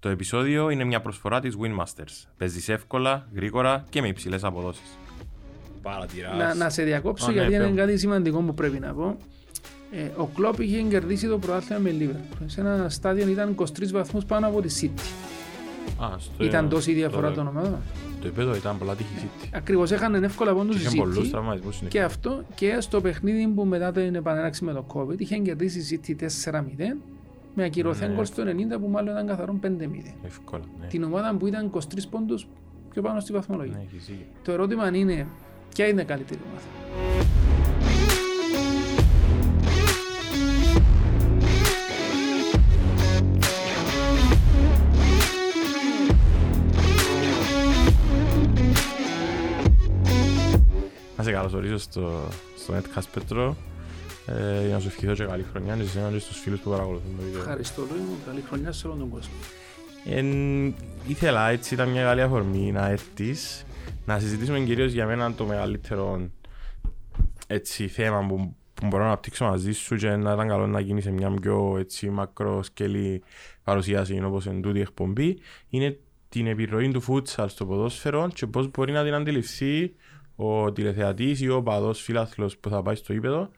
Το επεισόδιο είναι μια προσφορά της Winmasters. Παίζεις εύκολα, γρήγορα και με υψηλές αποδόσεις. Παρατηράς. Να, να σε διακόψω Α, ναι, γιατί είναι πέμπω. κάτι σημαντικό που πρέπει να πω. Ε, ο Κλόπ είχε κερδίσει το πρωτάθλημα με Liverpool. Σε ένα στάδιο ήταν 23 βαθμούς πάνω από τη City. Α, στο- Ήταν τόση η διαφορά το- των ομάδων. Το επίπεδο ήταν πολλά τύχη City. Ακριβώς έχανε εύκολα πόντους η Είχε πολλούς City. τραυματισμούς στην Και αυτό και στο παιχνίδι που μετά την επανέναξη με το COVID είχε κερδίσει η City 4-0 με ακυρωθέν Ναι. γκολ στο 90 που μάλλον ήταν καθαρόν 5-0. Εύκολα, ναι. Την ομάδα που ήταν 23 πόντους πιο πάνω στη βαθμολογία. Ναι, έχεις δίκιο. Το ερώτημα είναι ποια είναι η καλύτερη ομάδα. Να σε καλωσορίσω στο, στο Netcast Πέτρο. Ε, για να σου ευχηθώ και καλή χρονιά και σε εσένα και στους φίλους που παρακολουθούν το βίντεο. Ευχαριστώ Λούι μου, καλή χρονιά σε όλον τον κόσμο. Εν, ήθελα έτσι, ήταν μια καλή αφορμή να έρθεις να συζητήσουμε κυρίως για μένα το μεγαλύτερο έτσι, θέμα που, που μπορώ να αναπτύξω μαζί σου και να ήταν καλό να γίνεις σε μια πιο έτσι, μακροσκελή παρουσίαση όπως εν τούτη η εκπομπή είναι την επιρροή του futsal στο ποδόσφαιρο και πώς μπορεί να την αντιληφθεί ο τηλεθεατής ή ο παδός φίλαθλος που θα πάει στο ύπεδο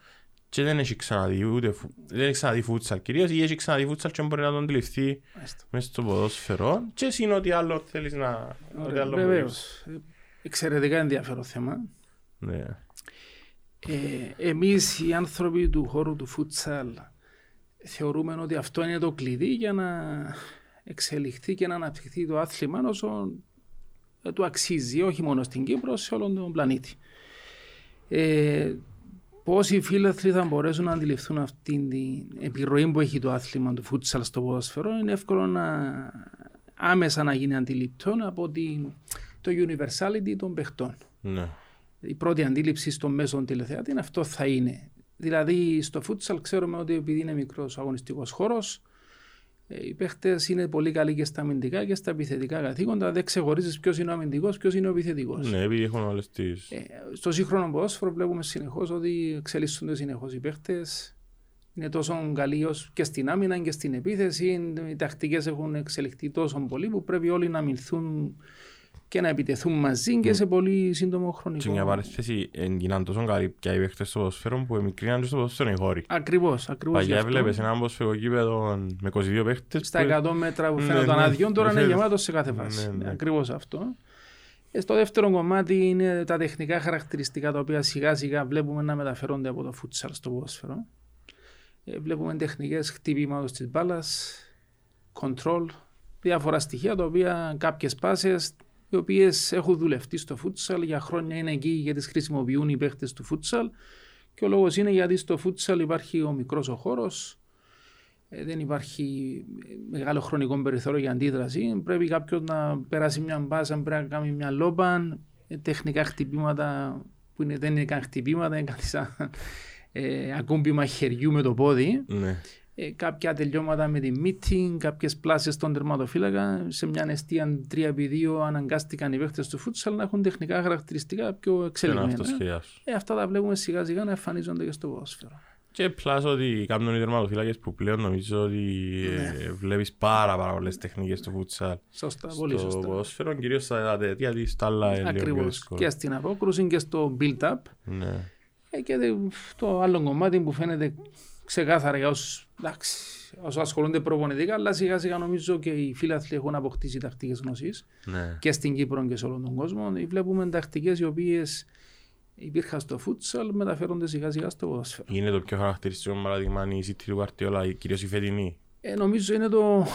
και δεν έχει ξαναδεί ούτε φου- δεν έχει ξαναδεί futsal κυρίως ή έχει ξαναδεί futsal και μπορεί να τον αντιληφθεί Μάλιστα. μέσα στο ποδόσφαιρο και εσύ είναι ό,τι άλλο θέλεις να... ό,τι Ωραία, άλλο Βεβαίως. Ε, Εξαιρετικά ενδιαφέρον θέμα. μπορείς. Ναι. Ε, εμείς οι άνθρωποι του χώρου του futsal θεωρούμε ότι αυτό είναι το κλειδί για να εξελιχθεί και να αναπτυχθεί το άθλημα όσο ε, του αξίζει, όχι μόνο στην Κύπρο, σε όλον τον πλανήτη. Ε, Πώς οι φίλαθλοι θα μπορέσουν να αντιληφθούν αυτή την επιρροή που έχει το άθλημα του futsal στο ποδόσφαιρο; Είναι εύκολο να άμεσα να γίνει αντιληπτό από την, το universality των παιχτών ναι. η πρώτη αντίληψη στο μέσο τηλεθεατή είναι αυτό θα είναι. Δηλαδή στο futsal ξέρουμε ότι επειδή είναι μικρός αγωνιστικός χώρος ε, οι παίχτες είναι πολύ καλοί και στα αμυντικά και στα επιθετικά καθήκοντα. Δεν ξεχωρίζεις ποιος είναι ο αμυντικός, ποιος είναι ο επιθετικός. ναι, επειδή έχουν όλες τις... Ε, στο σύγχρονο ποδόσφαιρο βλέπουμε συνεχώς ότι εξελίσσονται συνεχώς οι παίχτες. Είναι τόσο καλοί ως και στην άμυνα και στην επίθεση. Οι τακτικές έχουν εξελιχθεί τόσο πολύ που πρέπει όλοι να αμυνθούν και να επιτεθούν μαζί και σε πολύ σύντομο χρονικό. Και μια παρέθεση, έγιναν τόσο καλοί πια οι παίχτες στο ποδόσφαιρο που εμικρίναν και στο ποδόσφαιρο οι χώροι. Ακριβώς, ακριβώς. γι' Παγιά αυτό. έβλεπες ένα ποδοσφαιρικό κήπεδο με 22 παίχτες Στα που- 100 μέτρα που Ναι, φαίνονταν ναι, αδειών, τώρα είναι ναι, γεμάτος σε κάθε φάση. ναι, ναι. Ακριβώς αυτό. Ε, Στο δεύτερο κομμάτι είναι τα τεχνικά χαρακτηριστικά τα οποία σιγά σιγά βλέπουμε να μεταφερόνται από το futsal στο ποδόσφαιρο. Ε, Βλέπουμε τεχνικές χτυπήματος της μπάλας, control, διάφορα στοιχεία τα οποία κάποιες πάσες οι οποίες έχουν δουλευτεί στο futsal για χρόνια είναι εκεί γιατί τις χρησιμοποιούν οι παίχτες του futsal και ο λόγος είναι γιατί στο futsal υπάρχει ο μικρός ο χώρος, ε, δεν υπάρχει ε, μεγάλο χρονικό περιθώριο για αντίδραση. Πρέπει κάποιος να περάσει μια μπάσα, πρέπει να κάνει μια λόμπαν, ε, τεχνικά χτυπήματα που είναι, δεν είναι καν χτυπήματα, είναι κάτι σαν ε, ακούμπημα χεριού με το πόδι. Ναι. Ε, κάποια τελειώματα με τη meeting, κάποιες πλάσει στον τερματοφύλακα. Σε μια αιστεία 3x2 αναγκάστηκαν οι παίχτες του φούτσαλ να έχουν τεχνικά χαρακτηριστικά πιο Και να εξελιγμένα. αυτοσχεδιάσουν. Ε, αυτά τα βλέπουμε σιγά σιγά να εμφανίζονται και στο ποδόσφαιρο. Και πλάς ότι κάνουν οι τερματοφύλακες που πλέον νομίζω ότι Ναι. ε, βλέπεις πάρα πάρα πολλές τεχνικές στο futsal. Σωστά, πολύ Στο σωστά. ποδόσφαιρο κυρίως στα τέτοια γιατί στα άλλα είναι λίγο πιο Ακριβώς. δύσκολο. Και στην απόκρουση και στο build-up. Ναι. Ε, και δε- το άλλο κομμάτι που φαίνεται ξεκάθαρα για όσους όσους ασχολούνται προπονητικά, αλλά σιγά σιγά νομίζω και οι φίλαθλοι έχουν αποκτήσει τακτικές γνώσεις Ναι. και στην Κύπρο και σε όλον τον κόσμο. Βλέπουμε τακτικές οι οποίες υπήρχαν στο futsal, μεταφέρονται σιγά σιγά στο ποδόσφαιρο. Είναι το πιο χαρακτηριστικό παράδειγμα η City του Guardiola, κυρίως η φετινή. Ε, νομίζω είναι το,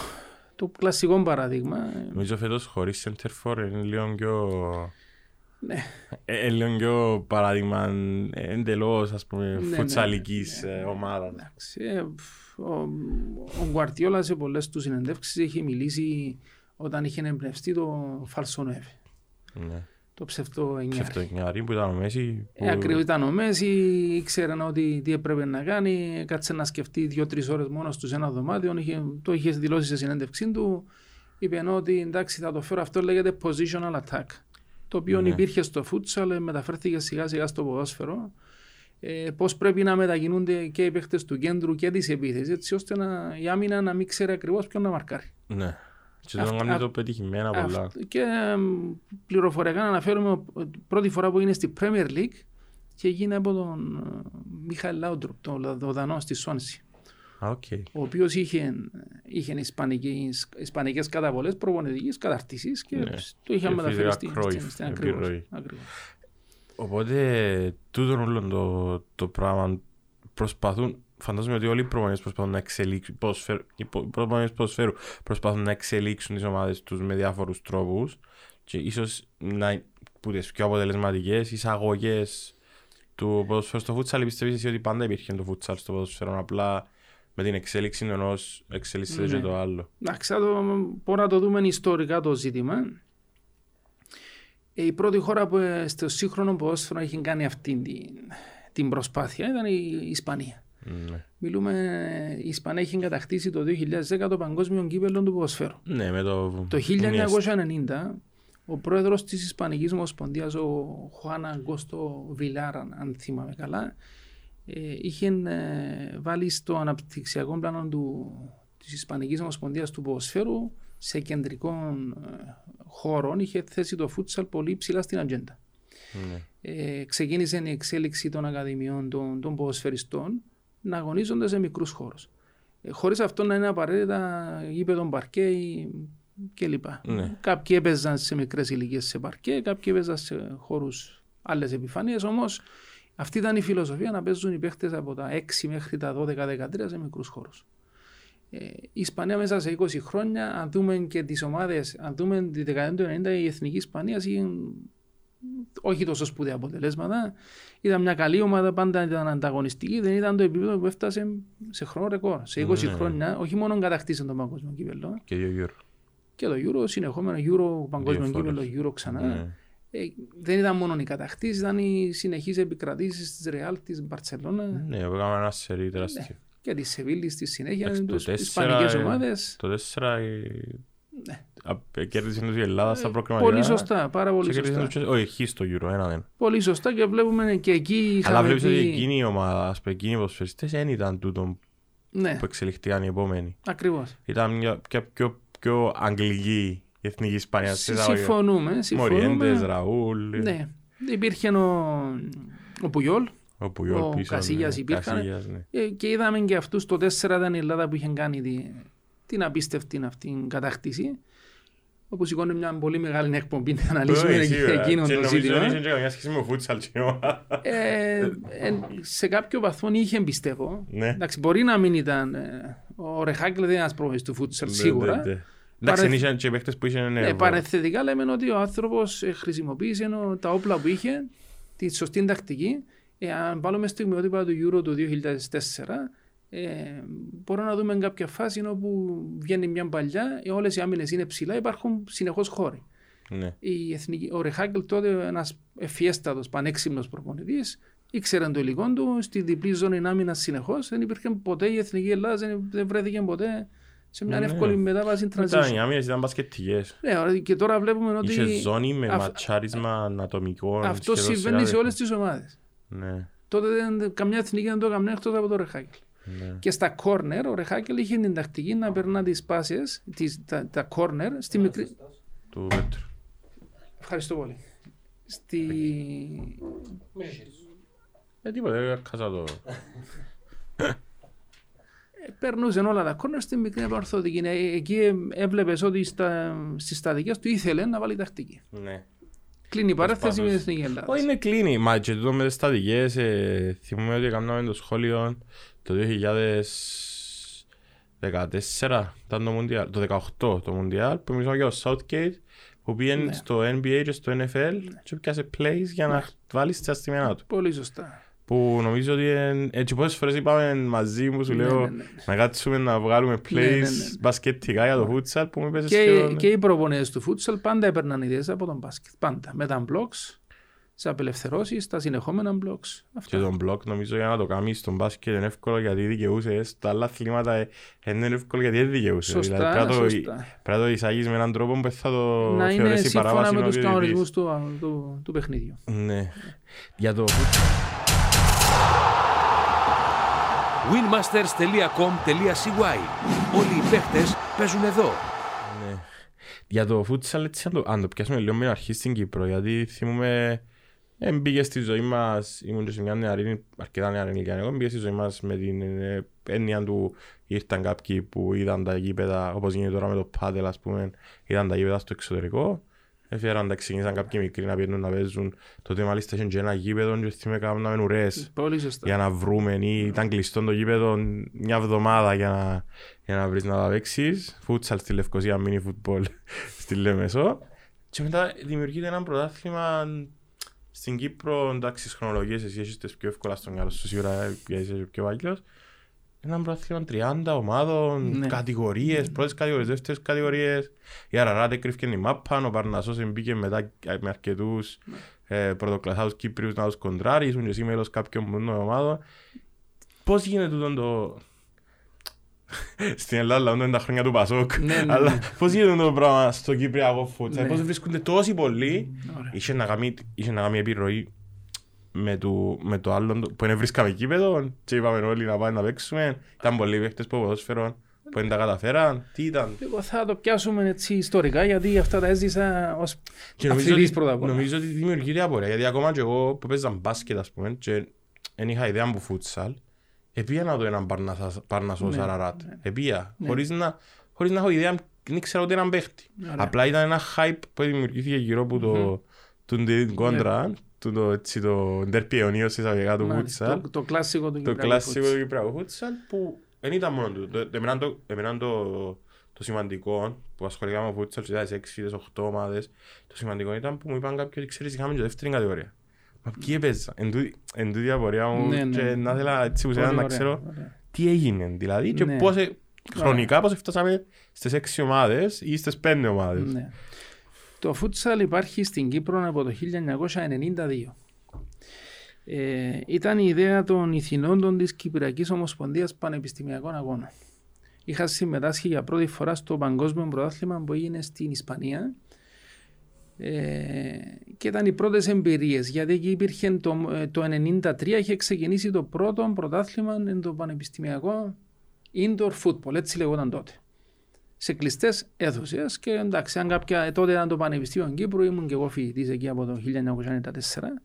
το κλασικό παράδειγμα. Νομίζω φέτος χωρίς center for είναι λίγο πιο... Ναι. Ε, ε, λίγο πιο παράδειγμα ε, εντελώς ας πούμε Ναι, ναι, φουτσαλικής ναι, ναι, ε, ομάδας. Εντάξει, ε, φ, ο, ο Γκουαρτιόλα σε πολλές του συνεντεύξεις έχει μιλήσει όταν είχε εμπνευστεί το Φαλσονέβε. Ναι. Το ψευτό εννιάρι. Ψευτοκινάρι που ήταν ο Μέση. που- Ε, ακριβώς ήταν ο Μέση, ήξερε ότι τι έπρεπε να κάνει, κάτσε να σκεφτεί δύο-τρεις ώρες μόνος τους σε ένα δωμάτιο. Είχε, το είχες δηλώσει σε συνέντευξή του. Είπε ότι εντάξει, θα το φέρω. Αυτό λέγεται positional attack. Το οποίο Ναι. υπήρχε στο futsal, ε, μεταφέρθηκε σιγά σιγά στο ποδόσφαιρο. Ε, Πώς πρέπει να μετακινούνται και οι παίχτες του κέντρου και τη επίθεση, έτσι ώστε να, η άμυνα να μην ξέρει ακριβώς ποιον να μαρκάρει. Ναι. Και τον Αυ- κάνει αυ- το πετυχημένα πολλά. Αυτό- Και εμ, πληροφοριακά να αναφέρουμε ότι πρώτη φορά που είναι στη Premier League και έγινε από τον ε, Μιχαήλ Λάουντρουπ, τον Λα- τον Δανό στη Σουόνσι, Α, οκ. ο οποίος είχε, είχε ισπανικές, ισπανικές καταβολές προπονητικής καταρτήσης και Ναι. το είχαν Και μεταφέρει φυσικά στην, Cruyff, στην, στην ακριβώς, επιρροή. ακριβώς. Οπότε τούτον όλο το, το πράγμα προσπαθούν, φαντάζομαι ότι όλοι οι προπονητές προσπαθούν να εξελίξουν, ποδοσφαίρου- οι πο- οι προπονητές ποδοσφαίρου προσπαθούν να εξελίξουν τις ομάδες τους με διάφορους τρόπους και ίσως να που τις πιο αποτελεσματικές εισαγωγές του ποδοσφαίρου στο φούτσαλ πιστεύεις εσύ ότι πάντα υπήρχε το φούτσαλ στο ποδοσφαίρο απλά με την εξέλιξη ενός εξελίσσεται Ναι. και το άλλο. Εντάξει, θα το, μπορούμε να το δούμε ιστορικά το ζήτημα. Ε, Η πρώτη χώρα που ε, στο σύγχρονο ποδόσφαιρο έχει κάνει αυτή την, την προσπάθεια ήταν η Ισπανία. Ναι. Μιλούμε, η Ισπανία έχει κατακτήσει το 2010 το παγκόσμιο κύπελο του ποδοσφαίρου. Ναι, με το... Το 1990 ο πρόεδρος της Ισπανικής Ομοσπονδίας, ο Χουάν Αγκόστο Βιλάρα, αν θυμάμαι καλά, ε, είχε ε, βάλει στο αναπτυξιακό πλάνο του, της Ισπανικής Ομοσπονδίας του Ποδοσφαίρου σε κεντρικών ε, χώρων είχε θέσει το φούτσαλ πολύ ψηλά στην ατζέντα. Ναι. Ε, ξεκίνησε η εξέλιξη των ακαδημιών των, των ποδοσφαιριστών να αγωνίζονται σε μικρούς χώρους. Ε, χωρίς αυτό να είναι απαραίτητα γήπεδο παρκέ ή κλπ. Ναι. Κάποιοι έπαιζαν σε μικρές ηλικίες σε παρκέ, κάποιοι έπαιζαν σε χώρους άλλες επιφανίες, όμως αυτή ήταν η φιλοσοφία να παίζουν οι παίχτες από τα 6 μέχρι τα 12-13 σε μικρούς χώρους. Ε, η Ισπανία μέσα σε 20 χρόνια, αν δούμε και τις ομάδες, αν δούμε τη δεκαετία του 90, η Εθνική Ισπανία είχε όχι τόσο σπουδαία αποτελέσματα. Ήταν μια καλή ομάδα, πάντα ήταν ανταγωνιστική, δεν ήταν το επίπεδο που έφτασε σε χρόνο ρεκόρ. Σε 20 Ναι. χρόνια, όχι μόνο κατακτήσαν τον παγκόσμιο κύπελο, Και δύο γύρω. και το Euro, συνεχόμενο Euro, παγκόσμιο Δύο κύπελο, φορές. Euro ξανά. Ναι. Ε, δεν ήταν μόνο οι κατακτήσεις, ήταν οι συνεχείς επικρατήσεις της Ρεάλ, της Μπαρσελόνα Ναι, που έκαμε ένα σερί τεράστιο. και της Σεβίλη στη συνέχεια. Εντάξει, το Τις τέσσερα, ισπανικές ε, ομάδες. Το 4 κέρδισε τους η Ελλάδα στα προκριματικά. Πολύ σωστά, πάρα πολύ Και κέρδισε σωστά. τους- Όχι, εκεί στο Euro, ένα δεν. Πολύ σωστά και βλέπουμε και εκεί Αλλά είχαμε βλέπεις ότι δει... εκείνη η ομάδα, ας πούμε, εκείνοι οι ποδοσφαιριστές δεν ήταν τούτο Ναι, που εξελιχθήκαν οι επόμενοι. ακριβώς. Ήταν μια πιο, πιο, πιο αγγλική η εθνική Ισπανία. Συ- Συμφωνούμε, συμφωνούμε. Μοριέντες, Ραούλ, Ναι. Υπήρχε ο, ο Πουγιόλ ο Πουγιόλ ο πίσω. Κασίγιας ναι, υπήρχαν. Κασίγιας, ναι. ε, και είδαμε και αυτούς το 4 ήταν η Ελλάδα που είχε κάνει τη, την απίστευτη αυτή κατάκτηση όπου σηκώνει μια πολύ μεγάλη εκπομπή να αναλύσουμε Όχι, σίγουρα. εκείνο Και το νομίζω ζήτημα. δεν είχε καμιά σχέση με φούτσαλ και η ομάδα. Ε, ε, σε κάποιο βαθμό είχε πιστεύω. Ναι. Εντάξει, μπορεί να μην ήταν. ε, ο Ρεχάκλ δεν είναι ένας προβολή του φούτσαλ σίγουρα. Ναι, ναι, ναι. Εντάξει, Παρε- είχαν και παίχτες που είχαν Ναι, νεύρο. παρεθετικά λέμε ότι ο άνθρωπος χρησιμοποίησε ενώ τα όπλα που είχε, τη σωστή τακτική. Ε, αν βάλουμε στιγμιότυπα του Euro του 2004, ε, μπορούμε να δούμε κάποια φάση όπου βγαίνει μια παλιά, ε, όλες οι άμυνες είναι ψηλά, υπάρχουν συνεχώς χώροι. Ναι. Η εθνική, ο Ρεχάγκελ τότε, ένας ευφιέστατο πανέξυπνος προπονητής, ήξερε το υλικό του στη διπλή ζώνη άμυνας συνεχώς. Δεν υπήρχε ποτέ η εθνική Ελλάδας, δεν, δεν βρέθηκε ποτέ σε μια Ναι. εύκολη μετάβαση Ήταν οι transition. άμυνες, ήταν μπασκετικές. Ναι, ωραία, και τώρα βλέπουμε ότι Είχε ζώνη με αυ- ματσάρισμα ανατομικό. αυτό σχεδόν συμβαίνει σε λεπτά. όλες τις ομάδες. Ναι, Τότε δεν, καμιά εθνική δεν το έκανε εκτός από τον Ρεχάγκελ. ναι. Και στα corner, ο Ρεχάγκελ είχε την τακτική να περνά τις πάσει, τα, τα corner, στη μικρή. Του Πέτρου. Ευχαριστώ πολύ. Στη, Ε, τίποτα, δεν κάσα το... περνούσαν όλα τα κόρνερ στην μικρή επαρθωτική. Ε, Εκεί έβλεπες ότι στα, στις στατικέ του ήθελε να βάλει τακτική. Ναι. Κλείνει η παράθεση με την Προσπάθησε. Εθνική Ελλάδα. Όχι, είναι κλείνει. Μα και τούτο με τις στατικές, ε, θυμούμαι ότι έκαναμε το σχόλιο το 2014, ήταν το Μουντιάλ, το 18 το Μουντιάλ, που μιλήσαμε για το Southgate, που πήγαινε Ναι. στο NBA και στο NFL και πιάσε plays για να βάλεις στα στιμένα του. Πολύ σωστά. Που νομίζω ότι εν- έτσι πόσες φορές είπαμε μαζί μου, σου Ναι, λέω, ναι, ναι. να κάτσουμε να βγάλουμε plays Ναι, ναι, ναι. μπασκετικά για το futsal που μου είπες Και, σχεδόν. και οι προπονητές του φούτσαλ πάντα έπαιρναν ιδέες από τον μπάσκετ. Πάντα. Με τα blocks, τις απελευθερώσεις, τα συνεχόμενα blocks. Και Αυτά. τον μπλοκ νομίζω για να το κάνεις στον μπάσκετ είναι εύκολο γιατί δικαιούσες. Στα άλλα αθλήματα ε, είναι εύκολο γιατί δεν δικαιούσες. Σωστά, Δηλαδή, πρέπει να το- σωστά. Πρέπει να το εισάγεις με έναν τρόπο που θα το να είναι θεωρήσει σύμφωνα παράβαση με ο τους διαιτητής. κανονισμούς του, του, του παιχνίδιου. Ναι. Για το futsal. winmasters.com.cy Όλοι οι παίχτες παίζουν εδώ. Ναι. Για το futsal, έτσι, αν το, αν το πιάσουμε λίγο με αρχή στην Κύπρο, γιατί θυμούμε, ε, μπήκε στη ζωή μας, ήμουν και σε μια νεαρή, αρκετά νεαρή ηλικία, εγώ μπήκε στη ζωή μας με την ε, έννοια του ήρθαν κάποιοι που είδαν τα γήπεδα, όπως γίνεται τώρα με το πάδελ, ας πούμε, είδαν τα γήπεδα στο εξωτερικό, έφεραν τα ξεκίνησαν κάποιοι μικροί να πιένουν να παίζουν, τότε μάλιστα είχαν και ένα γήπεδο και θυμάμαι κάναμε ουρές Πολύ σωστά. για να βρούμε ή ήταν κλειστό το γήπεδο μια εβδομάδα για να, για να βρεις να τα παίξεις. Φούτσαλ στη Λευκοσία, μίνι φουτμπολ στη Λέμεσο. Και μετά δημιουργείται ένα πρωτάθλημα στην Κύπρο, εντάξει, στις χρονολογίες εσύ έχεις τις πιο εύκολα στον μυαλό σου, σίγουρα γιατί είσαι πιο παλιός. Ένα πρωτάθλημα 30 ομάδων, Ναι. κατηγορίες, πρώτες κατηγορίες, δεύτερες κατηγορίες. Η Αραράτε κρύφηκε η μάπα, ο Παρνασσός μπήκε μετά με αρκετούς ε, πρωτοκλασσάους Κύπριους να τους κοντράρει, ήσουν και εσύ μέλος κάποιων μόνων ομάδων. Πώς γίνεται τούτο το... Στην Ελλάδα λαούν είναι τα χρόνια του Πασόκ, Ναι, ναι, αλλά ναι. πώς γίνεται το πράγμα στο Κυπριακό φούτσαλ, Ναι. πώς βρίσκονται τόσοι πολλοί. Ωραία. Είχε να κάνει, είχε να κάνει επιρροή με το, με το άλλο το- που δεν βρίσκαμε κήπεδο και είπαμε όλοι να πάμε να παίξουμε. Ήταν πολλοί παίχτες που ποδόσφαιρον που δεν τα καταφέραν. Τι ήταν; Λίγο θα το πιάσουμε έτσι ιστορικά γιατί αυτά τα έζησα ως Και νομίζω, αθλητής ότι, πρώτα απ' όλα. νομίζω ότι δημιουργείται απορία. Γιατί ακόμα και εγώ που παίζα μπάσκετ, ας πούμε, και δεν είχα ιδέα από φούτσαλ, επία να δω έναν Παρνασσά- Παρνασσό Ναι, Σαραράτ. Επία. Ναι. Χωρίς, να, χωρίς να έχω ιδέα, δεν ήξερα ούτε έναν παίχτη. Ωραία. Απλά ήταν ένα hype που δημιουργήθηκε γύρω από το, του την κόντρα, του το, έτσι, το ντερπι αιωνίως εισαγωγικά του Μάλιστα, φούτσαλ. Το, το κλασικό του Το Κυπριακού κλασικό φούτσαλ. του Κυπριακού φούτσαλ που δεν ήταν μόνο του. Το- Εμένα το, εμένα το, το σημαντικό που ασχολήθηκα με φούτσαλ στις 6, 8 ομάδες, το σημαντικό ήταν που μου είπαν κάποιοι ότι ξέρεις είχαμε και δεύτερη κατηγορία. Μα ποιοι έπαιζαν; Εν τούτη- Εν τούτη η απορία μου Ναι, ναι, και ναι. να ήθελα έτσι Πολύ ουσιαστικά να ωραία, ξέρω ωραία. τι έγινε δηλαδή και Ναι. πώς, ε- χρονικά πώς φτάσαμε στις 6 ομάδες ή στις 5 ομάδες. Ναι. Το φούτσαλ υπάρχει στην Κύπρο από το 1992. Ε, ήταν η ιδέα των ηθινόντων της Κυπριακής Ομοσπονδίας Πανεπιστημιακών Αγώνων. Είχα συμμετάσχει για πρώτη φορά στο παγκόσμιο πρωτάθλημα που έγινε στην Ισπανία ε, και ήταν οι πρώτες εμπειρίες γιατί εκεί υπήρχε το, ε, το 1993 είχε ξεκινήσει το πρώτο πρωτάθλημα εν το πανεπιστημιακό indoor football, έτσι λεγόταν τότε σε κλειστές αίθουσες. Και εντάξει, αν κάποια. τότε ήταν το Πανεπιστήμιο Κύπρου, ήμουν και εγώ φοιτητής εκεί από το 1994.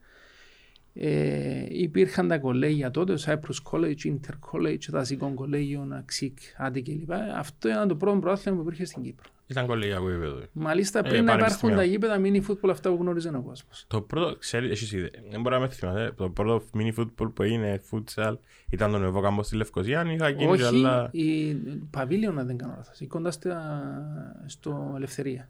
Ε, υπήρχαν τα κολέγια τότε, το Cyprus College, Inter College, δασικό κολέγιο, Αξίκ, Άντι κλπ. Αυτό ήταν το πρώτο πρωτάθλημα που υπήρχε στην Κύπρο. Ήταν κολεγιακό επίπεδο. Μάλιστα Ε, πριν να υπάρχουν πανεπιστημιακό. τα γήπεδα mini football αυτά που γνώριζε ο κόσμος. Το πρώτο, ξέρεις, έχεις ιδέα, δεν μπορεί να με θυμάται, το πρώτο mini football που έγινε, futsal, ήταν το Νεβό Κάμπος στη Λευκοσία, αν είχα γίνει και Όχι, άλλα... η Παβίλιο, να δεν κάνω λάθος. Ή κοντά στα- στο Ελευθερία.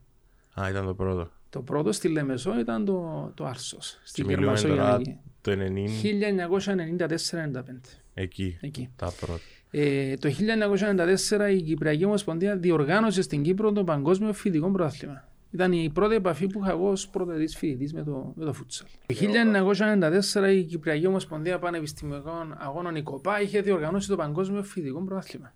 Α, ήταν το πρώτο. Το πρώτο στη Λεμεσό ήταν το, το Άρσος, Και στην μιλούμε τώρα Γερμασόγεια. το 90, 1994-95. εκεί, Εκεί. τα πρώτα. Ε, το 1994 η Κυπριακή Ομοσπονδία διοργάνωσε στην Κύπρο το Παγκόσμιο Φοιτητικό Πρωτάθλημα. Ήταν η πρώτη επαφή που είχα εγώ ως πρωτοδητής φοιτητής με το, με το φούτσαλ. Το 1994 η Κυπριακή Ομοσπονδία Πανεπιστημιακών Αγώνων η ΚΟΠΑ είχε διοργανώσει το Παγκόσμιο Φοιτητικό Πρωτάθλημα.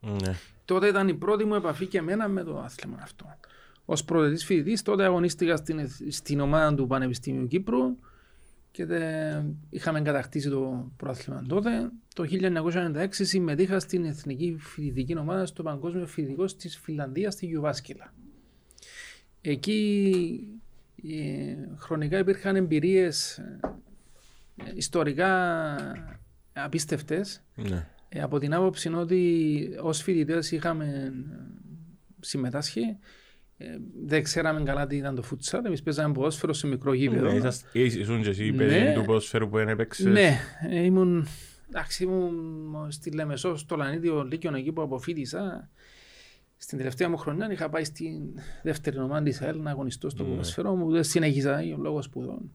Ναι. Τότε ήταν η πρώτη μου επαφή και εμένα με το άθλημα αυτό. Ω πρωτοδητή φοιτητής, τότε αγωνίστηκα στην, εθ- στην ομάδα του Πανεπιστημίου Κύπρου και τε, είχαμε κατακτήσει το πρόθλημα τότε. Το 1996 συμμετείχα στην εθνική φοιτητική ομάδα στο Παγκόσμιο Φοιτητικό της Φιλανδίας, στη Γιουβάσκυλα. Εκεί ε, χρονικά υπήρχαν εμπειρίες ε, ιστορικά απίστευτες ναι. ε, από την άποψη ότι ως φοιτητές είχαμε ε, συμμετάσχει. Ε, δεν ξέραμε καλά τι ήταν το φούτσαλ. Εμείς παίζαμε ποδόσφαιρο σε μικρό γήπεδο. Ναι, είσαστε- ήσουν και εσύ Ναι. παιδί του ποδοσφαίρου που δεν έπαιξες. Ναι, ε, ήμουν, εντάξει, ήμουν στη Λεμεσός, στο Λανίδιο Λύκειο εκεί που αποφύτησα. Στην τελευταία μου χρονιά είχα πάει στην δεύτερη ομάδα της ΑΕΛ να αγωνιστώ στο Ναι. ποδόσφαιρο μου. Δεν συνέχιζα για λόγω σπουδών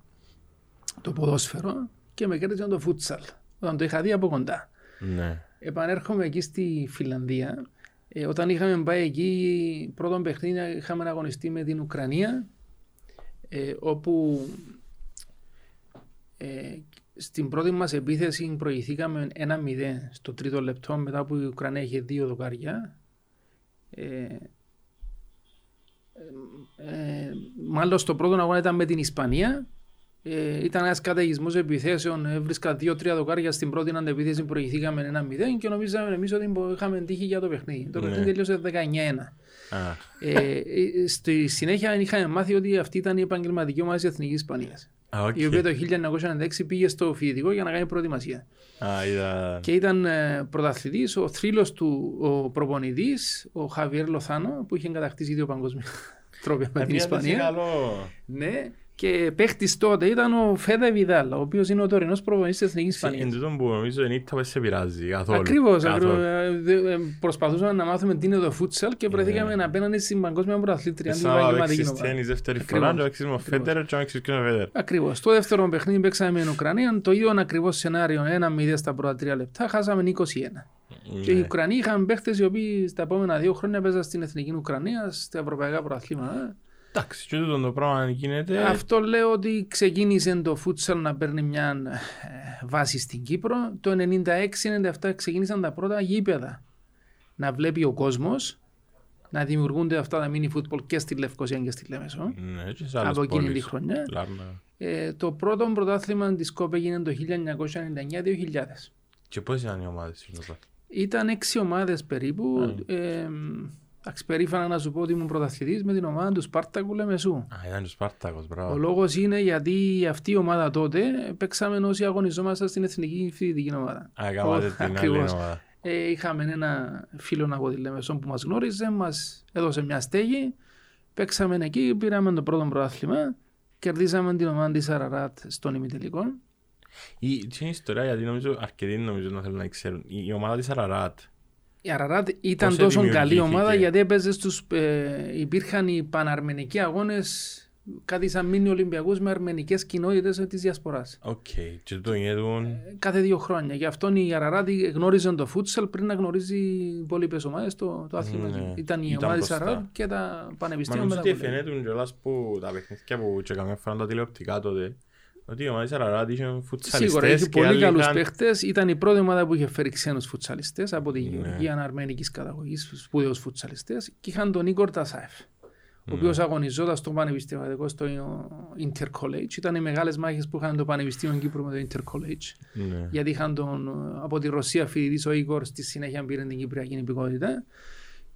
το ποδόσφαιρο και με κέρδιζαν το φούτσαλ. Όταν το είχα δει από κοντά. Ναι. Επανέρχομαι εκεί στη Φιλανδία. Ε, όταν είχαμε πάει εκεί, πρώτον παιχνίδι είχαμε αγωνιστεί με την Ουκρανία, ε, όπου ε, στην πρώτη μας επίθεση προηγηθήκαμε 1-0 στο τρίτο λεπτό μετά που η Ουκρανία είχε δύο δοκάρια. Ε, ε, ε, μάλλον στο πρώτο αγώνα ήταν με την Ισπανία Ε, ήταν ένας καταιγισμός επιθέσεων. Έβρισκα δύο-τρία δοκάρια στην πρώτη αντεπίθεση που προηγηθήκαμε ένα 0 και νομίζαμε εμείς ότι είχαμε τύχη για το παιχνίδι. Το Ναι. παιχνίδι τελείωσε 19-1. Α, ε, ε, στη συνέχεια είχαμε μάθει ότι αυτή ήταν η επαγγελματική ομάδα της Εθνικής Ισπανίας. α, οκ. Η οποία το 1996 πήγε στο φοιτητικό για να κάνει προετοιμασία. Α, είδα... Και ήταν ε, πρωταθλητής, ο θρύλος του, ο προπονητής, ο Χαβιέρ Λοθάνο, που είχε κατακτήσει δύο παγκόσμια τρόπαια με την Επίατε σε Ισπανία. καλό. Ναι, και παίχτης τότε ήταν ο Φέδε Βιδάλ, ο οποίος είναι ο τωρινός προπονητής της Εθνικής Εν Ισπανία. τούτο που νομίζω δεν ήταν σε πειράζει καθόλου. Ακριβώς. Καθόλου. Προσπαθούσαμε να μάθουμε τι είναι το futsal και βρεθήκαμε απέναντι στην παγκόσμια πρωταθλήτρια. την Σαν να επαγγελματική παίξεις ομάδα. τέννις δεύτερη Ακριβώς. φορά, να παίξεις με ο Φέντερ και να παίξεις και με ο Φέντερ. Ακριβώς. Στο δεύτερο παιχνίδι παίξαμε με την Ουκρανία. Το ίδιο ακριβώς σενάριο. 1-0 στα πρώτα τρία λεπτά. Χάσαμε 21. Και οι Ναι. Ουκρανοί είχαν παίχτες οι οποίοι στα επόμενα δύο χρόνια παίζαν στην εθνική Ουκρανία, στα ευρωπαϊκά πρωταθλήματα. Εντάξει, και τούτο το πράγμα γίνεται. Αυτό λέω ότι ξεκίνησε το futsal να παίρνει μια ε, βάση στην Κύπρο. Το 96-97 ξεκίνησαν τα πρώτα γήπεδα. Να βλέπει ο κόσμος να δημιουργούνται αυτά τα mini football και στη Λευκοσία και στη Λέμεσο. Ναι, και σε άλλες Από εκείνη τη πόλεις. χρονιά. Λάρνα. Ε, το πρώτο πρωτάθλημα της ΚΟΠ έγινε το 1999-2000. Και πώς ήταν οι ομάδες στην Ευρώπη. Ήταν έξι ομάδες περίπου. Ε, εντάξει, περήφανα να σου πω ότι ήμουν πρωταθλητής με την ομάδα του Σπάρτακου Λεμεσού. Α, ήταν και ο Σπάρτακος, Ο μπράβο. λόγος είναι γιατί αυτή η ομάδα τότε παίξαμε όσοι αγωνιζόμασταν στην εθνική φοιτητική ομάδα. Α, έκανατε Ο- την άλλη ακριβώς. ομάδα. Ε, είχαμε ένα φίλο από τη Λεμεσό που μας γνώριζε, μας έδωσε μια στέγη. Παίξαμε εκεί, πήραμε το πρώτο πρωτάθλημα. Κερδίσαμε την ομάδα της Αραράτ στον ημιτελικό. Η τι είναι η ιστορία, γιατί νομίζω αρκετοί νομίζω να θέλουν να ξέρουν. Η, η ομάδα της Αραράτ. Η Αραράτ ήταν Πώς τόσο καλή δημιουργήθηκε; ομάδα γιατί έπαιζε στους, ε, υπήρχαν οι παναρμενικοί αγώνες κάτι σαν μίνι Ολυμπιακούς με αρμενικές κοινότητες της διασποράς. Οκ, και το γινέτουν... Κάθε δύο χρόνια. Γι' αυτό η Αραράτ γνώριζε το φούτσαλ πριν να γνωρίζει οι υπόλοιπες ομάδες το, το άθλημα. Ναι. Ήταν η Ήταν ομάδα της μπροστά. Αραράτ και τα Μα πανεπιστήμια νομίζω μετά. ότι φαινέτουν κιόλας που τα παιχνίδια που και καμιά φορά τα τηλεοπτικά τότε ότι η ομάδα της Αραράτ είχε Σίγουρα φουτσαλιστές είχε και πολύ άλλοι καλούς είχαν- παίχτες. Ήταν η πρώτη ομάδα που είχε φέρει ξένους φουτσαλιστές από τη Ναι. Γεωργία αρμένικης καταγωγής, σπουδαίους φουτσαλιστές και είχαν τον Ίγκορ Τασάεφ. ο οποίος Ναι. αγωνιζόταν στο πανεπιστημιακό στο Intercollege. Ήταν οι μεγάλες μάχες που είχαν το Πανεπιστήμιο Κύπρου με το Intercollege. Ναι. Γιατί είχαν τον, ε, από τη Ρωσία φοιτητής ο Ίκορ στη συνέχεια πήρε την Κυπριακή υπηκότητα.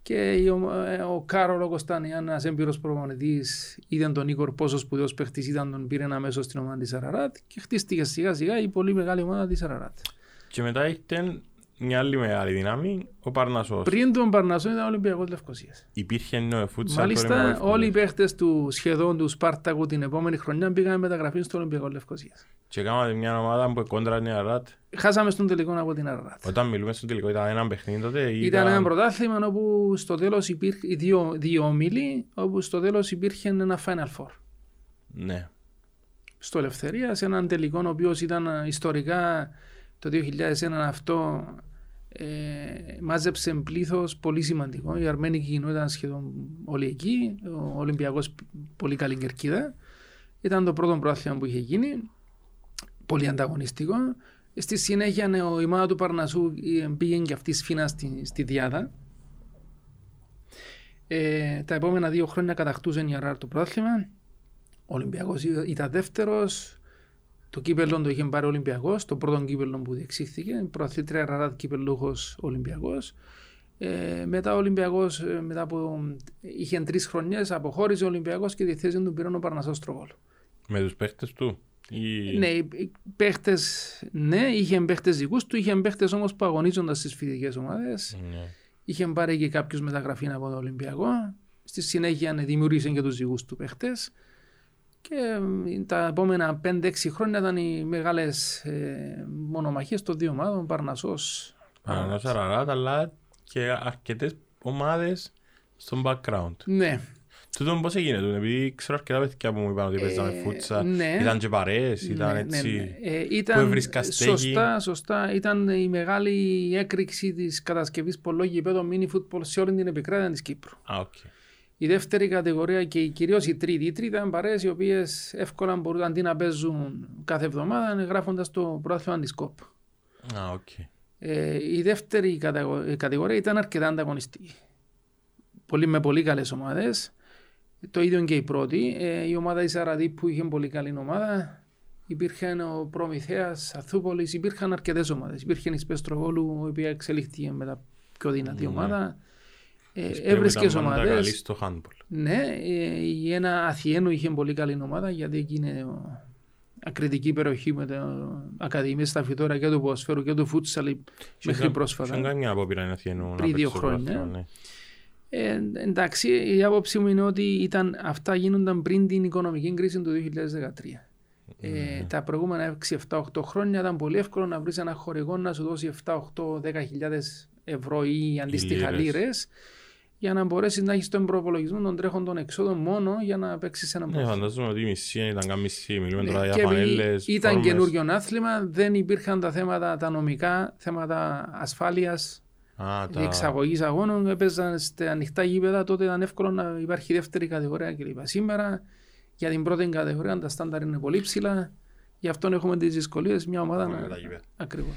Και η ομα- ε, ο Κάρολο Κωνσταντιάν, ένα έμπειρος προπονητής, είδε τον Ίκορ πόσο σπουδαίος παίχτης ήταν, τον πήρε αμέσω στην ομάδα της Αραράτ και χτίστηκε σιγά σιγά η πολύ μεγάλη ομάδα της Αραράτ. Και μετά ήρθε μια άλλη μεγάλη δύναμη, ο Παρνασσός. Πριν τον Παρνασό ήταν ο Ολυμπιακός Λευκοσίας. Υπήρχε νέο φούτσαλ. Μάλιστα, όλοι οι παίχτες του σχεδόν του Σπάρτακου την επόμενη χρονιά πήγαν μεταγραφή στο Ολυμπιακό Λευκοσίας. Και κάναμε μια ομάδα που κόντρα είναι Αράτ. Χάσαμε στον τελικό από την Αραράτ. Όταν μιλούμε στο τελικό ήταν ένα παιχνίδι τότε. ή Ήταν ένα πρωτάθλημα όπου στο τέλος υπήρχε δύο, δύο όμιλοι, όπου στο τέλος υπήρχε ένα Final Four. Ναι. Στο Ελευθερία, σε έναν τελικό ο οποίος ήταν ε, ιστορικά το 2001 αυτό ε, μάζεψε πλήθος πολύ σημαντικό. Η αρμένικη κοινότητα ήταν σχεδόν όλη εκεί. Ο Ολυμπιακός πολύ καλή κερκίδα. Ήταν το πρώτο πρόθυμα που είχε γίνει. Πολύ ανταγωνιστικό. Στη συνέχεια ναι, ο- η ομάδα του Παρνασού ε, πήγαινε και αυτή σφίνα στη, στη Διάδα. Ε, τα επόμενα δύο χρόνια κατακτούσε η Αράρ το πρόθυμα. Ο Ολυμπιακός ήταν δεύτερος. Το κύπελο το είχε πάρει ο Ολυμπιακός, το πρώτο κύπελο που διεξήχθηκε. Προαθλήτρια Ραράτ κύπελούχο Ολυμπιακός. Ε, μετά ο Ολυμπιακός, μετά από. είχε τρεις χρονιές, αποχώρησε ο Ολυμπιακός και τη θέση του πήρε ο Παρνασό Τρογόλ. Με τους παίχτες του. Ή... Ναι, οι οι παίχτες, ναι, είχε παίχτες δικούς του, είχε παίχτες όμως που αγωνίζονταν στις φοιτητικές ομάδες. Ναι. Είχε πάρει και κάποιους μεταγραφή από τον Ολυμπιακό. Στη συνέχεια ναι, δημιούργησε και τους δικούς του παίχτες. Και ε, τα επόμενα 5-6 χρόνια ήταν οι μεγάλες ε, μονομαχίες των δύο ομάδων. Παρνασσό. Παρνασσός Αραράτ, αλλά και αρκετές ομάδες στο background. Ναι, Τούτο πώς έγινε τούτο, επειδή ξέρω αρκετά παιδιά που μου είπαν ότι παίζαμε Ε, φούτσαλ. ναι. Ήταν και παρέες, ήταν ναι, ναι, έτσι. ναι. Ε, που ήταν έβρισκα στέγη. σωστά, σωστά. Ήταν η μεγάλη έκρηξη της κατασκευής πολλών γηπέδων mini football σε όλη την επικράτεια της Κύπρου. Α, οκ. Η δεύτερη κατηγορία και κυρίως η τρίτη. Η τρίτη ήταν παρέες οι οποίες εύκολα μπορούν αντί να παίζουν κάθε εβδομάδα γράφοντας το πρωτάθλημα της ΚΟΠ. Α, οκ. Ε, η δεύτερη κατηγο- ε, κατηγορία ήταν αρκετά ανταγωνιστική. Πολύ, με πολύ καλές ομάδες. Το ίδιο και η πρώτη. Ε, η ομάδα της Αραδίππου είχε πολύ καλή ομάδα. υπήρχε ο Προμηθέας, Ανθούπολης, υπήρχαν αρκετές ομάδες. Υπήρχε η ΣΠΕ Στροβόλου, η οποία εξελίχθηκε με τα πιο δυνατή Ναι. ομάδα. Ε, Έβρισκες έβρισκες ομάδες. ομάδες. καλή στο handball. Ναι, ε, η ένα Αθιένου είχε πολύ καλή ομάδα γιατί εκεί είναι ο- ακριτική περιοχή με το Ακαδημία στα φυτόρα και του ποδοσφαίρου και του φούτσαλ μέχρι Είχαν- πρόσφατα. είχαν κάνει μια απόπειρα να Αθιανού να Πριν δύο παίξει στο χρόνια. πρωτάθλημα, ναι. Ε, εντάξει, η άποψή μου είναι ότι ήταν, αυτά γίνονταν πριν την οικονομική κρίση του 2013. Ε, τα προηγούμενα 6-7-8 χρόνια ήταν πολύ εύκολο να βρεις ένα χορηγό να σου δώσει 7-8-10 χιλιάδες ευρώ ή αντίστοιχα λίρες. λίρες για να μπορέσεις να έχεις τον προπολογισμό των τρέχοντων εξόδων μόνο για να παίξεις ένα Ναι, πρωτάθλημα. φαντάζομαι ότι η μισή ήταν καν μισή. Μιλούμε Ναι, τώρα και για επειδή φανέλες, ήταν φόρμες. καινούριο άθλημα, δεν υπήρχαν τα θέματα τα νομικά, θέματα ασφάλειας, Α, τα... εξαγωγής αγώνων. Έπαιζαν στα ανοιχτά γήπεδα, τότε ήταν εύκολο να υπάρχει δεύτερη κατηγορία κλπ. Σήμερα για την πρώτη κατηγορία τα στάνταρ είναι πολύ ψηλά. Γι' αυτό έχουμε τις δυσκολίες. Μια ομάδα Με να. τα γήπεδα. Ακριβώς.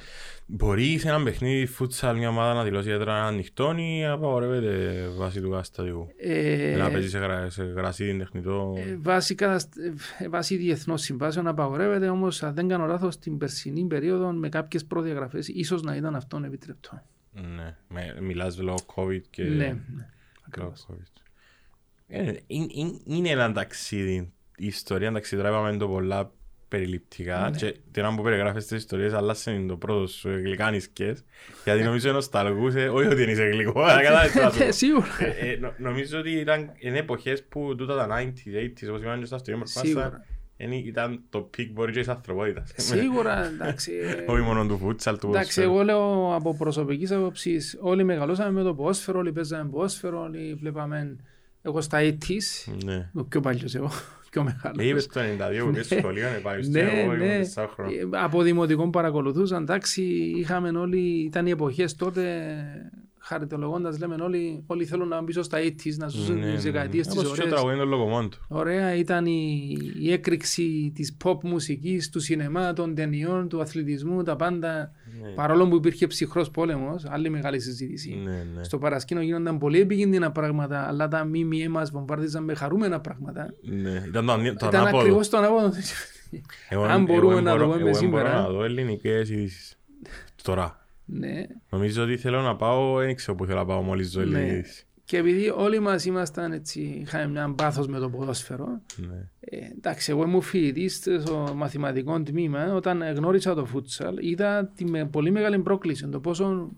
Μπορεί σε ένα παιχνίδι φούτσαλ μια ομάδα να δηλώσει έδρα ανοιχτών ή απαγορεύεται βάσει του καταστατικού. Ε, Να παίζει σε, γρα... σε γρασίδι τεχνητό. ε, βάσει, κατασ- ε, βάσει διεθνών συμβάσεων απαγορεύεται, όμως αν δεν κάνω λάθος, την περσινή περίοδο με κάποιες προδιαγραφές ίσως να ήταν αυτόν επιτρεπτό. Ναι, με, μιλάς λόγω COVID και... Ναι, ναι. λόγω Ακριβώς. COVID. Ε, είναι, είναι, είναι ένα ταξίδι. Η ιστορία ταξίδι τώρα είπαμε το πολλά περιληπτικά Ναι. και την ώρα που περιγράφεις τις ιστορίες άλλασσε το πρόσωπό σου γλυκάνισκες γιατί νομίζω νοσταλγούσε, όχι ότι είναι γλυκό, αλλά κατάλαβες τι θα σου πω. Ε, Σίγουρα. Ε, ε, νο- νομίζω ότι ήταν είναι εποχές που τούτα τα 90s, 80s, όπως είπαμε και στα ιστορία μας Σίγουρα. ήταν το peak μπορεί και της ανθρωπότητας. Σίγουρα, εντάξει. ε, Όχι μόνο του φούτσαλ, του Εντάξει, ποδοσφαίρου. εγώ λέω από προσωπικής άποψης, όλοι μεγαλώσαμε με το ποδόσφαιρο, όλοι παίζαμε ποδόσφαιρο, όλοι βλέπαμε. Εγώ στα 80s, Ναι. ο πιο παλιός εγώ, πιο Ε, μεγάλο. είπες το 92 που πήγες στο σχολείο, ναι, πάεις στο Ναι, εγώ ναι. ήμουν τεσσάρων χρόνων. Ε, Από δημοτικό παρακολουθούσα, εντάξει, είχαμε όλοι, ήταν οι εποχές τότε, χαριτολογώντας, λέμε όλοι, όλοι θέλουν να μπουν πίσω στα 80s, να ζούσουν Ναι, τις ναι. δεκαετίες της Όπως και ο ωραίας. τραγούδι είναι το λογομόντου. Ωραία ήταν η, η έκρηξη της pop μουσικής, του σινεμά, των ταινιών, του αθλητισμού, τα πάντα. Ναι. Παρόλο που υπήρχε ψυχρός πόλεμος, άλλη μεγάλη συζήτηση. Ναι, ναι. Στο παρασκήνιο γίνονταν πολύ επικίνδυνα πράγματα, αλλά τα μήμυε μας βομβάρδιζαν με χαρούμενα πράγματα. Ναι, ήταν το, ανί- το Ήταν ανάποδο. ακριβώς το ανάποδο. Εγώ- αν εγώ μπορούμε δεν να το μπορώ- πούμε εγώ δεν σήμερα. μπορώ να δω ελληνικές ειδήσεις. Τώρα. Ναι. Νομίζω ότι θέλω να πάω, δεν ξέρω που θέλω να πάω μόλις δω Ναι. ελληνικές. Και επειδή όλοι μας ήμασταν έτσι, είχαμε μια πάθος με το ποδόσφαιρο, Ναι. Ε, εντάξει, εγώ ήμουν φοιτητής στο μαθηματικό τμήμα. Όταν γνώρισα το φούτσαλ, είδα τη με πολύ μεγάλη πρόκληση. Το πόσο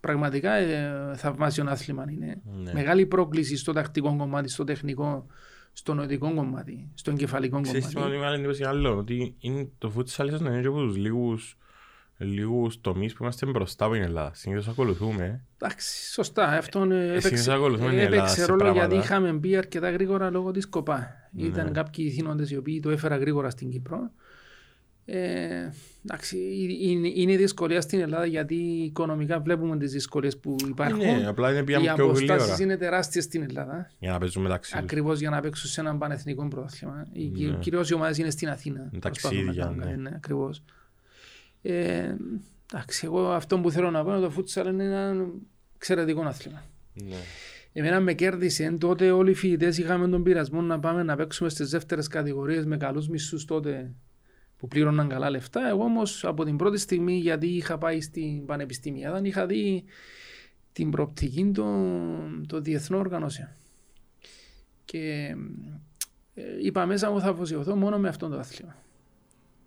πραγματικά ε, θαυμάσιο άθλημα είναι. Ναι. Μεγάλη πρόκληση στο τακτικό κομμάτι, στο τεχνικό, στο νοητικό κομμάτι, στο εγκεφαλικό Ξέρεις τι κομμάτι. μου μεγάλη εντύπωση άλλο, ότι είναι το φούτσαλ ίσως να είναι και από τους λίγους λίγους τομείς που είμαστε μπροστά από την Ελλάδα. Συνήθως ακολουθούμε. Εντάξει, σωστά. Αυτό ε, συνήθως έπαιξε, ακολουθούμε την Ελλάδα έπαιξε σε ρόλο γιατί πράγματα. είχαμε μπει αρκετά γρήγορα λόγω της ΚΟΠΑ. Ναι. Ήταν κάποιοι θύνοντες οι οποίοι το έφεραν γρήγορα στην Κύπρο. Ε, εντάξει, είναι, είναι δυσκολία στην Ελλάδα γιατί οικονομικά βλέπουμε τις δυσκολίες που υπάρχουν. Ναι, απλά είναι Οι πήγαμε πιο αποστάσεις γλύωρα είναι τεράστιες στην Ελλάδα. για να παίζουμε μεταξύ τους. Ακριβώς για να παίξουν σε έναν πανεθνικό πρωτάθλημα. Οι Ναι. Κυρίως οι ομάδες είναι στην Αθήνα. Με Προσπαθούν να ταξίδια, κάνουν ναι. κάτι, ναι, ακριβώς. Ε, εντάξει, εγώ αυτό που θέλω να πω είναι το φούτσαλ είναι ένα εξαιρετικό άθλημα. Ναι. Εμένα με κέρδισε τότε όλοι οι φοιτητές είχαμε τον πειρασμό να πάμε να παίξουμε στις δεύτερες κατηγορίες με καλούς μισθούς τότε που πλήρωναν καλά λεφτά. Εγώ όμως από την πρώτη στιγμή, γιατί είχα πάει στην Πανεπιστήμια, δεν είχα δει την προοπτική των το διεθνών οργανώσεων. Και ε, είπα μέσα μου θα αφοσιωθώ μόνο με αυτό το άθλημα.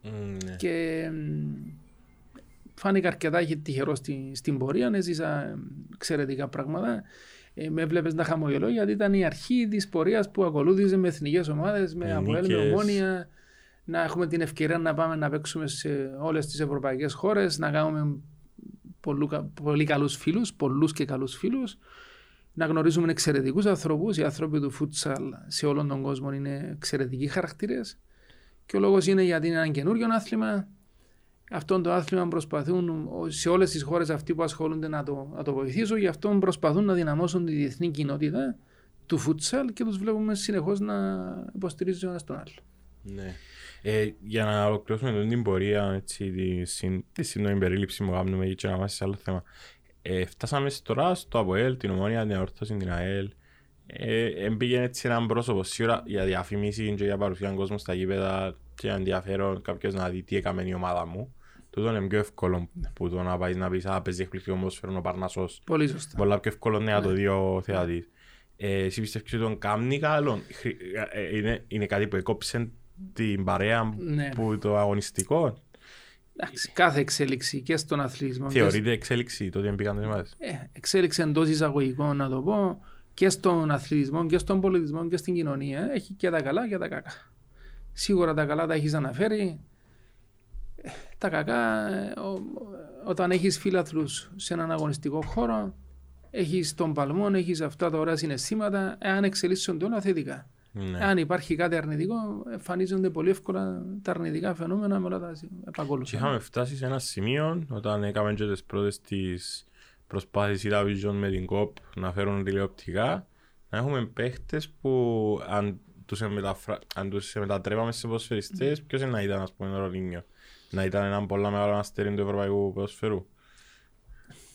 Ναι. Και μ, φάνηκα αρκετά τυχερός στη, στην πορεία, έζησα ε, εξαιρετικά πράγματα. Ε, με έβλεπες να χαμογελώ γιατί ήταν η αρχή της πορείας που ακολούθησε με εθνικές ομάδες, με Με Αποέλ, με νίκες. ομόνια. Να έχουμε την ευκαιρία να πάμε να παίξουμε σε όλες τις ευρωπαϊκές χώρες, να κάνουμε πολλού, πολύ καλούς φίλους, πολλούς και καλούς φίλους. Να γνωρίζουμε εξαιρετικούς ανθρώπους. Οι άνθρωποι του φούτσαλ σε όλον τον κόσμο είναι εξαιρετικοί χαρακτήρες. Και ο λόγος είναι γιατί είναι ένα καινούριο άθλημα. Αυτό το άθλημα προσπαθούν σε όλες τις χώρες αυτοί που ασχολούνται να το, να το βοηθήσουν. Γι' αυτό προσπαθούν να δυναμώσουν τη διεθνή κοινότητα του φούτσαλ και τους βλέπουμε συνεχώς να υποστηρίζουν ο ένας τον άλλο. Ναι. Ε, για να ολοκληρώσουμε την πορεία, έτσι, τη, συν, τη σύντομη περίληψη που κάνουμε και να είμαστε σε άλλο θέμα. Ε, φτάσαμε τώρα στο ΑΠΟΕΛ, την Ομόνια, την Αόρθωση, την ΑΕΛ. ε, έμπηγε έτσι έναν πρόσωπο σίγουρα για διαφήμιση και για παρουσία κόσμου στα γήπεδα και ενδιαφέρον κάποιος να δει τι έκαμε η ομάδα μου. Τούτο είναι πιο εύκολο που το να πάει να πεις «Α, παίζει εκπληκτικό ποδόσφαιρο ο Παρνασσός». Πολύ σωστά. Πολλά πιο εύκολο είναι να το Ναι. δει ο θεατής. Ε, εσύ πιστεύεις ότι τον κάμνει καλό; Χρη- ε, Είναι, είναι κάτι που έκοψε την παρέα Ναι. που το αγωνιστικό; Εντάξει, κάθε εξέλιξη και στον αθλητισμό. και Θεωρείται εξέλιξη το ότι πήγαν τις ομάδες. Ε, εξέλιξη εντός εισαγωγικών, να το πω, και στον αθλητισμό και στον πολιτισμό και στην κοινωνία. Έχει και τα καλά και τα κακά. Σίγουρα τα καλά τα έχεις αναφέρει. Ε, Τα κακά, ε, ο- όταν έχεις φίλαθλους σε έναν αγωνιστικό χώρο, έχεις τον παλμό, έχεις αυτά τα ωραία συναισθήματα, εάν εξελίσσονται όλα θετικά. Ναι. Αν υπάρχει κάτι αρνητικό, εμφανίζονται πολύ εύκολα τα αρνητικά φαινόμενα με όλα τα Και επακολουθούν. είχαμε φτάσει σε ένα σημείο όταν έκαμε και τις πρώτες τις προσπάθειες η Vision με την COP να φέρουν τηλεοπτικά να έχουμε παίχτες που αν τους, μεταφρα... αν τους μετατρέπαμε σε ποδοσφαιριστές ποιος είναι να ήταν ας πούμε ο Ρολίνιο να ήταν ένα πολλά μεγάλο αστέρι του ευρωπαϊκού ποδοσφαιρού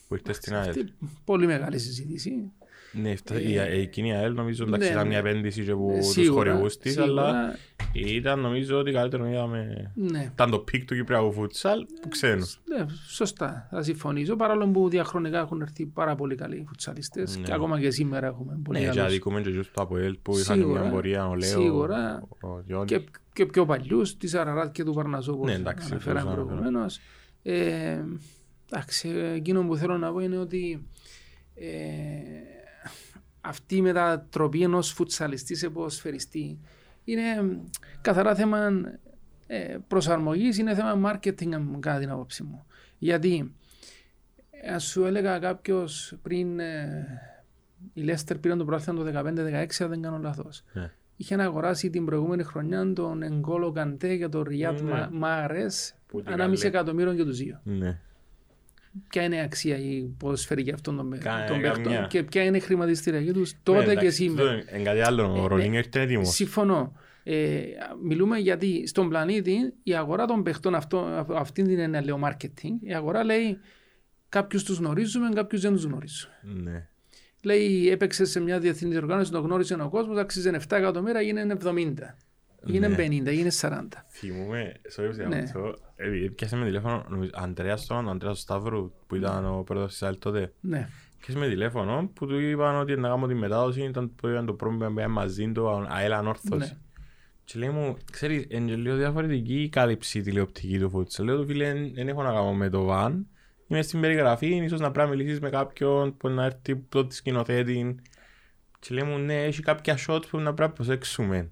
που ήρθε στην ΑΕΛ. Αυτή πολύ μεγάλη συζήτηση. Ναι, αυτά- η- εκείνη η ΑΕΛ νομίζω εντάξει ναι, ήταν ναι. μια επένδυση και που Ε, τους σίγουρα, χορηγούς της σίγουρα, αλλά ήταν νομίζω ό,τι καλύτερο είδαμε Ναι. ήταν το peak του Κυπριακού φούτσαλ που ξέρουν. Ναι, σωστά, θα συμφωνήσω. Παρόλο που διαχρονικά έχουν έρθει πάρα πολύ καλοί φουτσαλιστές Ναι. και ακόμα και σήμερα έχουμε πολύ Ναι, και καλούς. αδικούμε και τους το ΑΠΟΕΛ που είχαν Σίγουρα, μια πορεία, ο Λέο, σίγουρα. ο- ο Γιώργος. Και, και πιο παλιούς, της Αραράτ και του Παρνασσού, όπως Ναι, εντάξει, αναφέραμε τους αναφέραμε. προηγουμένως. Ε, εντάξει, εκείνο που θέλω να πω είναι ότι ε, αυτή η μετατροπή ενός φουτσαλιστή σε ποδοσφαιριστή είναι καθαρά θέμα ε, προσαρμογής, είναι θέμα marketing αν κατά την άποψή μου. Γιατί αν σου έλεγα κάποιος πριν ε, η Λέστερ πήραν το πρόθυμα το 15-16 αν δεν κάνω λάθος. Ναι. Είχε αγοράσει την προηγούμενη χρονιά τον Εγκόλο Καντέ για τον Ριάτ Ναι. Μα- Μάρες Που την ανάμιση καλή. εκατομμύρων και τους δύο. Ναι. Ποια είναι η αξία η ποδοσφαιρική αυτών των, παι- Κα- των καμιά. παιχτών και ποια είναι η χρηματιστηριακή τους Ναι, τότε και εντάξει, σήμερα. τούτο Είναι κάτι άλλο, Ε, ο ναι. Ρολίνιο ήρθε έτοιμος. Συμφωνώ. Ε, μιλούμε γιατί στον πλανήτη η αγορά των παιχτών αυτό, αυτή την είναι λέω marketing. Η αγορά λέει κάποιους τους γνωρίζουμε, κάποιους δεν τους γνωρίζουμε. Ναι. Λέει έπαιξε σε μια διεθνή οργάνωση, τον γνώρισε ο κόσμος, άξιζε 7 εκατομμύρια, γίνανε 70. Γίνε Ναι. 50, γίνε 40. Θυμούμαι, sorry που σε Ναι. αυτό, ε, πιάσε με τηλέφωνο, νομίζω, Αντρέας τον, ο Αντρέας Σταύρου, που ήταν ο πρόεδρος της ΑΕΛ τότε. Ναι. Πιάσε με τηλέφωνο που του είπαν ότι να κάνω τη μετάδοση, ήταν που ήταν το πρόβλημα που είχαν μαζί του, ο ΑΕΛ ανόρθωση. Ναι. Και λέει μου, ξέρεις, είναι και λίγο διαφορετική η κάλυψη τηλεοπτική του φούτσα. Λέω του φίλε, δεν έχω να κάνω με το βαν. Είμαι στην περιγραφή, ίσως να πρέπει να μιλήσεις με κάποιον που να έρθει από τη σκηνοθέτη. Και λέει μου, ναι, έχει κάποια shots που να πρέπει να προσέξουμε.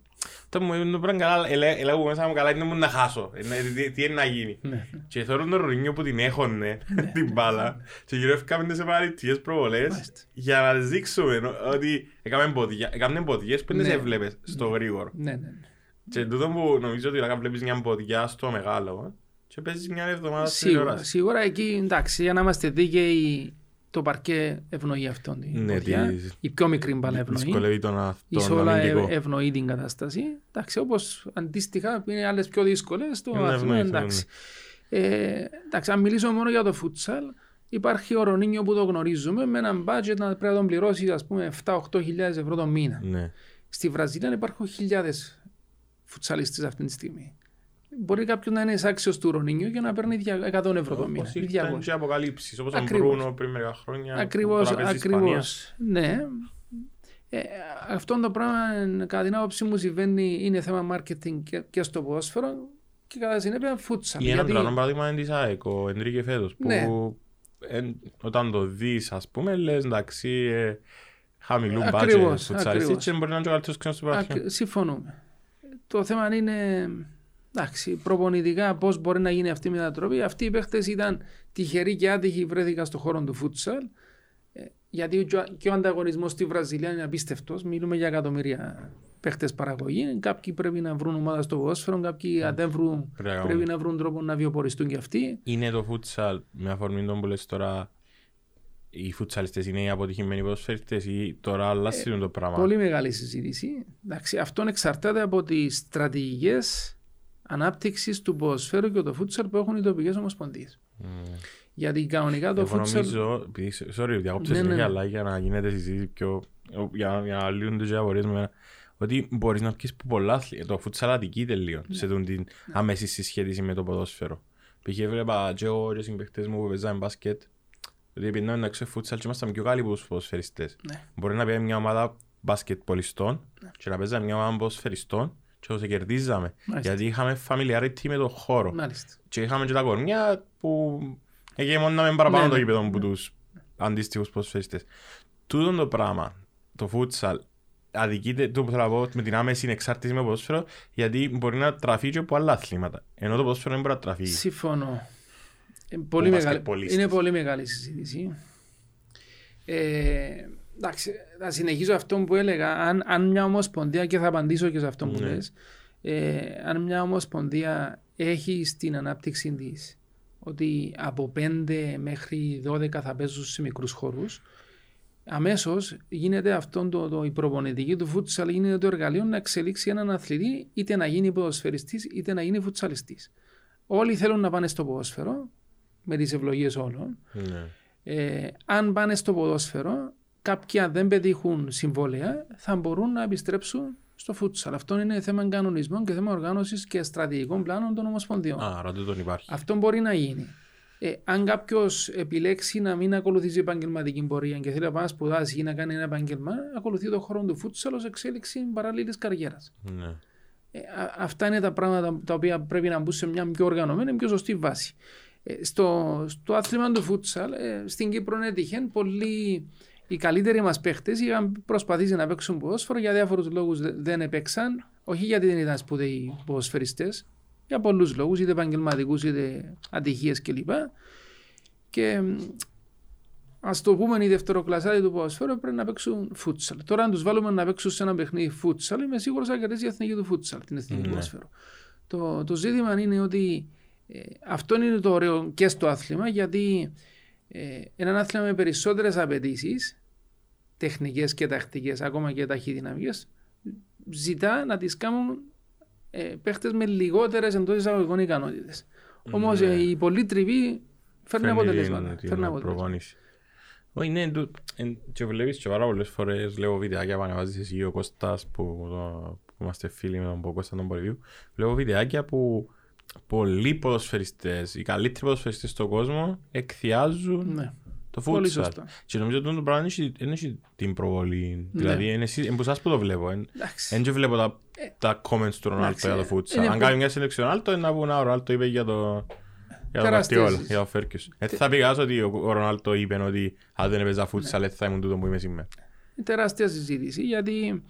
Τότε μου είπαν, το πράγμα καλά, ελέ- έλεγα εγώ μέσα μου καλά, είναι μου να χάσω. Ε, ναι, τι- Τι είναι να γίνει. Ναι. Και θεωρούν τον Ρονίνιο που την έχωνε, την μπάλα. Και γυρεύκαμε σε παραλυτικές προβολές Μάλιστα. για να δείξουμε ότι έκαμε μποδιά- έκαμε μποδιές που δεν Ναι. σε έβλεπες στο γρήγορο. Ναι, ναι, ναι. Και τούτο που νομίζω ότι να βλέπεις μια μποδιά στο μεγάλο ε, και παίζεις μια εβδομάδα στη Σίγουρα, τηλεόραση. σίγουρα εκεί εντάξει, για να είμαστε δίκαιοι, το παρκέ ευνοεί αυτόν την Ναι, ποδιά. τη- Η πιο μικρή μπάλα ευνοεί. Δυσκολεύει τον, α- Η τον Σόλα ε- αμυντικό. ευνοεί την κατάσταση. Εντάξει, όπως αντίστοιχα είναι άλλες πιο δύσκολες, το Ναι, άθλημα ευνοεί, εντάξει. Ε, εντάξει, αν μιλήσω μόνο για το φούτσαλ, υπάρχει ο Ρονίνιο που το γνωρίζουμε με έναν budget να πρέπει να τον πληρώσει ας πούμε 7-8 χιλιάδες ευρώ το μήνα. Ναι. Στη Βραζιλία υπάρχουν χιλιάδες φουτσαλιστές αυτή τη στιγμή. Μπορεί κάποιο να είναι άξιος του Ρονίνιο και να παίρνει 100 ευρώ το μήνα. Όπως ή ήρθαν 200. και αποκαλύψεις, όπως τον Ακριβώς. Μπρούνο πριν μερικά χρόνια. που Ακριβώς, τώρα παίζει Ισπανία. ακριβώς. Ναι. Ε, αυτό το πράγμα, κατά την άποψή μου, συμβαίνει, είναι θέμα marketing και, και στο ποδόσφαιρο και κατά συνέπεια φούτσαλ. Ή έναν τρανό παράδειγμα είναι της ΑΕΚ, ο Ενρίκε φέτος, που Ναι. εν- όταν το δεις, ας πούμε, λες εντάξει, ε, χαμηλού budget Ακριβώς, φουτσαριστής ακριβώς. και μπορεί να είναι και ο καλύτερος ξένος του πρωταθλήματος. Ακ- συμφωνούμε. Το θέμα είναι εντάξει, προπονητικά πώς μπορεί να γίνει αυτή η μετατροπή. Αυτοί οι παίχτες ήταν τυχεροί και άτυχοι, βρέθηκαν στον χώρο του φούτσαλ. Ε, Γιατί και ο- και ο ανταγωνισμός στη Βραζιλία είναι απίστευτος. Μιλούμε για εκατομμύρια παίχτες παραγωγή. Κάποιοι πρέπει να βρουν ομάδα στο ποδόσφαιρο, κάποιοι αν δεν βρουν, Πρέπει να πρέπει κάνουν. να βρουν τρόπο να βιοποριστούν κι αυτοί. Είναι το φούτσαλ, με αφορμή τον που λες τώρα, οι φουτσαλιστές είναι οι αποτυχημένοι ποδοσφαιριστές ή τώρα αλλάζει το πράγμα; Ε, Πολύ μεγάλη συζήτηση. Εντάξει, αυτό εξαρτάται από τις στρατηγικές ανάπτυξης του ποδοσφαίρου και του φούτσαλ που έχουν οι τοπικές ομοσπονδίες. Mm. Γιατί κανονικά το Εγώ futsal... νομίζω, επειδή, sorry, διακόψε Ναι, ναι, συνέχεια, ναι. αλλά για να γίνεται συζήτηση πιο, για, για να λύγουν τις απορίες με εμένα, ότι μπορείς να πιεις που πολλά αθλήματα. Το futsal αδικείται λίγο Ναι. σε τούν την άμεση συσχέτιση με το ποδόσφαιρο. Π.χ. έβλεπα και εγώ και οι συμπαιχτές μου που παίζαμε μπάσκετ, ότι επειδή να ξέρω futsal και ήμασταν πιο καλοί από τους ποδοσφαιριστές. Ναι. Μπορεί να πει μια ομάδα μπασκετπολιστών και να παίζαμε μια ομάδα ποδοσφαιριστών και το σε κερδίζαμε. Μάλιστα. Γιατί είχαμε familiarity με τον χώρο. Μάλιστα. Και είχαμε και τα κορμιά που εγεμόναμε παραπάνω Ναι, το ναι. γήπεδο από τους αντίστοιχους ποδοσφαιριστές. Τούτο το πράγμα, το futsal, αδικείται, το που θέλω να πω, με την άμεση εξάρτηση με το ποδόσφαιρο, γιατί μπορεί να τραφεί και από άλλα αθλήματα. Ενώ το ποδόσφαιρο δεν μπορεί να τραφεί. Συμφωνώ. Ε, πολύ Ο μεγάλη, μπασκετμπολίστης. είναι πολύ μεγάλη συζήτηση. Ε, εντάξει, θα συνεχίσω αυτό που έλεγα. Αν, αν μια ομοσπονδία, και θα απαντήσω και σε αυτό που Ναι. λες, ε, αν μια ομοσπονδία έχει στην ανάπτυξη της ότι από 5 μέχρι 12 θα παίζουν σε μικρούς χώρους, αμέσως γίνεται αυτό το, το, η προπονητική του φούτσαλ γίνεται το εργαλείο να εξελίξει έναν αθλητή είτε να γίνει ποδοσφαιριστής είτε να γίνει φουτσαλιστής. Όλοι θέλουν να πάνε στο ποδόσφαιρο με τις ευλογίες όλων. Ναι. Ε, αν πάνε στο ποδόσφαιρο, κάποιοι αν δεν πετύχουν συμβόλαια θα μπορούν να επιστρέψουν στο φούτσαλ. Αυτό είναι θέμα κανονισμών και θέμα οργάνωσης και στρατηγικών πλάνων των ομοσπονδιών. Α, άρα δεν τον υπάρχει. Αυτό μπορεί να γίνει. Ε, αν κάποιος επιλέξει να μην ακολουθήσει επαγγελματική πορεία και θέλει να πάει να σπουδάσει ή να κάνει ένα επάγγελμα, ακολουθεί το χώρο του φούτσαλ ως εξέλιξη παράλληλης καριέρας. Ναι. Ε, α- αυτά είναι τα πράγματα τα οποία πρέπει να μπουν σε μια πιο οργανωμένη, πιο σωστή βάση. Ε, στο, στο άθλημα του φούτσαλ, ε, στην Κύπρο είναι τυχαίνει πολλοί οι καλύτεροι μας παίχτες είχαν προσπαθήσει να παίξουν ποδόσφαιρο για διάφορους λόγους δεν έπαιξαν. Όχι γιατί δεν ήταν σπουδαίοι ποδοσφαιριστές, για πολλούς λόγους, είτε επαγγελματικούς είτε ατυχίες κλπ. Και ας το πούμε, οι δευτεροκλασσάδοι του ποδοσφαίρου πρέπει να παίξουν φούτσαλ. Τώρα, αν τους βάλουμε να παίξουν σε ένα παιχνίδι φούτσαλ, είμαι σίγουρος θα κερδίσει η εθνική του φούτσαλ, την εθνική του Ναι. ποδοσφαίρου. Το, το ζήτημα είναι ότι ε, αυτό είναι το ωραίο και στο άθλημα, γιατί ε, ένα άθλημα με περισσότερες απαιτήσεις, τεχνικές και τακτικές, ακόμα και ταχυδυναμικέ, ζητά να τις κάνουν ε, παίχτες με λιγότερες εντός εισαγωγικών ικανότητες. Όμως Ναι. η πολύ τριβή φέρνει αποτελέσματα. την- την Φέρνει αποτελέσματα. προπόνηση. Όχι, ναι, του- εν- και βλέπεις και πάρα πολλές φορές βλέπω βιντεάκια που ανεβάζεις εσύ ο Κώστας που, το- που είμαστε φίλοι με τον Κώστα τον Πολυβίου βλέπω βιντεάκια που πολλοί ποδοσφαιριστές, οι καλύτεροι ποδοσφαιριστές στον κόσμο εκθιάζουν Ναι. Το Πολύ futsal. σωστά. Και νομίζω ότι το πράγμα δεν έχει- δεν έχει την προβολή. Ναι. Δηλαδή, είναι εσύ- είναι που εσάς που το βλέπω. εν- Εντάξει. Δεν και βλέπω τα, τα comments του Ρονάλτο εντάξει, για το ε, futsal. είναι Αν που- κάνει μια συνέντευξη ο Ρονάλτο, είναι να πούνε «Α, ο Ρονάλτο είπε για το... Για το Τεράστια Guardiola, συζήτηση. για το Φέρκιους. Έτσι θα πήγας ότι ο ο Ρονάλτο είπε ότι αν δεν έπαιζα futsal, έτσι θα ήμουν τούτο που είμαι σήμερα. Είναι τεράστια συζήτηση γιατί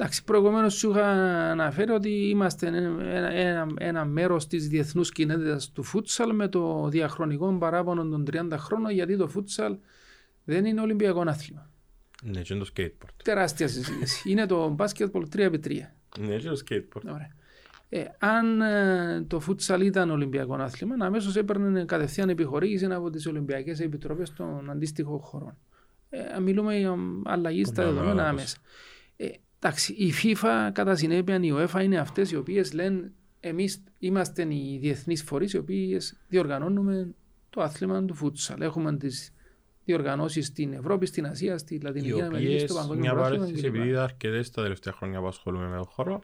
εντάξει, προηγουμένως σου είχα αναφέρει ότι είμαστε ένα, ένα, ένα μέρος της διεθνούς κοινότητας του φούτσαλ με το διαχρονικό παράπονο των 30 χρόνων γιατί το φούτσαλ δεν είναι ολυμπιακό άθλημα. Ναι, και είναι το skateboard. Τεράστια συζήτηση. είναι το μπάσκετμπολ 3x3. Ναι, και το skateboard. Ωραία. Ε, αν ε, το φούτσαλ ήταν Ολυμπιακό άθλημα, αμέσως έπαιρνε κατευθείαν επιχορήγηση από τις Ολυμπιακές Επιτροπές των αντίστοιχων χωρών. Ε, μιλούμε για αλλαγή στα Ναι, δεδομένα ναι, άμεσα. Ε, εντάξει, η FIFA κατά συνέπεια, η UEFA είναι αυτές οι οποίες λένε εμείς είμαστε οι διεθνείς φορείς οι οποίες διοργανώνουμε το άθλημα του φούτσαλ. Έχουμε τις διοργανώσεις στην Ευρώπη, στην Ασία, στη Οι Λατινική Αμερική, οποίες, στο Παγκόσμιο μια Πρωτάθλημα παρέθεση, κλπ. επειδή είδα αρκετές τα τελευταία χρόνια που ασχολούμαι με τον χώρο,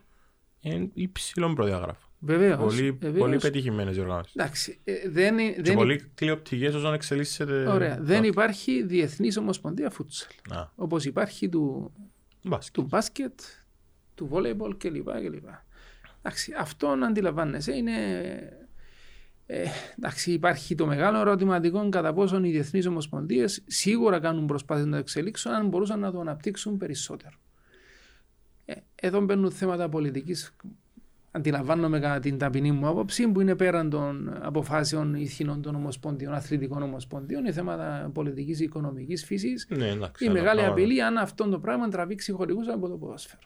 είναι υψηλών προδιαγράφων. Βεβαίως, Πολύ, βεβαίως. πολύ πετυχημένες διοργάνωσεις. Εντάξει, ε, δεν, Και δεν, πολύ κλειοπτικές όσον εξελίσσεται... Ωραία. Δεν το- υπάρχει διεθνής ομοσπονδία φούτσαλ. Α, Όπως υπάρχει του, μπάσκετ. του μπάσκετ, του βόλεϊμπολ κλπ. κλπ. Εντάξει, αυτό να αντιλαμβάνεσαι είναι. Ε, εντάξει, υπάρχει το μεγάλο ερωτηματικό κατά πόσον οι διεθνείς ομοσπονδίες σίγουρα κάνουν προσπάθεια να το εξελίξουν αν μπορούσαν να το αναπτύξουν περισσότερο. Ε, εδώ μπαίνουν θέματα πολιτικής. Αντιλαμβάνομαι κατά την ταπεινή μου άποψη που είναι πέραν των αποφάσεων ηθινών των ομοσπονδιών, αθλητικών ομοσπονδιών, είναι θέματα πολιτικής, οικονομικής φύσης. Ναι, εντάξει. Η αλλά μεγάλη πράγματα- απειλή αν αυτό το πράγμα τραβήξει χορηγούς από το ποδόσφαιρο.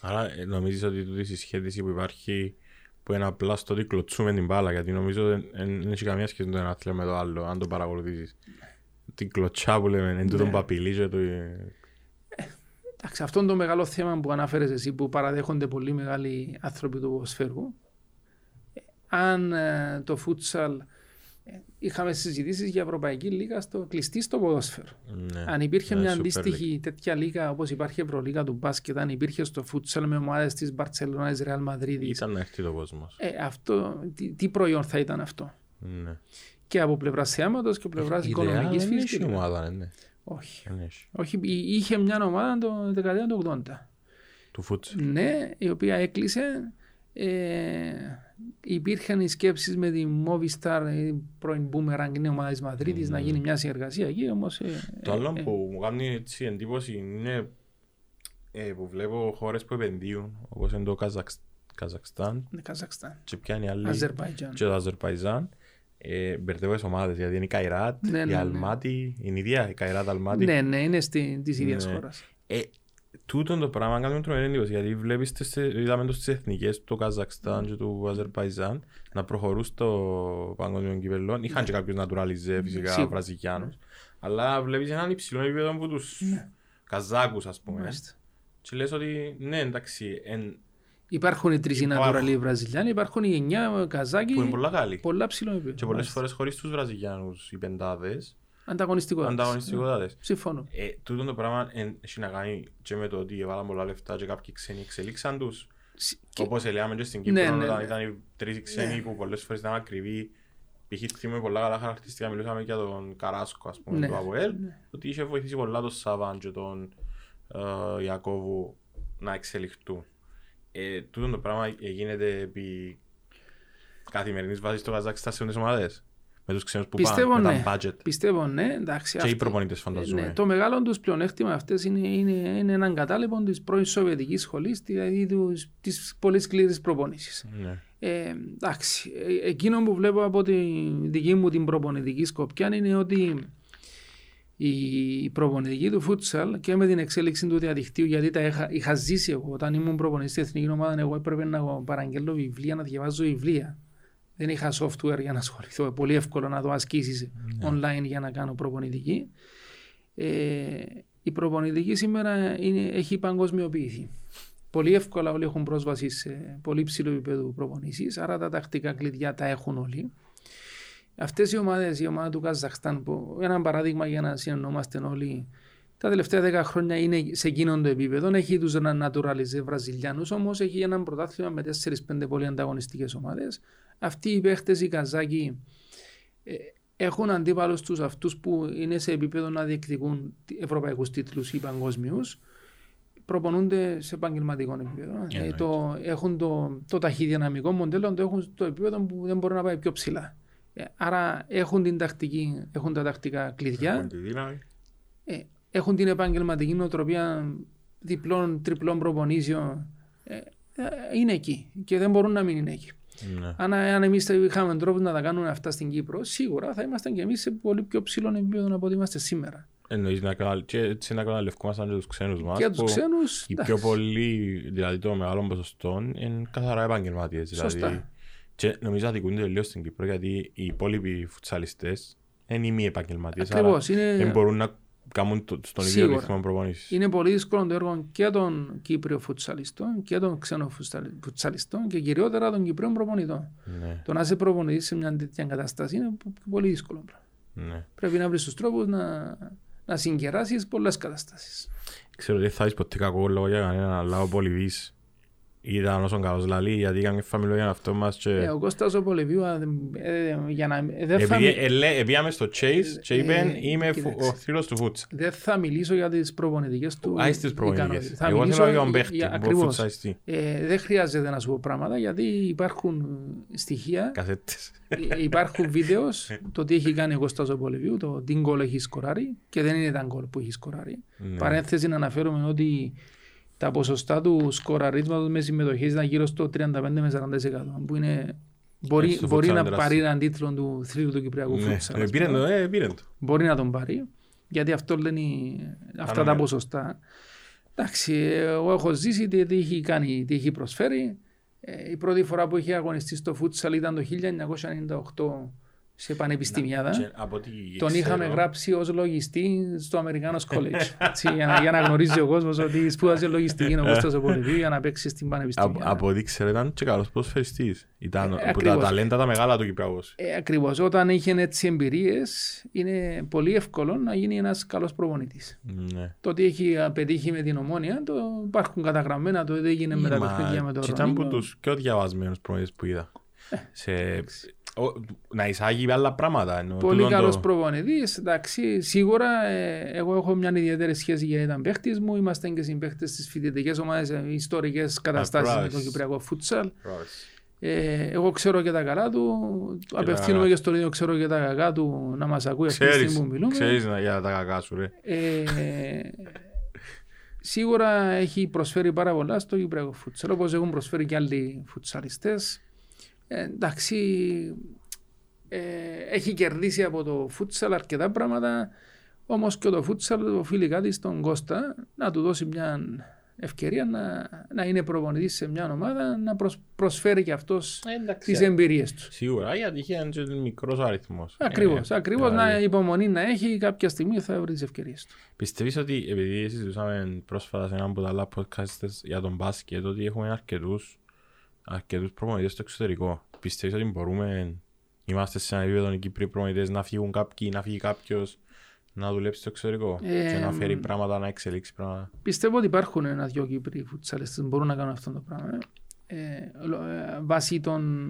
Άρα ε, νομίζεις ότι τούτη η συσχέτιση που υπάρχει που είναι απλά στο ότι κλωτσούμε την μπάλα γιατί νομίζω δεν δεν- δεν έχει καμία σχέση το ένα άθλημα με το άλλο αν το παρακολουθήσεις. Την κλωτσά που λέμε, εν τούτον Ναι. που απειλείς και το... Εντάξει, αυτό είναι το μεγάλο θέμα που αναφέρεσαι εσύ που παραδέχονται πολύ μεγάλοι άνθρωποι του ποδοσφαίρου. Ε, Αν ε, το φούτσαλ Ε, Είχαμε συζητήσεις για Ευρωπαϊκή Λίγα στο κλειστή στο ποδόσφαιρο. Ναι. Αν υπήρχε Ναι, μια Super αντίστοιχη τέτοια λίγα όπως υπάρχει η Ευρωλίγα του μπάσκετ, αν υπήρχε στο φούτσαλ με ομάδες της Μπαρσελόνας, τη Ρεάλ Μαδρίτη. Ήταν να έρθει το κόσμος. Ε, αυτό, τι, τι προϊόν θα ήταν αυτό; Ναι. Και από πλευράς θεάματο και από πλευράς Η Real οικονομικής δεν έχει φύσης. ομάδα, ναι. Όχι. Δεν έχει. Όχι. εί- Είχε μια ομάδα το δεκαετία του 80. Του φούτς. Ναι, η οποία έκλεισε. Ε, υπήρχαν οι σκέψεις με τη Movistar, η πρώην Boomerang, είναι ομάδα της Μαδρίτης, να γίνει μια συνεργασία εκεί. Όμως, ε, Το ε, άλλο ε, που μου κάνει έτσι εντύπωση είναι ε, που βλέπω χώρες που επενδύουν όπως είναι το Καζακ- Καζακστάν ναι, Καζακστάν, και πιάνει άλλη Αζερβαϊτζάν. και το Αζερπαϊζάν ε, μπερδεύω τις ομάδες γιατί είναι η Καϊράτ, Ναι, ναι, η ναι. Αλμάτι, είναι η ίδια η Καϊράτ Αλμάτι Ναι, ναι, είναι στη, της ίδιας Ναι. χώρας. ε, τούτο το πράγμα κάνει με τρομερή εντύπωση γιατί βλέπεις τις, είδαμε το στις εθνικές του Καζακστάν και του Αζερπαϊζάν να προχωρούν στο παγκόσμιο κυπέλλο είχαν και κάποιους naturalize φυσικά Σίγουρα. Βραζικιάνους αλλά βλέπεις έναν υψηλό επίπεδο από τους Καζάκους ας πούμε Μάλιστα. Και λες ότι ναι εντάξει, εν, Υπάρχουν οι τρεις Υπάρχουν. Ινατουραλοί Βραζιλιάνοι, υπάρχουν οι εννιά Καζάκοι, που είναι πολλά καλοί. πολλά ψηλό επίπεδο. Και πολλές Μάλιστα. φορές χωρίς τους Βραζιλιάνους οι πεντάδες, Ανταγωνιστικότητα. ανταγωνιστικότητες. Συμφωνώ. Ε, τούτο το πράγμα εν- έχει να κάνει και με το ότι έβαλαν πολλά λεφτά και κάποιοι ξένοι εξελίξαν τους. Σ- και- Όπως λέμε και στην Ναι, Κύπρο, ναι, όταν ναι. ήταν οι τρεις ξένοι που πολλές φορές ήταν ακριβοί. Π.χ. θυμούμε πολλά καλά χαρακτηριστικά, μιλούσαμε για τον Καράσκο, ας πούμε, Ναι. του ΑΒΟΕΛ, ότι είχε βοηθήσει πολλά τον Σαβάν και τον ε, Ιακώβου να εξελιχθούν. Ε, τούτο το πράγμα γίνεται επί καθημερινής βάσης στο Καζάκισταν σε όλες τις ομάδες. Με τους ξένους που Πιστεύω πάνε, με ναι. τα budget. Πιστεύω ναι, εντάξει. Και οι αυτό- προπονητές Ε, φανταζούμε. Ναι, το μεγάλο τους πλεονέκτημα αυτές είναι, είναι, είναι έναν κατάλοιπο της πρώην Σοβιετικής σχολής, δηλαδή της πολύ σκληρής προπόνηση. Ναι. Ε, εντάξει, ε, εκείνο που βλέπω από τη δική μου την προπονητική σκοπιά είναι ότι η προπονητική του φούτσαλ και με την εξέλιξη του διαδικτύου, γιατί τα είχα, είχα ζήσει εγώ όταν ήμουν προπονητής στην εθνική ομάδα, εγώ έπρεπε να παραγγέλνω βιβλία, να διαβάζω βιβλία. Δεν είχα software για να ασχοληθώ. Πολύ εύκολο να το ασκήσεις online για να κάνω προπονητική. Ε, η προπονητική σήμερα είναι, έχει παγκοσμιοποιηθεί. Πολύ εύκολα όλοι έχουν πρόσβαση σε πολύ ψηλό επίπεδο προπονήσεις, άρα τα τακτικά κλειδιά τα έχουν όλοι. Αυτές οι ομάδες, η ομάδα του Καζαχστάν, που ένα παράδειγμα για να συνεννόμαστε όλοι, τα τελευταία 10 χρόνια είναι σε εκείνον το επίπεδο. Έχει τους naturalize Βραζιλιάνους, όμως έχει ένα πρωτάθλημα με 4-5 πολύ ανταγωνιστικές ομάδες. Αυτοί οι παίχτες, οι Καζάκοι, ε, έχουν αντίπαλους τους αυτούς που είναι σε επίπεδο να διεκδικούν ευρωπαϊκούς τίτλους ή παγκόσμιους προπονούνται σε επαγγελματικό επίπεδο. Εννοείται. Ε, το, έχουν το, το ταχυδυναμικό μοντέλο, το έχουν στο επίπεδο που δεν μπορεί να πάει πιο ψηλά. Ε, άρα έχουν, την τακτική, έχουν τα τακτικά κλειδιά, Έχουν τη δύναμη. ε, έχουν την επαγγελματική νοοτροπία διπλών, τριπλών προπονήσεων. Ε, ε, είναι εκεί και δεν μπορούν να μην είναι εκεί. Ναι. Αν, αν εμείς είχαμε τρόπο να τα κάνουμε αυτά στην Κύπρο, σίγουρα θα ήμασταν και εμείς σε πολύ πιο ψηλό επίπεδο από ό,τι είμαστε σήμερα. Εννοείς να κανα- και έτσι να εκμεταλλευκόμασταν και τους ξένους μας. Και τους που ξένους. Οι πιο πολλοί, δηλαδή το μεγάλο ποσοστό, είναι καθαρά επαγγελματίες. Δηλαδή, Σωστά. Και νομίζω αδικούνται τελείως στην Κύπρο γιατί οι υπόλοιποι φουτσαλιστές είναι οι μη επαγγελματίες. άρα Ακριβώς. Δεν Είναι, μπορούν να κάνουν το- στον ίδιο Σίγουρα. ρυθμό προπονήσεις. είναι πολύ δύσκολο το έργο και των Κύπριων φουτσαλιστών και των ξένων φουτσαλι- φουτσαλιστών και κυριότερα των Κυπρίων προπονητών. Ναι, Το να είσαι προπονητή σε μια τέτοια κατάσταση είναι πο- πολύ δύσκολο. πράγμα. ναι. Πρέπει να βρεις τους τρόπους να, να συγκεράσεις πολλές καταστάσεις. Ξέρω ότι θα έχεις ποτέ κακό λόγο για κανέναν, αλλά ο Πολυβής ήταν όσον καλός λαλεί, γιατί είχαμε φαμιλό για αυτό μας και... Ε, ο Κώστας ο Πολεβίου, α, ε, για να, ε, δεν, θα, Επειδή μι- ε, λέ- πήγαμε στο Chase και Ε, είπε είμαι φου- κοίταξε. ο θρύλος του φούτσα. δεν θα μιλήσω για τις προπονητικές του Α, στις προπονητικές. ικανότητες. Θα Εγώ μιλήσω θέλω για τον για- παίχτη, για- που ακριβώς. φουτσαλιστή. Ε, δεν χρειάζεται να σου πω πράγματα γιατί υπάρχουν στοιχεία, Κασέτες. ε, υπάρχουν βίντεος το τι έχει κάνει ο Κώστας ο Πολεβίου, το τι γκολ έχει σκοράρει και δεν είναι τα γκολ που έχει σκοράρει. Ναι. Παρένθεση να αναφέρουμε ότι τα ποσοστά του σκοραρίσματος με συμμετοχή ήταν γύρω στο 35 με 40% που είναι Μπορεί, στο μπορεί futsal να τεράστιο. πάρει έναν τίτλο του θρύλου του Κυπριακού Ναι, futsal, ε, ας πήρε πούμε. το, ε, πήρε το. Μπορεί να τον πάρει, γιατί αυτό λένε οι- αυτά τα νούμερα. ποσοστά. Εντάξει, εγώ έχω ζήσει τι, τι έχει κάνει, τι έχει προσφέρει. Ε, η πρώτη φορά που είχε αγωνιστεί στο futsal ήταν το 1998 σε πανεπιστημιάδα. Και από ό,τι Τον ξέρω- είχαμε γράψει ως λογιστή στο Αμερικάνος College. Έτσι, για, να, για να γνωρίζει ο κόσμος ότι σπούδασε λογιστική ο Κώστας ο Πολυβίου για να παίξει στην Από, πανεπιστημιάδα. από ό,τι ξέρω ήταν και καλός ποδοσφαιριστής. Ήταν Ε, από τα ακριβώς. ταλέντα τα μεγάλα του Κυπριακούς. Ε, Ακριβώς. Όταν είχε έτσι εμπειρίες, είναι πολύ εύκολο να γίνει ένας καλός προπονητής. Ναι. Το ότι έχει πετύχει με την ομόνια, το υπάρχουν καταγραμμένα, το ότι έγινε με τα Μα, παιχνίδια με τον και ήταν από Ρονίκο. τους πιο διαβασμένους προπονητές που είδα. Ε, Σε... ο- να εισάγει άλλα πράγματα. εννοώ. Πολύ Τούτον καλός το- προπονητής. Εντάξει, σίγουρα ε, εγώ έχω μια ιδιαίτερη σχέση γιατί ήταν παίχτης μου. Είμαστε και συμπαίχτες στις φοιτητικές ομάδες, ιστορικές καταστάσεις με μπράβο. τον Κυπριακό Φούτσαλ. Μπράβο. Ε, εγώ ξέρω και τα καλά του. τα Απευθύνομαι κακά. και στον ίδιο, ξέρω και τα κακά του να μας ακούει αυτή τη Ξέρεις, στιγμή που μιλούμε. ξέρεις να- για τα κακά σου ρε. Ε, σίγουρα έχει προσφέρει πάρα πολλά στο Κυπριακό Φούτσαλ, όπως έχουν προσφέρει και άλλοι φουτσαλιστές. Ε, εντάξει, ε, έχει κερδίσει από το φούτσαλ αρκετά πράγματα, όμως και το φούτσαλ οφείλει κάτι στον Κώστα να του δώσει μια ευκαιρία να, να είναι προπονητής σε μια ομάδα, να προσ- προσφέρει και αυτός τις εμπειρίες τους. Σίγουρα, γιατί είχε ένας μικρός αριθμός. Ακριβώς, Ε, ακριβώς δηλαδή, να υπομονή να έχει κάποια στιγμή θα βρει τις ευκαιρίες του. Πιστεύεις ότι επειδή συζητούσαμε πρόσφατα σε ένα από τα άλλα podcast για τον μπάσκετ ότι έχουμε αρκετούς, αρκετούς προπονητές στο εξωτερικό. Πιστεύεις ότι μπορούμε, είμαστε σε ένα επίπεδο οι Κύπροι προπονητές να φύγουν κάποιοι, να φύγει κάποιος να δουλέψει στο εξωτερικό Ε, και να φέρει μ, πράγματα, να εξελίξει πράγματα. Πιστεύω ότι υπάρχουν ένα-δυο Κύπροι φουτσαλιστές που μπορούν να κάνουν αυτό το πράγμα. Ε, λο- ε, βάσει των,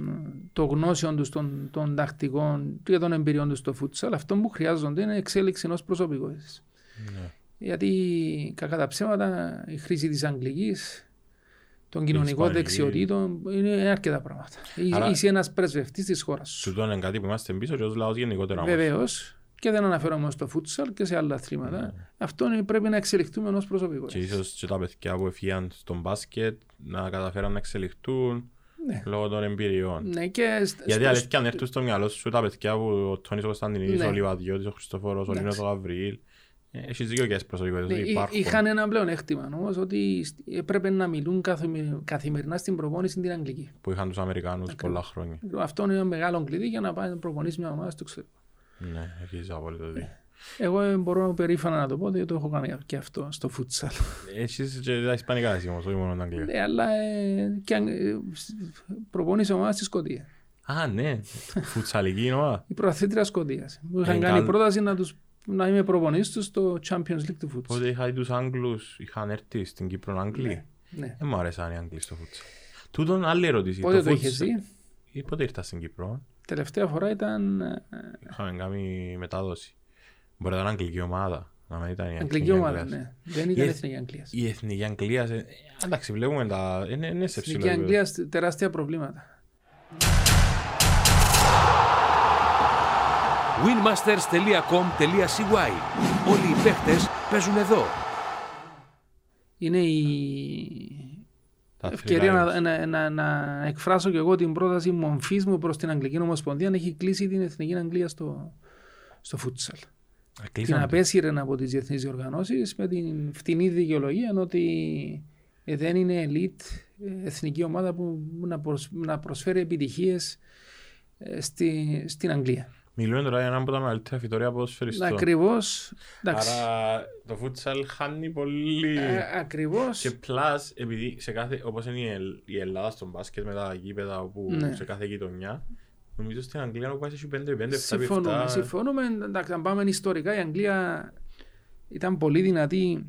των γνώσεων τους, των, των τακτικών και των εμπειριών τους στο φουτσαλ, αυτό που χρειάζονται είναι εξέλιξη ενός προσωπικότητας. Ναι. Γιατί κακά τα ψέματα, η χρήση της αγγλικής, των κοινωνικών Ισπανική. δεξιοτήτων είναι αρκετά πράγματα. Άρα- Είσαι ένας πρεσβευτής της χώρας σου. Τούτο είναι κάτι που είμαστε πίσω και ως λαός γενικότερα. όμως. Βεβαίως. Και δεν αναφέρομαι στο φούτσαλ και σε άλλα αθλήματα. Αυτό είναι, πρέπει να εξελιχθούμε ενός Και προσωπικότητας. ίσως και τα παιδιά που έφυγαν στον μπάσκετ να καταφέραν να εξελιχθούν Ναι. λόγω των εμπειριών. Ναι, και σ- Γιατί στο- αλήθεια αν έρθουν στο μυαλό σου τα παιδιά που ο Τόνις ο Κωνσταντινίδης, Ναι. ο Λιβαδιώτης, ο Χριστοφόρος, ο Εντάξει. Λίνος ο Γαβριήλ. ε, Έχεις δίκιο και τις προσωπικότητες Ναι, ότι εί- υπάρχουν. είχαν ένα πλέον έκτημα όμως ότι σ- έπρεπε να μιλούν καθημε- καθημερινά στην προπόνηση την Αγγλική. Που είχαν τους Αμερικάνους πολλά χρόνια. Αυτό είναι ένα μεγάλο κλειδί για να πάει να προπονήσει μια ομάδα στο εξωτερικό. Ναι, έχεις απόλυτο δίκιο. Εγώ ε, μπορώ περήφανα να το πω ότι το έχω κάνει και αυτό στο φούτσαλ. Έχεις και τα ισπανικά εσύ όμως, όχι μόνο τα αγγλικά. Ναι, αλλά ε, και αν- ε, σ- προπόνησε ομάδα στη Σκωτία. Α, ναι, φουτσαλική είναι ομάδα. Η προαθήτρια Σκωτίας. Μου είχαν Ε, κάνει καλ- πρόταση να, τους, να είμαι προπονητής τους στο Champions League του φούτσαλ. Πότε είχα δει τους Άγγλους, είχαν έρθει στην Κύπρο Άγγλοι. Ναι. Δεν μου αρέσαν οι Άγγλοι στο φούτσαλ. Τούτον άλλη ερώτηση. Πότε το futsal- είχες δει; Ή Πότε ήρθα στην Κύπρο. Τελευταία φορά ήταν ε, Είχαμε κάνει μετάδοση. Μπορεί να ήταν αγγλική ομάδα. Να μην ήταν η αγγλική εθνική ομάδα. Αγγλίας. Ναι. Δεν ήταν Η- εθνική Αγγλίας. Η εθνική Αγγλίας. ε, Εντάξει, βλέπουμε τα. Είναι, είναι σε Εθνική ψηλό επίπεδο. Αγγλίας σ- τεράστια προβλήματα. winmasters.com.cy Όλοι οι παίχτες παίζουν εδώ. Είναι η Τα ευκαιρία three να, να, να, να εκφράσω και εγώ την πρόταση μομφή μου προς την Αγγλική Ομοσπονδία να έχει κλείσει την Εθνική Αγγλία στο, στο φούτσαλ. Lions. Α, Την κλείσαν το. απέσυρε από τις διεθνείς διοργανώσεις με την φτηνή δικαιολογία ότι ε, δεν είναι elite ε, εθνική ομάδα που να, προσ- να προσφέρει επιτυχίες στη, στην Αγγλία. Μιλούμε τώρα για έναν από τα μεγαλύτερα φυτόρια ποδοσφαιριστών. Ακριβώς. Άρα το φούτσαλ χάνει πολύ. Ακριβώς. Και plus, επειδή σε κάθε, όπως είναι η, Ελ- η Ελλάδα στον μπάσκετ με τα γήπεδα όπου Ναι. σε κάθε γειτονιά, νομίζω στην Αγγλία που πάει σε 5-5, 7-7. Συμφωνούμε, συμφωνούμε. Εντάξει, αν πάμε ιστορικά, η Αγγλία ήταν πολύ δυνατή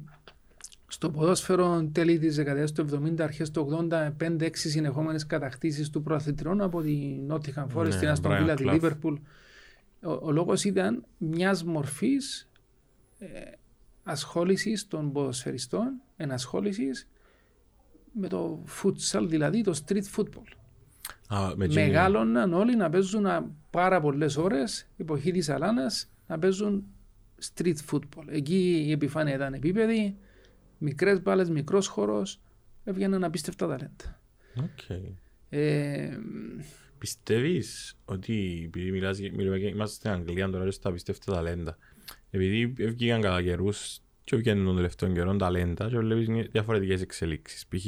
στο ποδόσφαιρο τέλη της δεκαετίας του 70, αρχές του 80, 5-6 συνεχόμενες κατακτήσεις του προαθλητριών από την Νότιχαν Φόρεστ, Ναι, την Αστον Brian Βίλα, τη Clough. Λίβερπουλ. Ο, ο λόγος ήταν μιας μορφής ε, ασχόλησης των ποδοσφαιριστών, ενασχόλησης με το futsal, δηλαδή το street football. Α, με εκείνη- Μεγάλωναν όλοι να παίζουν α, πάρα πολλές ώρες, εποχή της Αλάνας, να παίζουν street football. Εκεί η επιφάνεια ήταν επίπεδη, μικρές μπάλες, μικρός χώρος, έβγαιναν απίστευτα ταλέντα. Οκ. Ε, Πιστεύεις ότι επειδή μιλάς, για- μιλούμε και είμαστε στην Αγγλία τώρα και στα απίστευτα ταλέντα επειδή βγήκαν κατά καιρούς και βγαίνουν των τελευταίων καιρών ταλέντα και βλέπεις μια- διαφορετικές εξελίξεις π.χ.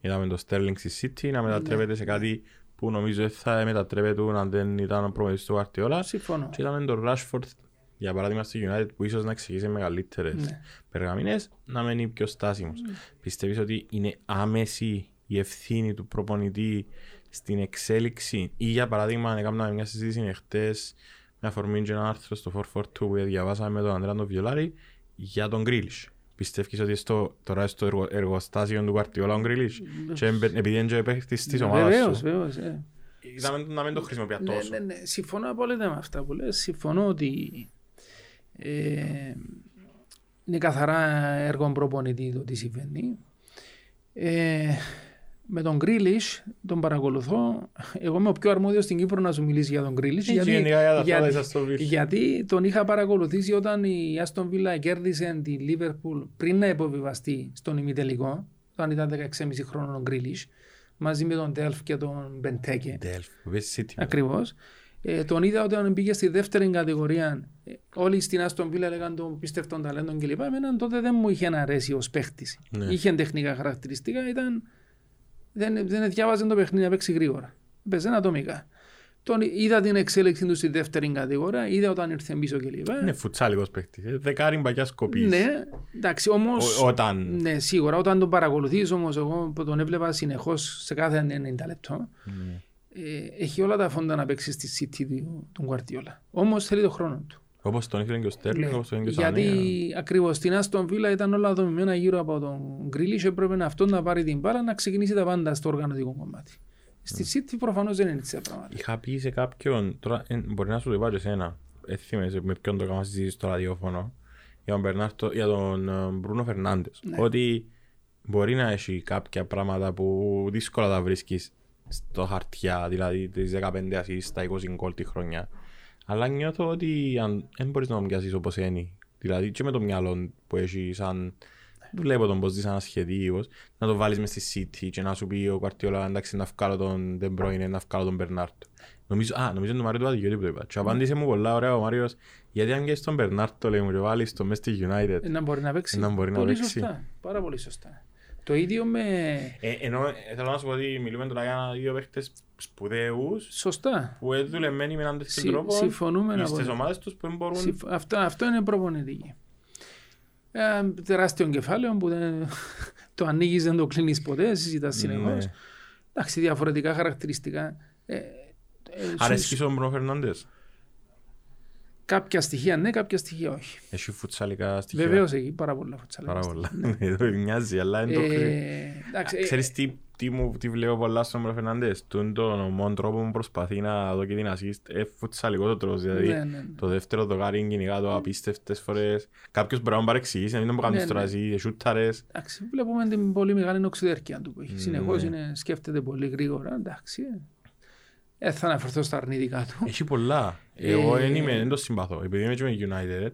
είδαμε το Sterling στη City να μετατρέπεται σε κάτι που νομίζω δεν θα μετατρέπεται αν δεν ήταν ο προπονητής του Γκουαρντιόλα. Συμφωνώ. Και είδαμε τον Rashford, για παράδειγμα στη United, που ίσως να εξηγήσει μεγαλύτερες Ναι. περγαμηνές, να μένει πιο στάσιμος. Πιστεύεις ότι είναι άμεση η ευθύνη του προπονητή στην εξέλιξη ή για παράδειγμα έκαναμε μια συζήτηση εχθές με αφορμή και ένα άρθρο στο 442 που διαβάσαμε με τον Ανδρέα τον Βιολάρη για τον Γκρίλις. Πιστεύεις ότι στο, τώρα στο εργο, εργοστάσιο του Γουαρτιόλα ο Γκρίλις και εμπε- επειδή είναι και παίχτης της ομάδας Βεβαίως, σου. βεβαίως. ε. Είδαμε να μην το χρησιμοποιεί Ναι, τόσο. ναι, ναι. Συμφωνώ απόλυτα με αυτά που λες. Συμφωνώ ότι ε, είναι καθαρά έργο προπονητή το τι συμβαίνει. Ε, με τον Γκρίλις τον παρακολουθώ. Εγώ είμαι ο πιο αρμόδιος στην Κύπρο να σου μιλήσει για τον Γκρίλις. Και γενικά για τα γιατί, θέματα της Aston Villa. γιατί τον είχα παρακολουθήσει όταν η Άστον Βίλα κέρδισε τη Λίβερπουλ πριν να υποβιβαστεί στον ημιτελικό, όταν ήταν 16,5 χρόνων ο Γκρίλις, μαζί με τον Τέλφ και τον Μπεντέκε. Delph, που παίζει City. Ακριβώς. Ε, τον είδα όταν πήγε στη δεύτερη κατηγορία. Ε, όλοι στην Άστον Βίλα λέγανε τον πίστευτον ταλέντον κλπ. Εμένα τότε δεν μου είχε αρέσει ως παίχτης. Ναι. Είχε τεχνικά χαρακτηριστικά, ήταν, δεν, δεν διάβαζε το παιχνίδι να παίξει γρήγορα. Παίζει ατομικά. Τον είδα την εξέλιξη του στη δεύτερη κατηγορία, είδα όταν ήρθε πίσω κλπ. Είναι φουτσάλικος παίχτης. ε, Δεκάρι μπαγιάς κοπής. Ναι, εντάξει, όμω. Ο- Όταν... Ναι, σίγουρα. Όταν τον παρακολουθείς όμως, εγώ που τον έβλεπα συνεχώς σε κάθε 90 λεπτό, Ναι. ε, έχει όλα τα φόντα να παίξει στη City του, του Guardiola. Όμως θέλει τον χρόνο του. Όπως τον ήθελε και ο Στέρλινγκ, Ναι. όπως τον ήθελε και ο Γιατί Σανέ. ακριβώς στην Άστον Βίλα ήταν όλα δομημένα γύρω από τον Γκρίλι και έπρεπε να αυτόν να πάρει την μπάλα να ξεκινήσει τα πάντα στο οργανωτικό κομμάτι. Στη City προφανώς δεν είναι έτσι τα πράγματα. Είχα πει σε κάποιον, τώρα ε, μπορεί να σου το είπα και εσένα, ε, θυμάσαι με ποιον το έκανα συζήτηση στο ραδιόφωνο, για τον, Μπερνάρτο, για τον ε, Μπρούνο Φερνάντες, Ναι. ότι μπορεί να έχει κάποια πράγματα που δύσκολα τα βρίσκεις στο χαρτιά, δηλαδή τις 15 ασίς στα 20 γκολ τη χρονιά. Αλλά νιώθω ότι αν, δεν μπορείς να τον πιάσεις όπως είναι. Δηλαδή και με το μυαλό που έχει σαν... Βλέπω τον πως δεις ανασχεδίως, να το βάλεις μες στη City και να σου πει ο Κουαρτιόλα εντάξει να βγάλω τον De Bruyne, να βγάλω τον Μπερνάρτο. Νομίζω, α, νομίζω είναι το Μάριο του Αδικιώτη που το είπα. Και απάντησε μου πολλά ωραία ο Μάριος, γιατί αν και στον Μπερνάρτο λέει μου και βάλεις το μες στη United. Ε, Να μπορεί να παίξει. Να μπορεί να πολύ παίξει. Σωστά. Πάρα πολύ σωστά. Το ίδιο με. Ε, ενώ ε, θέλω να σου πω ότι μιλούμε τώρα για δύο παίχτες σπουδαίους, Σωστά. που είναι δουλεμένοι με έναν τέτοιο Συ- τρόπο συμφωνούμε στις απόλυτα. ομάδες τους που δεν μπορούν... Συμφ- Αυτό, αυτό είναι προπονητική. Ε, τεράστιο κεφάλαιο που δεν, το ανοίγεις, δεν το κλείνεις ποτέ, συζητάς συνεχώς. Ναι. Εντάξει, διαφορετικά χαρακτηριστικά. Ε, ε, σου- Αρέσκει στον Μπρούνο Φερνάντες. Κάποια στοιχεία ναι, κάποια στοιχεία όχι. Έχει φουτσαλικά στοιχεία. Βεβαίως έχει πάρα πολλά φουτσάλα. Πάρα πολλά. Ναι, το μοιάζει, αλλά δεν το κρύβει. Ε, εντάξει, ε, Ξέρεις τι, τι, μου, τι βλέπω πολλά στον Μπρούνο Φερνάντες; Τον τον μόνο τρόπο που προσπαθεί να δω και την assist ε, φουτσαλικό το τρόπο. Δηλαδή ναι, ναι, ναι. το δεύτερο δοκάρι κυνηγά το απίστευτες φορές. Κάποιος μπορεί να μου παρεξηγήσει, να μην το μου κάνεις Ναι, τώρα ναι. εσύ, σούταρες. Εντάξει, βλέπουμε την πολύ μεγάλη οξυδέρκεια του που έχει. Ναι. Συνεχώς σκέφτεται πολύ γρήγορα. Εντάξει. Ε, θα αναφερθώ στα αρνητικά του. Έχει πολλά. Εγώ Ε, δεν είμαι, δεν το συμπαθώ. Επειδή είμαι και με United,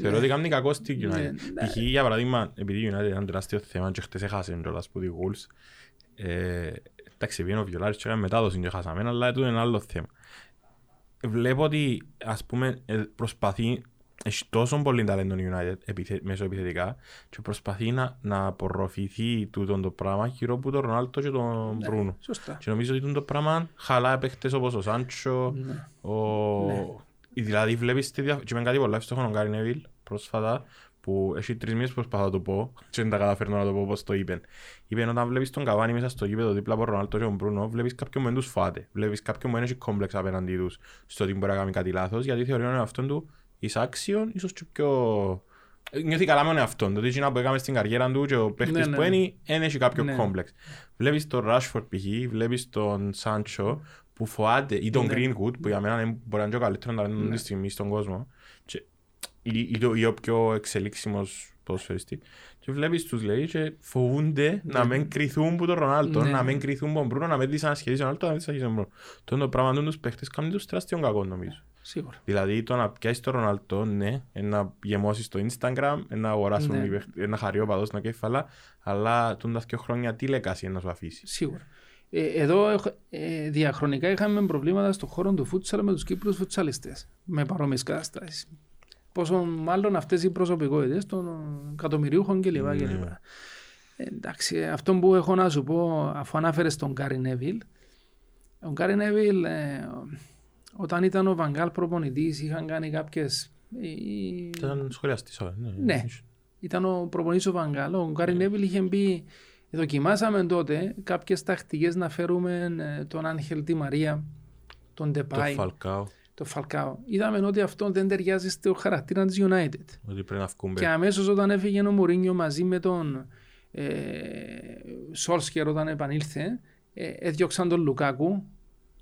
θεωρώ ότι κάνει κακό στη Ναι, United. ναι. Π.χ. για παράδειγμα, επειδή η United ήταν τεράστιο θέμα και χτες έχασε κιόλας που τη Wolves, ε, εντάξει, πήγαινε ο Βιολάρης και έκανε μετάδοση και χάσαμε, αλλά τούτο είναι άλλο θέμα. Βλέπω ότι, ας πούμε, ε, προσπαθεί, έχει τόσο πολύ ταλέντο η United επιθε, μέσω επιθετικά και προσπαθεί να, να απορροφηθεί τούτο το πράγμα γύρω από τον Ρονάλτο και τον Ναι. Μπρούνο. Σωστά. Και νομίζω ότι το πράγμα χαλά παίχτες όπως ο Σάντσο, Ναι. ο... Ναι. Δηλαδή βλέπεις τη διαφορά. Και με κάτι πολλά εύστοχο ο Γκάρι Νεβίλ πρόσφατα που έχει τρεις μήνες που προσπαθώ να το πω και δεν τα καταφέρνω να το πω όπως το είπε. Είπε όταν βλέπεις τον Καβάνι μέσα στο γήπεδο δίπλα από τον Ρονάλτο και τον Μπρούνο βλέπεις κάποιον που δεν τους φάτε. Βλέπεις κάποιον που δεν έχει κόμπλεξ απέναντι τους στο ότι μπορεί να κάνει κάτι λάθος γιατί θεωρεί τον εαυτόν του εισάξιον ίσως και πιο... Νιώθει καλά με τον εαυτόν του. Ότι εκείνα που έκαμε στην καριέρα του και ο παίχτης ναι, που ναι. είναι δεν έχει κάποιο Ναι. κόμπλεξ. Βλέπεις τον Rashford π.χ., βλέπεις τον Σάντσο που φοάται ή τον Ναι. Greenwood που για μένα είναι- μπορεί να είναι και ο καλύτερος ταλέντο Ναι. τη στιγμή στον κόσμο και, ή, ή, το- ή ο πιο εξελίξιμος ποδοσφαιριστή και βλέπεις τους λέει και φοβούνται να μην κρυθούν που τον Ρονάλτο, Ναι. να μην κρυθούν που τον Μπρούνο, να μην δυσανασχεδίσει τον Ρονάλτο, να μην δυσανασχεδίσει τον Μπρούνο. Το είναι το πράγμα του τους παίχτες κάνει τους τεράστιον κακό νομίζω. Σίγουρα. Δηλαδή το να πιάσεις τον Ρονάλτο, ναι, ε, να γεμώσεις το Instagram, ε, να αγοράσουν, Ναι. οι παίχτες, ε, να χαρεί ο παδός να κέφαλα, αλλά τον τα δύο χρόνια τι λέκαση να σου αφήσεις; Σίγουρα. Ε, εδώ έχω- ε, διαχρονικά είχαμε προβλήματα στον χώρο του φούτσαλ με τους Κύπρους φουτσαλιστές με παρόμοιες καταστάσεις. Πόσο μάλλον αυτές οι προσωπικότητες των εκατομμυρίουχων κλπ. Ναι. κλπ. Ε, εντάξει, αυτό που έχω να σου πω αφού ανάφερες τον Γκάρι Νέβιλ Ο Γκάρι Νέβιλ, ε, όταν ήταν ο Βαγκάλ προπονητής, είχαν κάνει κάποιες... ε, Ήταν σχολιαστής, ωραία, ναι. Ναι. ήταν ο προπονητής ο Βαγκάλ. Ο Γκάρι Νέβιλ είχε πει, δοκιμάσαμε τότε κάποιες τακτικές να φέρουμε ε, τον Άγχελ Τη Μαρία, τον Το Ντεπάι, Φαλκάο, τον Φαλκάο. Είδαμε ότι αυτό δεν ταιριάζει στο χαρακτήρα της United. ότι πρέπει να βγουν Και πέρα. αμέσως όταν έφυγε ο Μουρίνιο μαζί με τον ε, Σόλσκερ όταν επανήλθε, ε, έδιωξαν τον Λουκάκου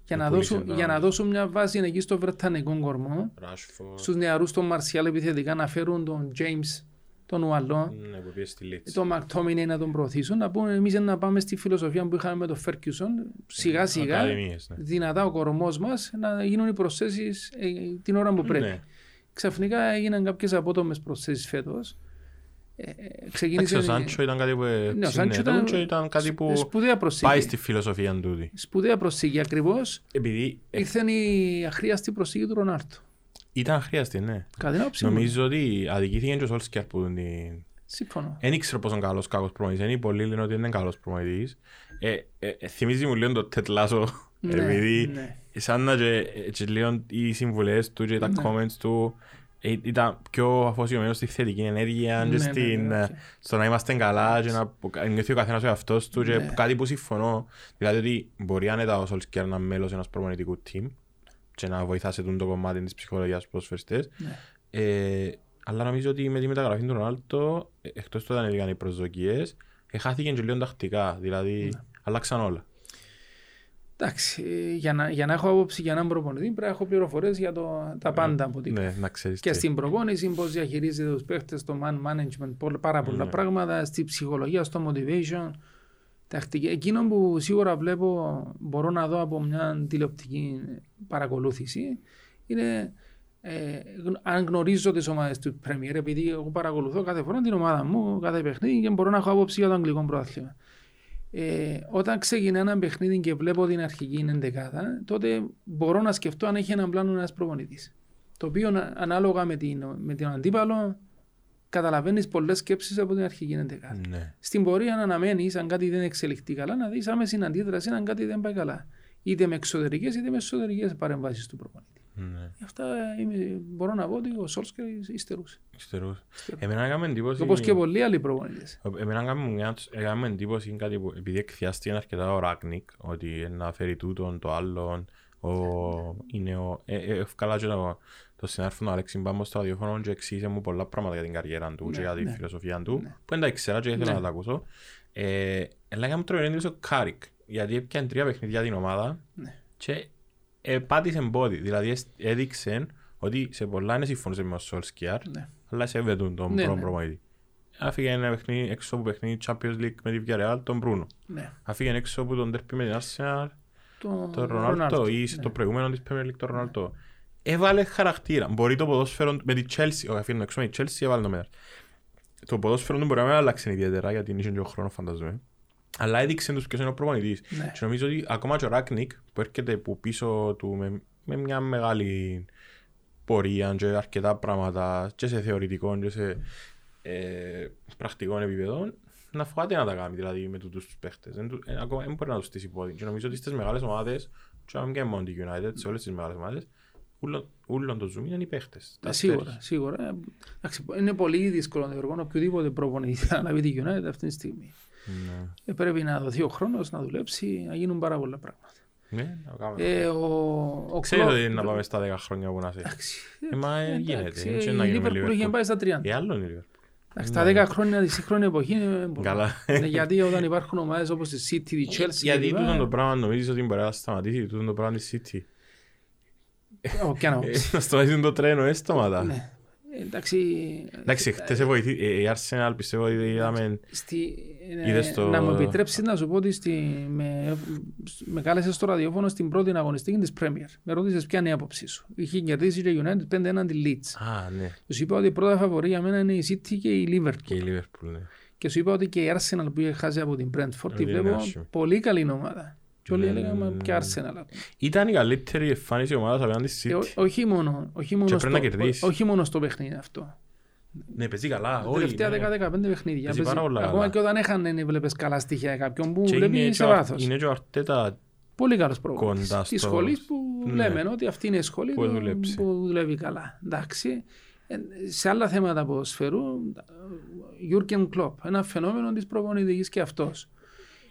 για να, πούλησε δώσουν, τον για να άλλο. δώσουν μια βάση εκεί στο Βρετανικό κορμό Ράσφορντ, στους νεαρούς των Μαρσιάλ επιθετικά να φέρουν τον James, τον Ουαλό, ναι, που πήγε στη Λίτς. τον Μακτόμινε να τον προωθήσουν, να πούμε εμείς να πάμε στη φιλοσοφία που είχαμε με τον Φέρκιουσον, σιγά σιγά, Ακαδημίες, ναι. δυνατά ο κορμός μας να γίνουν οι προσθέσεις ε, την ώρα που πρέπει. Ναι. Ξαφνικά έγιναν κάποιες απότομες προσθέσεις φέτος. Ε, ε, Εντάξει, ξεκίνησε... ο Σάντσο ήταν κάτι που Ναι, ο Σάντσο ξύνε ήταν- και ήταν κάτι που Σπουδαία προσθήκη. πάει στη φιλοσοφία τούτη. Σπουδαία προσθήκη ακριβώς. Επειδή ε, Ήρθε η αχρείαστη προσθήκη του Ρονάλντο. ήταν χρειαστή, ναι. Κατά την άποψή μου. Νομίζω ότι αδικήθηκε και ο Σόλσκιερ που την... Συμφωνώ. Δεν ήξερα πόσο καλός κακός προπονητής. Είναι πολλοί λένε ότι είναι καλός προπονητής. Ε, ε, ε, θυμίζει μου λίγο το Ted Lasso. Ναι, επειδή ναι. σαν να και, και λίγο οι συμβουλές του και τα Ναι. comments του ε, ήταν πιο αφοσιωμένος στη θετική ενέργεια Ναι, και ναι, στην, ναι, ε, οκ. στο να είμαστε καλά και να νιώθει ο καθένας ο εαυτός του και Ναι. κάτι που συμφωνώ δηλαδή ότι μπορεί άνετα ο Σολσκέρ να είναι μέλος ενός προπονητικού team και να βοηθά σε τούτο το κομμάτι της ψυχολογίας στους προσφερστές Ναι. ε, αλλά νομίζω ότι με τη μεταγραφή του Ρονάλτο ε, εκτός του όταν έγιναν οι προσδοκίες ε, χάθηκε και λίγο τακτικά δηλαδή Ναι. αλλάξαν όλα Εντάξει, ε, για να, για να έχω άποψη για έναν προπονητής πρέπει να έχω πληροφορίες για το, τα πάντα από την ναι, να ξέρεις Και τι. στην προπόνηση, πώς διαχειρίζεται τους παίχτες, το man management, πολλ- πάρα πολλά Ναι. πράγματα, στη ψυχολογία, στο motivation. τακτική. Εκείνο που σίγουρα βλέπω, μπορώ να δω από μια τηλεοπτική παρακολούθηση, είναι ε, γνω- αν γνωρίζω τις ομάδες του Premier, επειδή εγώ παρακολουθώ κάθε φορά την ομάδα μου, κάθε παιχνίδι και μπορώ να έχω άποψη για το αγγλικό πρωτάθλημα. Ε, όταν ξεκινά ένα παιχνίδι και βλέπω την αρχική εντεκάδα, τότε μπορώ να σκεφτώ αν έχει έναν πλάνο ένας προπονητής. Το οποίο να- ανάλογα με, την, με τον αντίπαλο καταλαβαίνεις πολλές σκέψεις από την αρχική εντεκάδα. Ναι. Στην πορεία να αναμένεις, αν κάτι δεν εξελιχθεί καλά, να δεις άμεση αντίδραση αν κάτι δεν πάει καλά. Είτε με εξωτερικές είτε με εσωτερικές παρεμβάσεις του προπονητή. Ναι. Αυτά είμαι, μπορώ να πω ότι ο Σόλσκερ υστερούσε. Υστερούς. Εμένα έκαμε εντύπωση... Όπως και πολλοί άλλοι προπονητές. Εμένα έκαμε μια- έκαμε εντύπωση κάτι που επειδή εκθιάστηκε αρκετά ο Ράκνικ ότι να φέρει τούτον το άλλον ο, είναι ο, ε, ε, έβκαλα και το, το συνάδελφο του Αλέξη Μπάμπος στο ραδιόφωνο και εξήγησε μου πολλά πράγματα για την καριέρα του και Ναι, για τη ναι. φιλοσοφία του Ναι. που δεν τα ήξερα και ήθελα Ναι. να τα ακούσω ε, αλλά έκαμε τρομερή εντύπωση ο Κάρικ γιατί έπιανε τρία παιχνίδια την ομάδα Ναι. και ε, πάτησε πόδι δηλαδή εσ- έδειξε ότι σε πολλά εν συμφωνούσε με το Σόλσκιερ Ναι. αλλά σέβεται τον Ναι, πρώτο ναι. προπονητή. Άφηκε ένα παιχνίδι έξω από παιχνίδι Champions League με τη Villarreal τον Μπρούνο. Ναι. Άφηκε έξω από τον ντέρμπι με την Arsenal Το, τον Ρονάλτο ή ναι. το προηγούμενο της Premier League τον Ρονάλτο. Έβαλε χαρακτήρα. Μπορεί το ποδόσφαιρο με τη Chelsea, όχι αφήνω έξω με τη Chelsea έβαλε το μέτρα. Το ποδόσφαιρο του μπορεί να μην αλλάξει ιδιαίτερα γιατί είναι και ο χρόνος φανταζομαι. Αλλά έδειξε τους ποιος είναι ο προπονητής. Ναι. Και νομίζω ότι ακόμα και ο Ράκνικ που έρχεται που πίσω του με, με μια μεγάλη πορεία και αρκετά πράγματα και σε θεωρητικό και σε ε, πρακτικό επίπεδο να φοβάται να τα κάνει δηλαδή με τούτους τους παίχτες. Δεν, του- ε, ακόμα δεν μπορεί να τους στήσει πόδι. Και νομίζω ότι στις μεγάλες ομάδες και αν και μόνο τη United, σε όλες τις μεγάλες ομάδες ούλον- ούλον το zoom είναι οι παίχτες. τα Ε, Σίγουρα, αστέρια. σίγουρα. Ε, εντάξει, είναι πολύ δύσκολο να διοργανώ οποιοδήποτε προπονητή να λάβει τη United αυτή τη στιγμή. Ναι. Ε, πρέπει να δοθεί ο χρόνος να δουλέψει, να γίνουν πάρα πολλά πράγματα. Ναι, να κάνουμε. Ε, ο, ο Ξέρεις Κλόπ- ότι είναι να πάμε στα 10 χρόνια που να είσαι. Εντάξει, Ε, μα ε, εντάξει, γίνεται. η Έτσι να γίνουμε Liverpool είχε Liverpool. πάει στα 30. Ε, άλλο είναι η Liverpool. Εντάξει, τα 10 χρόνια τη σύγχρονη εποχή είναι πολύ. Καλά. Ναι, γιατί όταν υπάρχουν ομάδες όπως η City, η Chelsea. Γιατί κλπ, τούτο το πράγμα νομίζεις ότι μπορεί να σταματήσει τούτο το πράγμα της City. ο, κι αν Ε, όμως. Να σταματήσει το τρένο, ε, σταματά. Ναι. Εντάξει, Εντάξει, χτες βοηθεί, ε, η Arsenal πιστεύω ότι είδαμε... Στη, Είδες ε, το- Να μου επιτρέψεις να σου πω ότι στη, με, με κάλεσες στο ραδιόφωνο στην πρώτη αγωνιστική της Premier. Με ρώτησες ποια είναι η άποψή σου. Είχε κερδίσει και η United 5 έναντι Leeds. Α, ναι. Τους είπα ότι η πρώτα φαβορή για μένα είναι η City και η Liverpool. Και η Liverpool, ναι. Και σου είπα ότι και η Arsenal που είχε χάσει από την Brentford τη Είναι βλέπω άσχημη. πολύ καλή ομάδα. Και όλοι Ναι, έλεγαν ναι, «Μα ναι, ποια ναι. Arsenal. Ήταν η καλύτερη εμφάνιση ομάδας απέναντι στη Και ό- City. όχι μόνο, όχι μόνο, πρέπει να στο, κερδίσει. ό- όχι μόνο στο παιχνίδι αυτό. Ναι, παίζει καλά, Τα όχι. τελευταία ναι. 10-15 παιχνίδια. Παίζει πάρα πολλά Ακόμα καλά. και όταν έχανε βλέπεις καλά στοιχεία κάποιον που Και βλέπει είναι σε και ο- βάθος. Είναι και ο Αρτέτα Πολύ καλός προπονητής. Κοντά Της στο- σχολής που Ναι. λέμε ότι αυτή είναι η σχολή Που του- δουλέψει. που δουλεύει καλά. Εντάξει. Ε, Σε άλλα θέματα ποδοσφαιρού, Γιούργκεν Κλόπ, ένα φαινόμενο της προπονητικής και αυτός.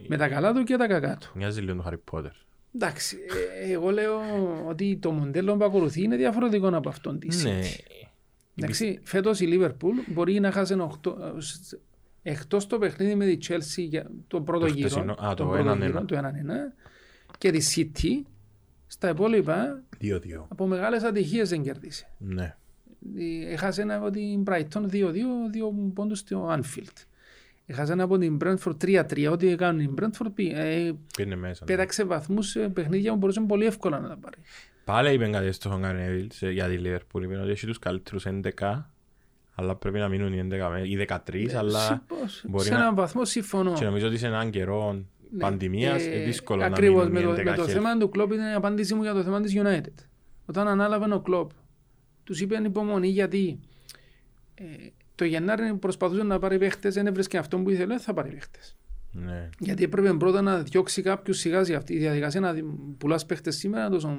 Με τα καλά του και τα κακά του. Μοιάζει λίγο το Χάρι Πότερ. Εντάξει, ε, εγώ λέω ότι το μοντέλο που ακολουθεί είναι διαφορετικό από αυτόν τη Ναι. Εντάξει, φέτος η Λίβερπουλ μπορεί να χάσει εκτός το παιχνίδι με τη Chelsea για το πρώτο Το γύρο, χτεσινό. Α, το τον πρώτο 1-1. γύρο, το 1-1 και τη City στα υπόλοιπα 2-2. από μεγάλες ατυχίες δεν κερδίσε. Ναι. Ε, Έχασε ένα από την Brighton 2-2, δύο πόντους στο Anfield. Έχασε ένα από την Brentford 3-3, ό,τι έκανε η Brentford πή- ε, Πήγαινε μέσα. ναι. πέταξε βαθμούς σε παιχνίδια που μπορούσε πολύ εύκολα να τα πάρει. Πάλι είπε κάτι στο Γκάρι Νέβιλς σε- για τη Λίβερπουλ. Είπε ότι έχει τους καλύτερους 11, αλλά πρέπει να μείνουν οι 11 με- ή 13, αλλά Συμπως, μπορεί σε να- έναν βαθμό συμφωνώ. και νομίζω ότι σε έναν καιρό Ναι. πανδημίας Ε, είναι δύσκολο να ακριβώς, μείνουν οι με το, 11 με το χέρι. θέμα του Κλόπ ήταν η απάντησή μου για το θέμα της United. Όταν ανάλαβε ο Κλόπ, τους είπε υπομονή γιατί ε, το Γενάρη προσπαθούσε να πάρει παίχτες, δεν έβρισκε αυτό που ήθελε, θα πάρει παίχτες. Ναι. Γιατί έπρεπε πρώτα να διώξει κάποιους σιγά σιγά. Αυτή η διαδικασία να πουλάς παίχτες σήμερα είναι τόσο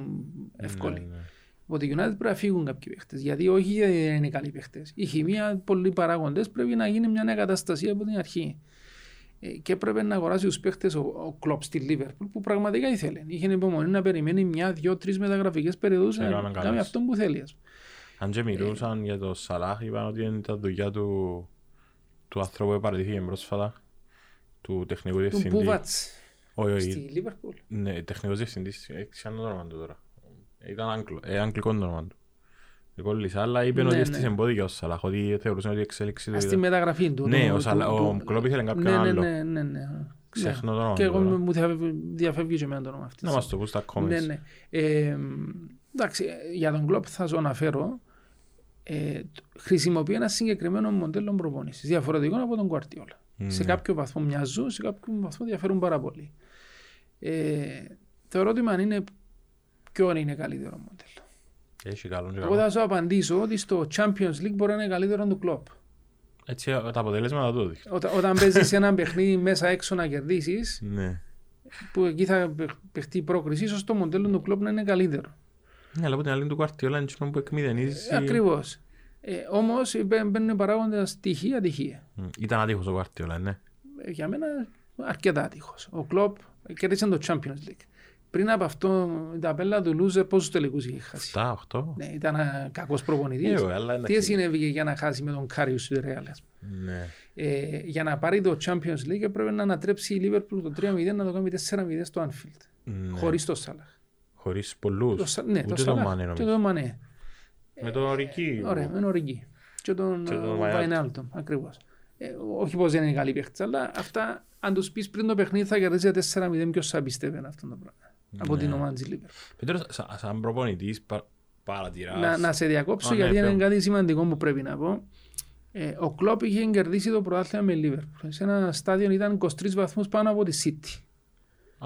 εύκολη. Ναι, ναι. Από τη United πρέπει να φύγουν κάποιοι παίχτες. Γιατί όχι γιατί δεν είναι καλοί παίχτες. Η χημεία, πολλοί παράγοντες πρέπει να γίνει μια νέα καταστασία από την αρχή. Ε, Και έπρεπε να αγοράσει τους παίχτες ο, ο Κλοπ στη Λίβερπουλ που πραγματικά ήθελε. Είχε υπομονή να περιμένει μια, δύο, τρεις μεταγραφικές περιόδου Έκαναν να καλές. κάνει αυτό που θέλει. Ας πούμε. Αν και μιλούσαν για το Σαλάχ, είπαν ότι είναι τα δουλειά του, του ανθρώπου που παραιτήθηκε πρόσφατα, του τεχνικού Του διευθυντή. Μπούβατς Όχι, στη όχι. Λίβερπουλ. Ναι, τεχνικός διευθυντής, ε, ξέρω το όνομα του τώρα. Ήταν Άγγλο, ε, αγγλικό το όνομα του. Λοιπόν, Λισά, αλλά είπε Ναι, ότι ναι. έστησε εμπόδια ο Σαλάχ, ότι θεωρούσαν ότι η εξέλιξη του Στη ήταν... μεταγραφή του. Ναι, του- ο του- Σαλα- ο του- Κλόπ ήθελε κάποιον ναι, ναι, άλλο. Ναι, ναι, ναι. Ξέχνω το Ναι. όνομα Και του εγώ τώρα. μου διαφε- διαφεύγει και εμένα το όνομα αυτής. Να μας το πούν στα comments. Ναι, ναι. Ε, εντάξει, ε, για τον Κλόπ θα σου αναφέρω. Ε, τ- χρησιμοποιεί ένα συγκεκριμένο μοντέλο προπόνησης. Διαφορετικό από τον Κουαρτιόλα. Σε Ναι. κάποιο βαθμό μοιάζουν, σε κάποιο βαθμό διαφέρουν πάρα πολύ. Ε, το ερώτημα είναι ποιο είναι καλύτερο μοντέλο. Έχει καλό και Εγώ κακό. θα σου απαντήσω ότι στο Champions League μπορεί να είναι καλύτερο του Κλόπ. Έτσι, τα αποτελέσματα του δείχνουν. Όταν, όταν παίζεις ένα παιχνίδι μέσα έξω να κερδίσεις, Ναι. που εκεί θα παιχ- παιχτεί η πρόκριση, ίσως το μοντέλο του κλοπ να είναι καλύτερο. Ναι, αλλά από την άλλη του Κουαρτιόλα είναι εκείνο που εκμηδενίζει. Ακριβώς. Ε, Όμως μπαίνουν παράγοντα στοιχεία-ατυχία. Μ, Ήταν άτυχος ο Κουαρτιόλα, ναι. Ε, για μένα αρκετά άτυχος. Ο κλοπ κέρδισε το Champions League. Πριν από αυτό, η ταπέλα του Λούζε πόσους τελικούς είχε χάσει. 7, 8. Ναι, ήταν κακός προπονητής. Ε, ωραία, αλλά Τι εντάξει. συνέβη για να χάσει με τον Κάριου στη Ρεάλ. Ναι. Ε, για να πάρει το Champions League έπρεπε να ανατρέψει η Liverpool το 3-0 να το κάνει 4-0 στο Anfield. Ναι. Χωρίς το Σάλαχ. Χωρίς πολλούς. Το, Σα- ναι, Ούτε το τον Σαλάχ Μανέ και νομίζω. τον Μανέ. Με τον Οριγκί. Ωραία, με τον Οριγκί. Και τον Και τον ε, Βαϊνάλντομ. Βαϊνάλντομ, ακριβώς. Ε, όχι πως δεν είναι καλή παίχτης, αλλά αυτά αν τους πεις πριν το παιχνίδι θα κερδίσει 4-0 ποιος θα πιστεύει αυτό το πράγμα. Από Ναι. την ομάδα της Λίβερ. Πέτρος, σαν- σαν προπονητής πα- παρατηράς. Να, να σε διακόψω Α, ναι, γιατί είναι πέμπω. κάτι σημαντικό που πρέπει να πω. Ε, ο Κλόπ είχε κερδίσει το πρωτάθλημα με Λίβερ. Σε ένα στάδιο ήταν 23 βαθμούς πάνω από τη City.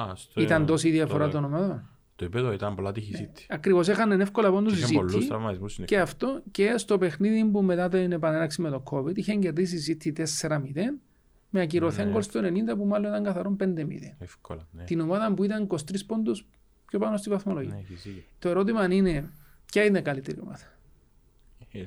Α, στο- Ήταν τόση η διαφορά το- των ομάδων. Το επίπεδο ήταν πολλά τύχη City. Ακριβώς έχανε εύκολα πόντους Είχε η πολλούς City. τραυματισμούς Και συνεχώς. αυτό και στο παιχνίδι που μετά την επανέναξη με το COVID είχε κερδίσει η City 4-0 με ακυρωθέν Ναι. γκολ στο 90 που μάλλον ήταν καθαρόν 5-0. Εύκολα, ναι. Την ομάδα που ήταν 23 πόντους πιο πάνω στη βαθμολογία. Ναι, έχεις δίκιο. Το ερώτημα είναι ποια είναι η καλύτερη ομάδα; Ε,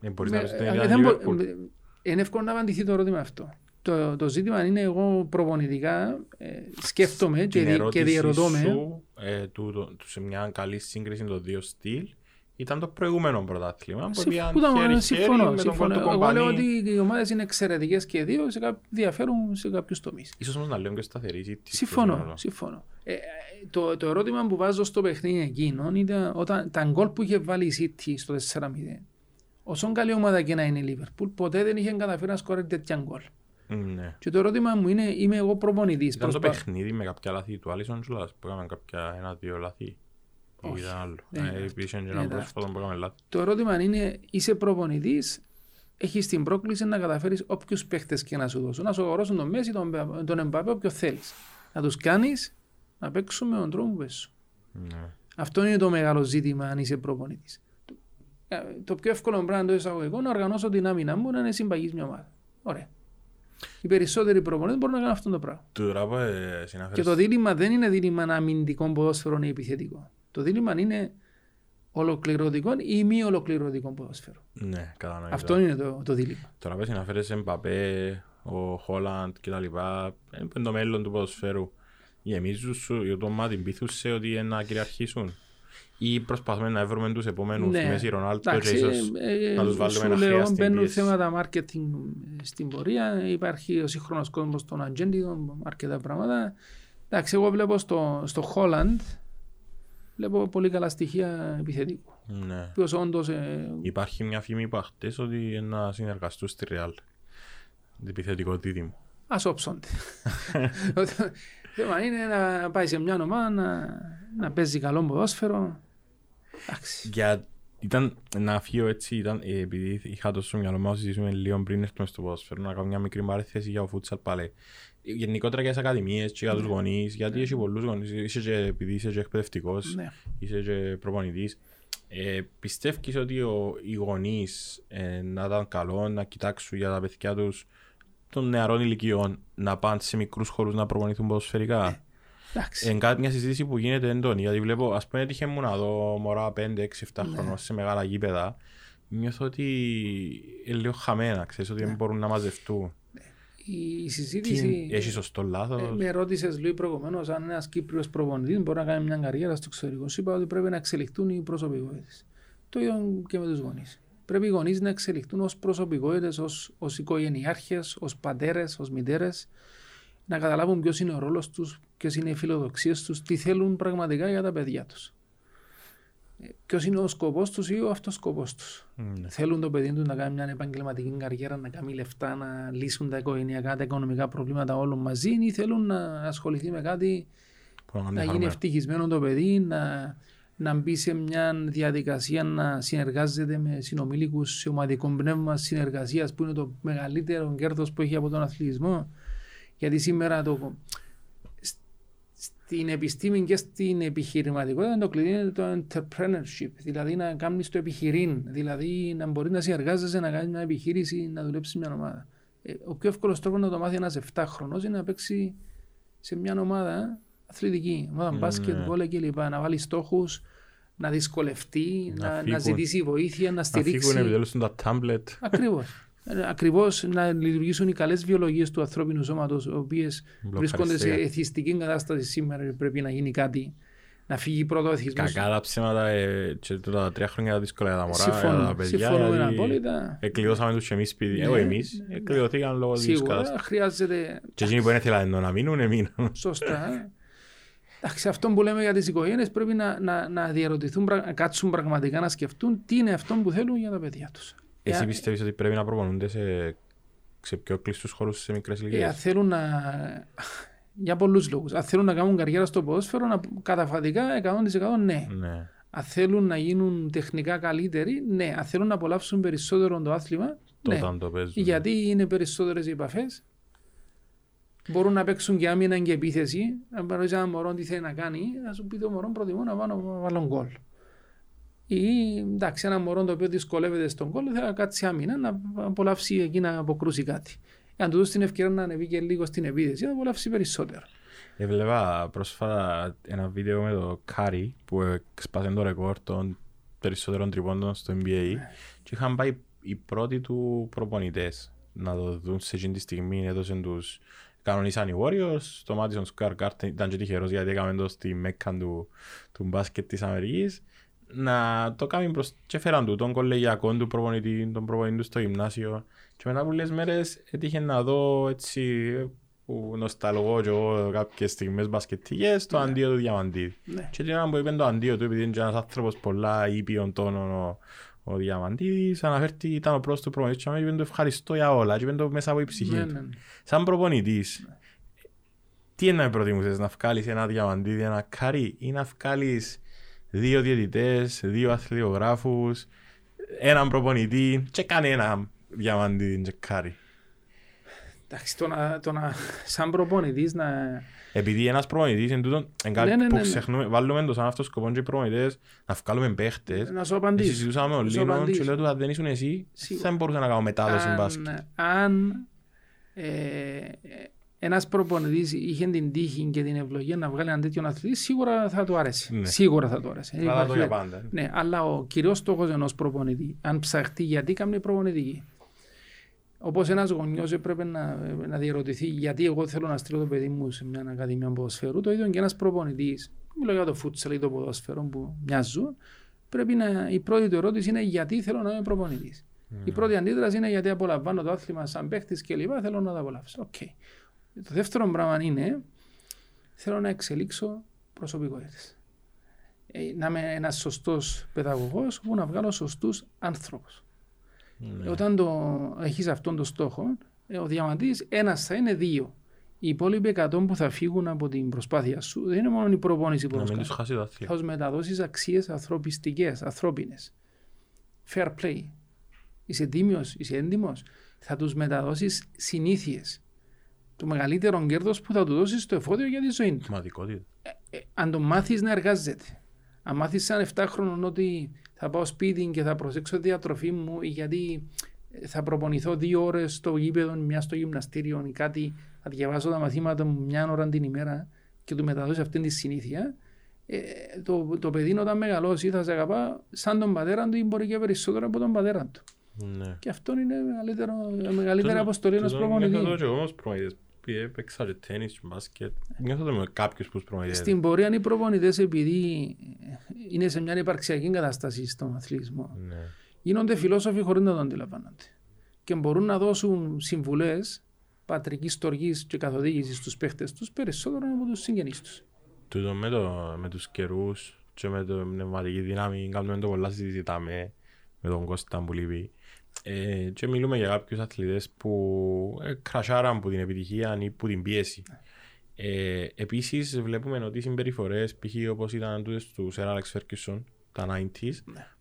Δεν μπορείς Με- να πεις την ε, ίδια δεν μπο- Liverpool. ε, Είναι εύκολο να απαντηθεί το ερώτημα αυτό. Το, το ζήτημα είναι εγώ προπονητικά ε, σκέφτομαι και, Την δι, και ερώτηση διερωτώ με. σου, ε, του- του- του- σε μια καλή σύγκριση των δύο στυλ ήταν το προηγούμενο πρωτάθλημα που Συμφ- πήγαν που ήταν- χέρι-χέρι Συμφωνώ. με τον συμφωνώ. Πόρτο Εγώ λέω Κομπανί. ότι οι ομάδες είναι εξαιρετικές και δύο, σε κά- διαφέρουν σε κάποιους τομείς. Ίσως όμως να λέω και σταθερή η City στο Συμφωνώ. σύνολο. συμφωνώ. Ε, ε, το, το ερώτημα που βάζω στο παιχνίδι εκείνο ήταν όταν τα γκολ που είχε βάλει η City στο 4-0. Όσο καλή ομάδα και να είναι η Liverpool, ποτέ δεν είχε καταφέρει να σκόρει τέτοια γκολ. Ναι. Και το ερώτημα μου είναι, είμαι εγώ προπονητής. Ήταν το παιχνίδι με κάποια λάθη του Άλισον Τζουλάς που έκαναν κάποια ένα-δύο λάθη. Ή Όχι. ήταν άλλο. Δεν Ε, ήταν Υπήρχε και Δεν ένα ήταν πρόσφατο που έκαμε λάθη. Το ερώτημα είναι, είσαι προπονητής, έχεις την πρόκληση να καταφέρεις όποιους παίχτες και να σου δώσουν. Να σου αγοράσουν τον Μέση, τον, Μπα- τον Εμπαπέ, όποιο θέλεις. Να τους κάνεις να παίξουν με τον τρόπος που παίζουν. Ναι. Αυτό είναι το μεγάλο ζήτημα αν είσαι προπονητής. Το, ε, το πιο εύκολο πράγμα εντό εισαγωγικών είναι να οργανώσω την άμυνα μου να είναι συμπαγής μια ομάδα. Ωραία. Οι περισσότεροι προπονητές μπορούν να κάνουν αυτό το πράγμα. Τώρα που ε, Και συναφέρεις... το δίλημα δεν είναι δίλημα αμυντικό ποδόσφαιρο ή επιθετικό. Το δίλημα είναι ολοκληρωτικό ή μη ολοκληρωτικό ποδόσφαιρο. Ναι, κατανοητό. Αυτό είναι το, το δίλημα. Τώρα που συναφέρεις Εμπαπέ, ο Χόλαντ και τα λοιπά, είναι το μέλλον του ποδοσφαίρου. Γεμίζουν σου, για το μάτι πείθουσαι ότι είναι να κυριαρχήσουν. Ή προσπαθούμε να βρούμε τους επόμενους Ναι. Μέση Ρονάλτο και Εντάξει, ίσως ε, να τους βάλουμε σου να λέω, χρειαστεί μπαίνουν πίεση. θέματα marketing στην πορεία. Υπάρχει ο σύγχρονος κόσμος των ατζέντιδων, αρκετά πράγματα. Εντάξει, εγώ βλέπω στο, στο Holland βλέπω πολύ καλά στοιχεία επιθετικού. Ναι. Ο οποίο όντως. Ε, Υπάρχει μια φήμη που χτες ότι είναι να συνεργαστούν στη Real. Επιθετικό δίδυμο. ασόψονται. Το θέμα είναι να πάει σε μια ομάδα να, να παίζει καλό ποδόσφαιρο. Εντάξει. Για... Ήταν να φύγω έτσι, ήταν, ε, επειδή είχα το στο μυαλό μου να συζητήσουμε λίγο πριν έρθουμε στο ποδόσφαιρο, να κάνω μια μικρή παρέθεση για ο φούτσαλ πάλι. Γενικότερα για τις ακαδημίες και για τους γονείς, γιατί έχει πολλούς γονείς, είσαι και, επειδή είσαι και εκπαιδευτικός, Ναι. είσαι και προπονητής. Ε, πιστεύεις ότι ο, οι γονείς ε, να ήταν καλό να κοιτάξουν για τα παιδιά τους των νεαρών ηλικιών να πάνε σε μικρούς χώρους να προπονηθούν ποδοσφαιρικά; Εντάξει. Εν κάτι μια συζήτηση που γίνεται έντονη, γιατί βλέπω, ας πούμε έτυχε μου να δω μωρά 5, 6, 7 Ναι. χρονών σε μεγάλα γήπεδα, νιώθω ότι είναι λίγο χαμένα, ξέρεις, ότι δεν μπορούν να μαζευτούν. Η Τι, συζήτηση. έχεις σωστό Ε, λάθος; με ρώτησες Λουί προηγουμένως αν ένας Κύπριος προπονητής μπορεί να κάνει μια καριέρα στο εξωτερικό. Σου είπα ότι πρέπει να εξελιχθούν οι προσωπικότητε. Το ίδιο και με τους γονείς. Πρέπει οι γονείς να εξελιχθούν ως προσωπικότητες, ως οικογενειάρχες, ως πατέρες, ως μητέρες, να καταλάβουν ποιος είναι ο ρόλος τους, ποιε είναι οι φιλοδοξίες τους, τι θέλουν πραγματικά για τα παιδιά τους. Ποιος είναι ο σκοπός τους ή ο αυτοσκοπός τους. Ναι. Θέλουν το παιδί του να κάνει μια επαγγελματική καριέρα, να κάνει λεφτά, να λύσουν τα οικογενειακά, τα οικονομικά προβλήματα όλων μαζί, ή θέλουν να ασχοληθεί με κάτι, Που να να κάνουν γίνει χαρμένα. ευτυχισμένο το παιδί, να, να μπει σε μια διαδικασία να συνεργάζεται με συνομήλικους σε ομαδικό πνεύμα συνεργασίας, που είναι το μεγαλύτερο κέρδος που έχει από τον αθλητισμό. Γιατί σήμερα το, στην επιστήμη και στην επιχειρηματικότητα το κλειδί είναι το entrepreneurship, δηλαδή να κάνεις το επιχειρήν, δηλαδή να μπορείς να συνεργάζεσαι, να κάνεις μια επιχείρηση, να δουλέψεις μια ομάδα. Ε, ο πιο εύκολος τρόπος να το μάθει ένας 7χρονο είναι να παίξει σε μια ομάδα ε, αθλητική, ομάδα Ναι. μπάσκετ, βόλε κλπ. Να βάλει στόχους, να δυσκολευτεί, Να να, να, φύγουν. ζητήσει βοήθεια, να Να φύγουν στηρίξει. επιτέλους τα τάμπλετ. Ακριβώς. Ακριβώς να λειτουργήσουν οι καλές βιολογίες του ανθρώπινου σώματος, οι οποίες βρίσκονται σε Μπλοκαριστικά. εθιστική κατάσταση σήμερα. Πρέπει να γίνει κάτι, να φύγει πρώτο ο εθισμός. Κακά τα ψέματα ε, και τώρα τα τρία χρόνια τα δύσκολα για τα μωρά, Συμφωνώ. για τα παιδιά. Συμφωνούμε γιατί απόλυτα. Εκλειώσαμε τους και εμείς σπίτι. Ναι, Εγώ εμείς ναι, ναι. εκλειωθήκαν λόγω της Σίγουρα κατάστασης. χρειάζεται Και εκείνοι που δεν ήθελαν να μείνουν, έμειναν. σωστά. ε. Εντάξει, αυτό που λέμε για τις οικογένειες πρέπει να, να, να διαρωτηθούν, πρα- να κάτσουν πραγματικά να σκεφτούν τι είναι αυτό που θέλουν για τα παιδιά τους. Εσύ πιστεύεις ότι πρέπει να προπονούνται σε, σε πιο κλειστούς χώρους σε μικρές Ε, αν ηλικίες; θέλουν να. Για πολλούς λόγους. Αν θέλουν να κάνουν καριέρα στο ποδόσφαιρο, να... καταφατικά 100% ναι. Ναι. Αν θέλουν να γίνουν τεχνικά καλύτεροι, ναι. Αν θέλουν να απολαύσουν περισσότερο το άθλημα, ναι. Τότε αν το παίζουν. Γιατί είναι περισσότερες οι επαφές. Μπορούν να παίξουν και άμυνα και επίθεση. Αν παρότι ένα μωρό τι θέλει να κάνει, να σου πει το μωρό προτιμώ να βάλω, να βάλω γκολ. Ή εντάξει, ένα μωρό το οποίο δυσκολεύεται στο γκολ θέλει να κάτσει άμυνα να απολαύσει εκεί να αποκρούσει κάτι. Αν του δώσει την ευκαιρία να ανεβεί και λίγο στην επίθεση, θα απολαύσει περισσότερο. Έβλεπα πρόσφατα ένα βίντεο με το Κάρι που έσπασε το ρεκόρ των περισσότερων τριπόντων στο NBA και είχαν πάει οι πρώτοι του προπονητές να το δουν σε εκείνη τη στιγμή έδωσαν τους κανονίσαν οι Warriors στο Madison Square Garden ήταν και τυχερός γιατί έκαμε το στη Μέκκα του, του μπάσκετ της Αμερικής να το κάνει προς και φέραν του τον κολεγιακό του προπονητή τον προπονητή του στο γυμνάσιο και μετά από λίγες μέρες έτυχε να δω έτσι που νοσταλγώ και εγώ κάποιες στιγμές μπασκετικές το αντίο του Διαμαντίδη. Ναι. Και την ώρα που είπε το αντίο του, επειδή είναι και ένας άνθρωπος πολλά ήπιον τόνων ο, ο Διαμαντίδης, αναφέρθηκε ήταν ο πρώτος του προπονητής και είπε του ευχαριστώ για όλα και είπε το μέσα από η ψυχή Ναι, του. ναι, ναι. Σαν προπονητής, τι εννά προτιμούσες, να βγάλεις ένα Διαμαντίδη, ένα Κάρι ή να βγάλεις δύο διαιτητές, δύο αθλητικογράφους, έναν προπονητή και κανένα Διαμαντίδη και Κάρι. Εντάξει, το να, το να, σαν προπονητής να... Επειδή ένας προπονητής είναι τούτο, εν κάτι Ναι, ναι, που ναι, ναι. ξεχνούμε, βάλουμε το σαν αυτό σκοπό και οι προπονητές να βγάλουμε παίχτες. Να σου Ε, απαντήσω. Συζητούσαμε με τον Να σου Λίνο και απαντήσω. λέω του αν δεν ήσουν εσύ, Σίγουρα. δεν μπορούσα να κάνω μετάδοση μπάσκετ. αν, αν ε, ένας προπονητής είχε την τύχη και την ευλογία να βγάλει έναν τέτοιο αθλητή, σίγουρα θα του άρεσε. Ναι. Σίγουρα θα του άρεσε. Θα το Υπάρχει- για πάντα. ναι, αλλά ο κυρίω στόχος ενός προπονητή, αν ψαχτεί γιατί κάνει προπονητική. Όπως ένας γονιός έπρεπε να, να διερωτηθεί γιατί εγώ θέλω να στείλω το παιδί μου σε μια ακαδημία ποδοσφαίρου, το ίδιο και ένας προπονητής, μιλάω για το φούτσαλ ή το ποδοσφαίρο που μοιάζουν, πρέπει να, η πρώτη του ερώτηση είναι γιατί θέλω να είμαι προπονητής. Η πρώτη αντίδραση είναι γιατί απολαμβάνω το άθλημα σαν παίχτης και λοιπά, θέλω να το απολαύσω. Οκ. Το δεύτερο πράγμα είναι θέλω να εξελίξω προσωπικότητες. Ε, να είμαι ένας σωστός παιδαγωγός που να βγάλω σωστούς άνθρωπους. Ναι. Όταν το έχεις αυτόν τον στόχο, ε, ο διαμαντής ένας θα είναι δύο. Οι υπόλοιποι 100 που θα φύγουν από την προσπάθεια σου δεν είναι μόνο η προπόνηση που Να θα μην σου τους κάνεις. χάσει το Θα άθλημα. τους μεταδώσεις αξίες ανθρωπιστικές, ανθρώπινες. Fair play. Είσαι τίμιος, είσαι έντιμος. Θα τους μεταδώσεις συνήθειες. Το μεγαλύτερο κέρδος που θα του δώσεις στο εφόδιο για τη ζωή του Σημαντικότητα. ε, αν το μάθεις να εργάζεται, αν μάθεις σαν 7χρονο ότι θα πάω σπίτι και θα προσέξω τη διατροφή μου ή γιατί ε, θα προπονηθώ δύο ώρες στο γήπεδο, μια στο γυμναστήριο ή κάτι, θα διαβάσω τα μαθήματα μου μια ώρα την ημέρα και του μεταδώσει αυτή τη συνήθεια, ε, το, το παιδί όταν μεγαλώσει θα σε αγαπά σαν τον πατέρα του ή μπορεί και περισσότερο από τον πατέρα του. Ναι. Και αυτό είναι μεγαλύτερο, μεγαλύτερη Τούτο- αποστολή ενός τούτο προπονητής. Νιώθω το και εγώ όμως προπονητές. Πήγε, Έπαιξα και τένις και μπάσκετ. Νιώθω το με κάποιους που προπονητές. Στην πορεία οι προπονητές επειδή είναι σε μια υπαρξιακή κατάσταση στον αθλητισμό Ναι. γίνονται φιλόσοφοι χωρίς να το αντιλαμβάνονται και μπορούν να δώσουν συμβουλές πατρικής στοργής και καθοδήγησης στους παίχτες τους περισσότερο από τους συγγενείς τους. Τούτο με, το, με τους καιρούς και με το πνευματική δύναμη κάνουμε το πολλά συζητάμε με τον Κώστα που λείπει. Ε, και μιλούμε για κάποιους αθλητές που ε, κρασάραν από την επιτυχία ή που την πίεση. Ε, επίσης βλέπουμε ότι οι συμπεριφορές π.χ. όπως ήταν τούτες τους Σερ Άλεξ Φέρκισον τα 90s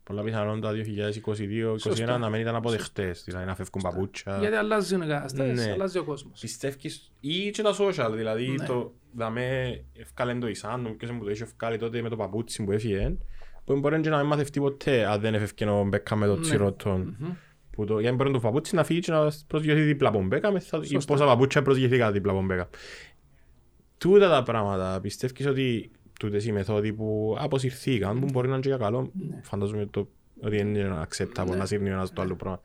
πολλά πιθανόν τα 2022-2021 Σωστό. να μην ήταν αποδεχτές δηλαδή να φεύγουν παπούτσια Γιατί αλλάζουν οι καταστάσεις, Ναι. αλλάζει ο κόσμος. Πιστεύεις ή και τα social, δηλαδή Ναι. το δαμε ευκάλεν το Ισάν, ποιος μου το είχε ευκάλει τότε με το παπούτσι που έφυγε, που μπορεί και να μην μάθεις ποτέ αν δεν έφευκε ο Μπέκα με το Ναι. τσιρότον. Που το, γιατί μπορεί το παπούτσι να φύγει και να προσγειωθεί δίπλα από τον Μπέκα, ή Σωστά. πόσα παπούτσια προσγειωθήκα δίπλα από τον Μπέκα. Τούτα τα πράγματα πιστεύεις ότι τούτες οι μεθόδοι που αποσυρθήκαν, που μπορεί να είναι και για καλό, Ναι. φαντάζομαι το, ότι δεν είναι acceptable να σύρνει ο ένας το άλλο πράγμα.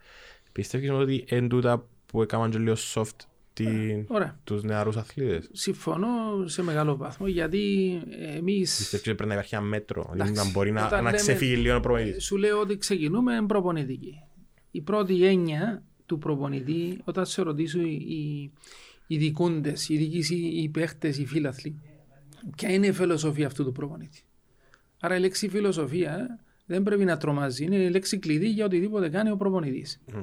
Πιστεύεις ότι είναι τούτα που έκαναν και λίγο soft την, Ωραία. τους νεαρούς αθλήτες. Συμφωνώ σε μεγάλο βαθμό γιατί εμείς Πιστεύεις ότι πρέπει να υπάρχει ένα μέτρο, δηλαδή Εντάξει, να μπορεί να, όταν να λέμε- ξεφύγει λίγο ο προπονητής; σου λέω ότι ξεκινούμε προπονητική. Η πρώτη έννοια του προπονητή, όταν σε ρωτήσουν οι, οι, οι δικούντες, οι διοίκηση, οι παίχτες, οι φίλαθλοι, ποια είναι η φιλοσοφία αυτού του προπονητή. Άρα η λέξη φιλοσοφία δεν πρέπει να τρομάζει, είναι η λέξη κλειδί για οτιδήποτε κάνει ο προπονητής. Μμ.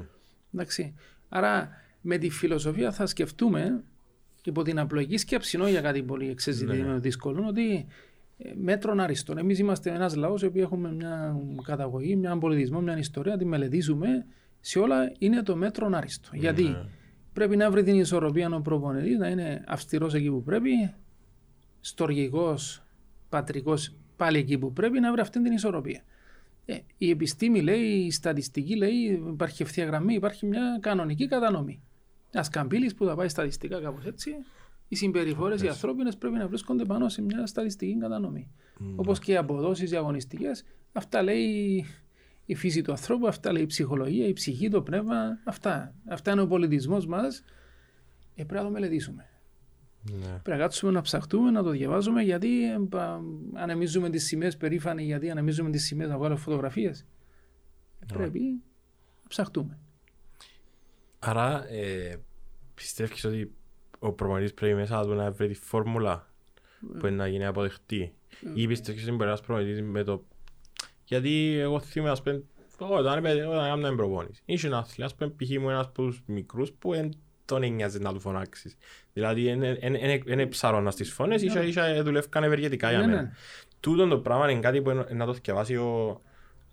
Εντάξει. Άρα με τη φιλοσοφία θα σκεφτούμε υπό την απλοϊκή σκέψη, όχι για κάτι πολύ εξεζητημένο δύσκολο, ότι ε, μέτρων αριστών. Εμείς είμαστε ένας λαός που έχουμε μια καταγωγή, μια πολιτισμό, μια ιστορία, τη μελετήσουμε. Σε όλα είναι το μέτρο άριστο. Γιατί πρέπει να βρει την ισορροπία ο προπονητής, να είναι αυστηρός εκεί που πρέπει, στοργικός, πατρικός πάλι εκεί που πρέπει, να βρει αυτή την ισορροπία. Ε, η επιστήμη λέει, η στατιστική λέει, υπάρχει ευθεία γραμμή, υπάρχει μια κανονική κατανομή. Μια καμπύλης που θα πάει στατιστικά κάπως έτσι, οι συμπεριφορές οι ανθρώπινες πρέπει να βρίσκονται πάνω σε μια στατιστική κατανομή. Όπως και οι αποδόσεις οι αγωνιστικέ, αυτά λέει η φύση του ανθρώπου, αυτά λέει η ψυχολογία, η ψυχή, το πνεύμα, αυτά. Αυτά είναι ο πολιτισμός μας. Ε, πρέπει να το μελετήσουμε. Ναι. Πρέπει να κάτσουμε να ψαχτούμε, να το διαβάζουμε, γιατί ε, πα- ανεμίζουμε τις σημαίες περήφανοι, γιατί ανεμίζουμε τις σημαίες να βγάλουμε φωτογραφίες. Πρέπει να ψαχτούμε. Άρα ε, πιστεύεις ότι ο προπονητής πρέπει μέσα του να βρει τη φόρμουλα που είναι να γίνει αποδεκτή; Ή πιστεύεις ότι μπορεί ένας προπονητής με το... Γιατί εγώ θυμάμαι ας πούμε, εγώ όταν έπαιζε, όταν έκανα την προπόνηση. Είχε ένας αθλή, ας πούμε, π.χ. μου ένας από τους μικρούς που δεν τον ένοιαζε να του φωνάξεις. Δηλαδή δεν ψαρώνα στις φωνές, ίσα ίσα δουλεύκαν ευεργετικά για Ναι, μένα. ναι. Τούτο το πράγμα είναι κάτι που είναι- να το θυκευάσει ο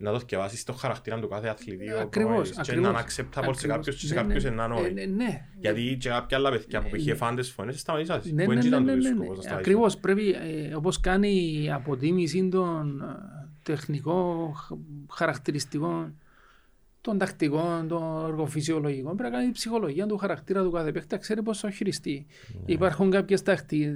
να το θυκευάσει στο χαρακτήρα του κάθε αθλητή ο Ακριβώς, προπονητής και να είναι ακριβώς. acceptable σε Ακριβώς. κάποιους και σε Ναι, κάποιους ναι. είναι Ε, όχι. ναι, ναι. Γιατί και κάποια άλλα παιδιά που είχε φάνε τις φωνές σταματήσαν. Ναι, Που ναι, δεν ναι, ήταν ναι, το ναι, σκοπός ναι. να σταματήσουν. Ακριβώς πρέπει, ε, όπως κάνει η αποτίμηση των ε, τεχνικών χ- χαρακτηριστικών των τακτικών, των εργοφυσιολογικών. Πρέπει να κάνει ψυχολογία του χαρακτήρα του κάθε παίχτη, να ξέρει πώς θα χειριστεί. Ναι. Υπάρχουν κάποιες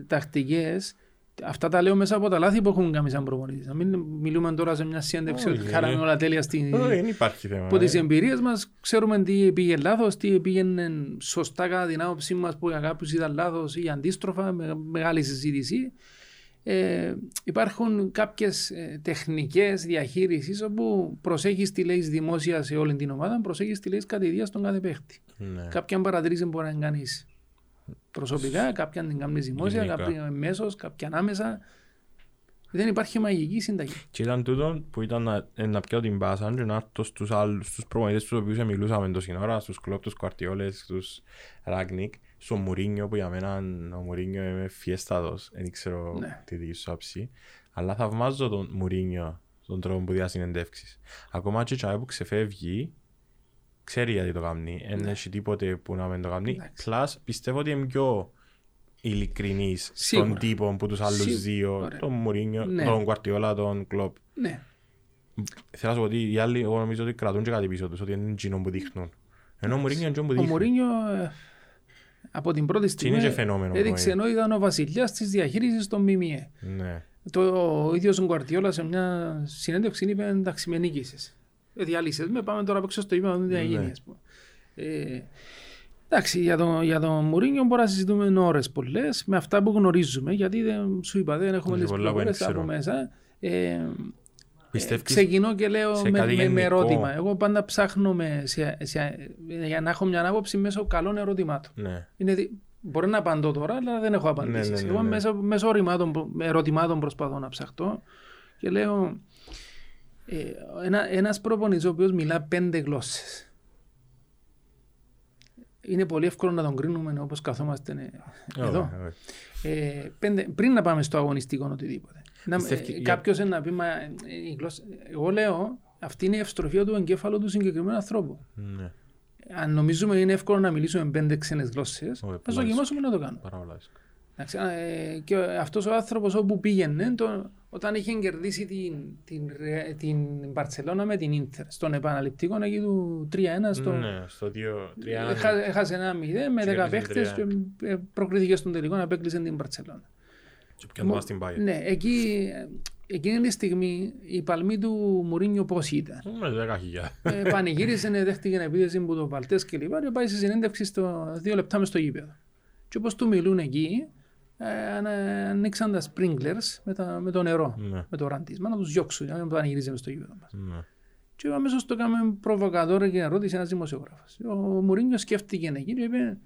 τακτικές, αυτά τα λέω μέσα από τα λάθη που έχουν κάνει σαν προπονητής. Να μην μιλούμε τώρα σε μια συνέντευξη Όχι, ότι ναι. χάραμε όλα τέλεια στην. Ε, Δεν υπάρχει θέμα. Από τις ε. εμπειρίες μας ξέρουμε τι πήγε λάθος, τι πήγαινε σωστά κατά την άποψή μας που για κάποιους ήταν λάθος ή αντίστροφα, με, μεγάλη συζήτηση. Ε, υπάρχουν κάποιες ε, τεχνικές διαχείριση όπου προσέχεις τι λέεις δημόσια σε όλη την ομάδα, προσέχεις τι λέεις κατηδία στον κάθε παίχτη. Ναι. Κάποια παρατηρήσεις μπορεί να κάνεις προσωπικά, κάποια την κάνεις δημόσια, Γενικά. κάποια μέσω, κάποια ανάμεσα. Δεν υπάρχει μαγική συνταγή. Και ήταν τούτο που ήταν να, ε, να πιάω την πάσα και να έρθω στους άλλους, στους προπονητές τους οποίους μιλούσαμε τόση ώρα, στους κλόπ, τους Κουαρτιόλες, στους Ράγνικ, στον Μουρίνιο που για μένα ο Μουρίνιο είναι φιέστατος, δεν ξέρω Ναι. τη δική σου άψη, αλλά θαυμάζω τον Μουρίνιο τον τρόπο που διά συνεντεύξεις. Ακόμα και τσάι που ξεφεύγει, ξέρει γιατί το κάνει, δεν έχει τίποτε που να μην το κάνει. Ναι. Εντάξει. Plus πιστεύω ότι είναι πιο ειλικρινής στον Σίγουρα. τύπο που τους άλλους Σίγουρα. δύο, Ωραία. τον Μουρίνιο, Ναι. τον Κουαρτιόλα, τον Κλόπ. Ναι. Θέλω να σου πω ότι οι άλλοι εγώ νομίζω ότι κρατούν και κάτι πίσω τους, ότι είναι εκείνο που δείχνουν. Ενώ ο Μουρίνιο είναι εκείνο που Ο δείχνει. Μουρίνιο ε, από την πρώτη στιγμή είναι και φαινόμενο έδειξε που είναι. ενώ ήταν ο βασιλιάς της διαχείρισης των ΜΜΕ. Ναι. Το, ο ίδιος ο Γκουαρτιόλα σε μια συνέντευξη είπε: Εντάξει, με νίκησες. Διαλύσε με, πάμε τώρα παίξω στο γήπεδο, τι θα γίνει. Ναι. ας πούμε. Ε, εντάξει, για τον για τον Μουρίνιο μπορούμε να συζητούμε ώρες πολλές με αυτά που γνωρίζουμε, γιατί δεν, σου είπα δεν έχουμε Είναι τι πολλά που δεν πληροφορίε από ξέρω. μέσα. Ε, Πιστεύεις; Ξεκινώ και λέω σε με, κάτι με, με γενικό; ερώτημα. Εγώ πάντα ψάχνω με, σε, σε, για να έχω μια άποψη μέσω καλών ερωτημάτων. Ναι. Είναι, δι- μπορεί να απαντώ τώρα, αλλά δεν έχω απαντήσει. Ναι, ναι, ναι, Εγώ ναι. μέσω, μέσω ερωτημάτων, προ- ερωτημάτων προσπαθώ να ψαχτώ και λέω ε, ένα, ένας προπονητής ο οποίος μιλά πέντε γλώσσες. Είναι πολύ εύκολο να τον κρίνουμε όπως καθόμαστε ε, εδώ. Ωραία, ωραία. Ε, πέντε, πριν να πάμε στο αγωνιστικό οτιδήποτε. Να, Πιστεύει- ε, για- κάποιος να πει, μα, ε, η γλώσσα- εγώ λέω, αυτή είναι η ευστροφία του εγκέφαλου του συγκεκριμένου ανθρώπου. Ναι. Αν νομίζουμε είναι εύκολο να μιλήσουμε πέντε ξένες γλώσσες, Όχι, ας πολλά δοκιμάσουμε να το κάνουμε. Πάρα πολλά δύσκολα. Εντάξει, α, ε, και αυτός ο άνθρωπος όπου πήγαινε, το, όταν είχε κερδίσει την, την, Ρε- την Μπαρτσελώνα με την Ίντερ, στον επαναληπτικό εκεί του 3-1, στο, Ναι, στο 2-3. έχα- έχασε ένα 0 με Και 10 κέρδισε παίχτες και ε, προκρίθηκε στον τελικό να απέκλεισε την Μπαρτσελώνα. Και πιάνε το μας στην Bayern. Ναι, εκεί, εκείνη τη στιγμή η παλμή του Μουρίνιο πώς ήταν. Με 10.000. ε, πανηγύρισε, ε, δέχτηκε επίθεση που το Παλτές και λοιπά και πάει σε συνέντευξη στο δύο λεπτά μες στο γήπεδο. Και όπως του μιλούν εκεί, ε, ανα- ανοίξαν τα sprinklers με, τα, με το νερό, Ναι. με το ραντίσμα, να τους διώξουν, για να μην πανηγυρίζει μες στο γήπεδο μας. Ναι. Και αμέσως το κάνουμε προβοκατόρα και ερώτηση ένας δημοσιογράφος. Ο Μουρίνιο σκέφτηκε εκεί και είπε,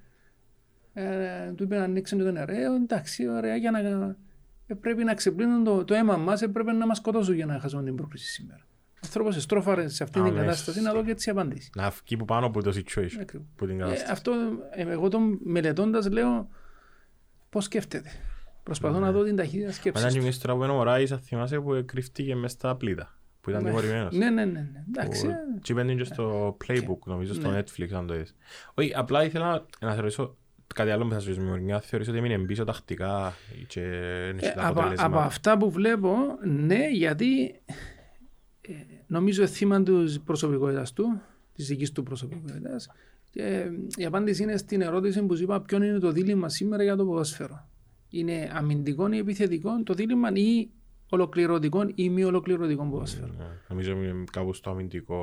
ε, του είπε να ανοίξουν το νερό. Ε, εντάξει, ωραία, για να, ε, πρέπει να ξεπλύνουν το, το αίμα μας, ε, πρέπει να μας σκοτώσουν για να χάσουμε την πρόκριση σήμερα. Ο άνθρωπος εστρόφαρε σε αυτή την Αμέσως. κατάσταση να δω και έτσι απαντήσεις. Να βγει που πάνω από το situation. Ακριβώς. Που την Ε, κατάσταση. αυτό, ε, εγώ τον μελετώντας λέω πώς σκέφτεται; Προσπαθώ να δω την ταχύτητα Μετά σκέψης. και του. εμείς τώρα που είναι ο Μωράης, θα θυμάσαι που κρύφτηκε μες στα πλήτα. Που ήταν Ναι. τιμωρημένος. Ναι, ναι, ναι. ναι. Εντάξει, ε, Και είπαν και στο playbook, νομίζω, στο Ναι. Netflix, αν το είδες. Όχι, απλά ήθελα να θεωρήσω κάτι άλλο που θα σου πει Μωρινιά. Θεωρήσω ότι έμεινε πίσω τακτικά και δεν Ε, είχε τα από, από αποτελέσματα. αυτά που βλέπω, ναι, γιατί ε, νομίζω θύμα της προσωπικότητας του, της δικής του προσωπικότητας. Και ε, η απάντηση είναι στην ερώτηση που σου είπα: Ποιο είναι το δίλημα σήμερα για το ποδόσφαιρο. Είναι αμυντικό ή επιθετικό το δίλημα ή ολοκληρωτικό ή μη ολοκληρωτικό ποδόσφαιρο. Ναι, Νομίζω έμεινε κάπου στο αμυντικό...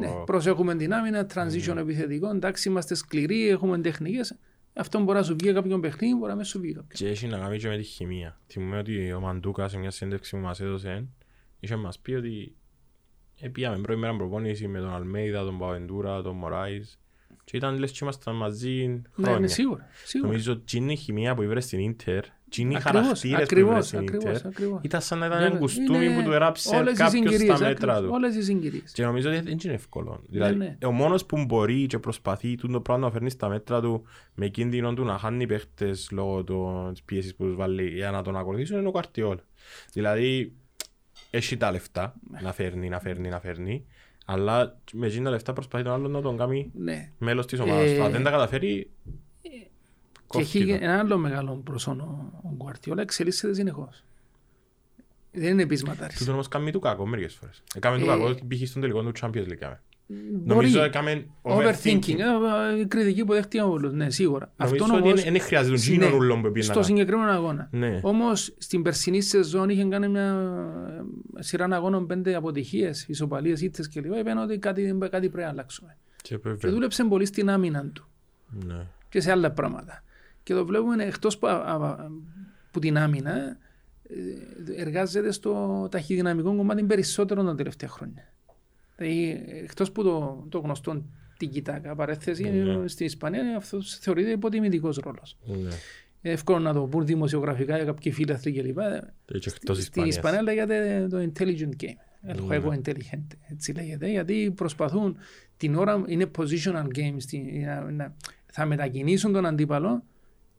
Ναι, προσέχουμε την άμυνα, transition Ναι. επιθετικό. Εντάξει, είμαστε σκληροί, έχουμε τεχνικές. Αυτό μπορεί να σου βγει κάποιον παιχνίδι, μπορεί να μην σου βγει κάποιον. Και έχει να κάνει και με τη χημεία. Θυμούμαι ότι ο Μαντούκα σε μια συνέντευξη που μας έδωσε είχε μας πει ότι ε, πήγαμε πρώτη μέρα προπόνηση με τον Αλμέιδα, τον Παβεντούρα, τον Μωράης και ήταν λες και ήμασταν μαζί Ναι, ναι, χρόνια. σίγουρα. σίγουρα. Νομίζω ότι είναι η χημεία που ήβρε στην Ίντερ και είναι οι Ακριβώς, χαρακτήρες που ήβρε ακριβώς, στην ακριβώς, Ίντερ ακριβώς. ήταν σαν να ήταν Βέβαια, ένα κουστούμι είναι που του έραψε όλες οι κάποιος συγκυρίες, στα μέτρα ακριβώς, του. Όλες οι συγκυρίες. Και νομίζω ότι δεν είναι εύκολο. Δηλαδή, ναι. ο μόνος που μπορεί και προσπαθεί τούτο το πράγμα να φέρνει στα μέτρα του με κίνδυνο του να χάνει παίχτες λόγω των- της πίεσης που τους βάλει για να τον ακολουθήσουν είναι ο Καρτιόλ. Δηλαδή, έχει τα λεφτά να φέρνει, να φέρνει, να φέρνει, αλλά με εκείνα τα λεφτά προσπαθεί τον άλλον να τον κάνει Ναι. μέλος της ομάδας του. Ε, Αν δεν τα καταφέρει, Και έχει κόφτει το. ένα άλλο μεγάλο προσώνο ο Γκουαρτιόλα, εξελίσσεται συνεχώς. Δεν είναι πείσματάρης. Τούτο όμως κάνει του κακό μερικές φορές. Έκαμε του Ε, κακό π.χ. στον τελικό του Champions League. κάμε. Νομίζω Μπορεί. έκαμε Overthinking. Ε, ε, Η κριτική που δέχτηκε ο Βούλος, ναι, σίγουρα. Νομίζω Αυτόν ότι όμως, δεν χρειάζεται τον ναι, γίνον ούλον που πήγε να στο κάνει. συγκεκριμένο αγώνα. Ναι. Όμως στην περσινή σεζόν είχε κάνει μια ε, σειρά αγώνων πέντε αποτυχίες, ισοπαλίες, ήττες κλπ. Είπαν ότι κάτι, κάτι πρέπει να αλλάξουμε. Και Και βέβαια. δούλεψε πολύ στην άμυνα του Ναι. και σε άλλα πράγματα. Και το βλέπουμε εκτός που, α- α- που την άμυνα ε, εργάζεται στο ταχυδυναμικό κομμάτι περισσότερο τα τελευταία χρόνια. Δηλαδή, εκτός που το, το γνωστό τικιτάκα παρέθεση Ναι. στην Ισπανία, αυτός θεωρείται υποτιμητικός ρόλος. Ναι. Εύκολο να το πούν δημοσιογραφικά για κάποιοι φίλαθλοι κλπ. Και εκτός Στην Ισπανίας. Ισπανία λέγεται το intelligent game. El Ναι. juego intelligente. Έτσι λέγεται. Γιατί προσπαθούν την ώρα, είναι positional game, στη- να- να- θα μετακινήσουν τον αντίπαλο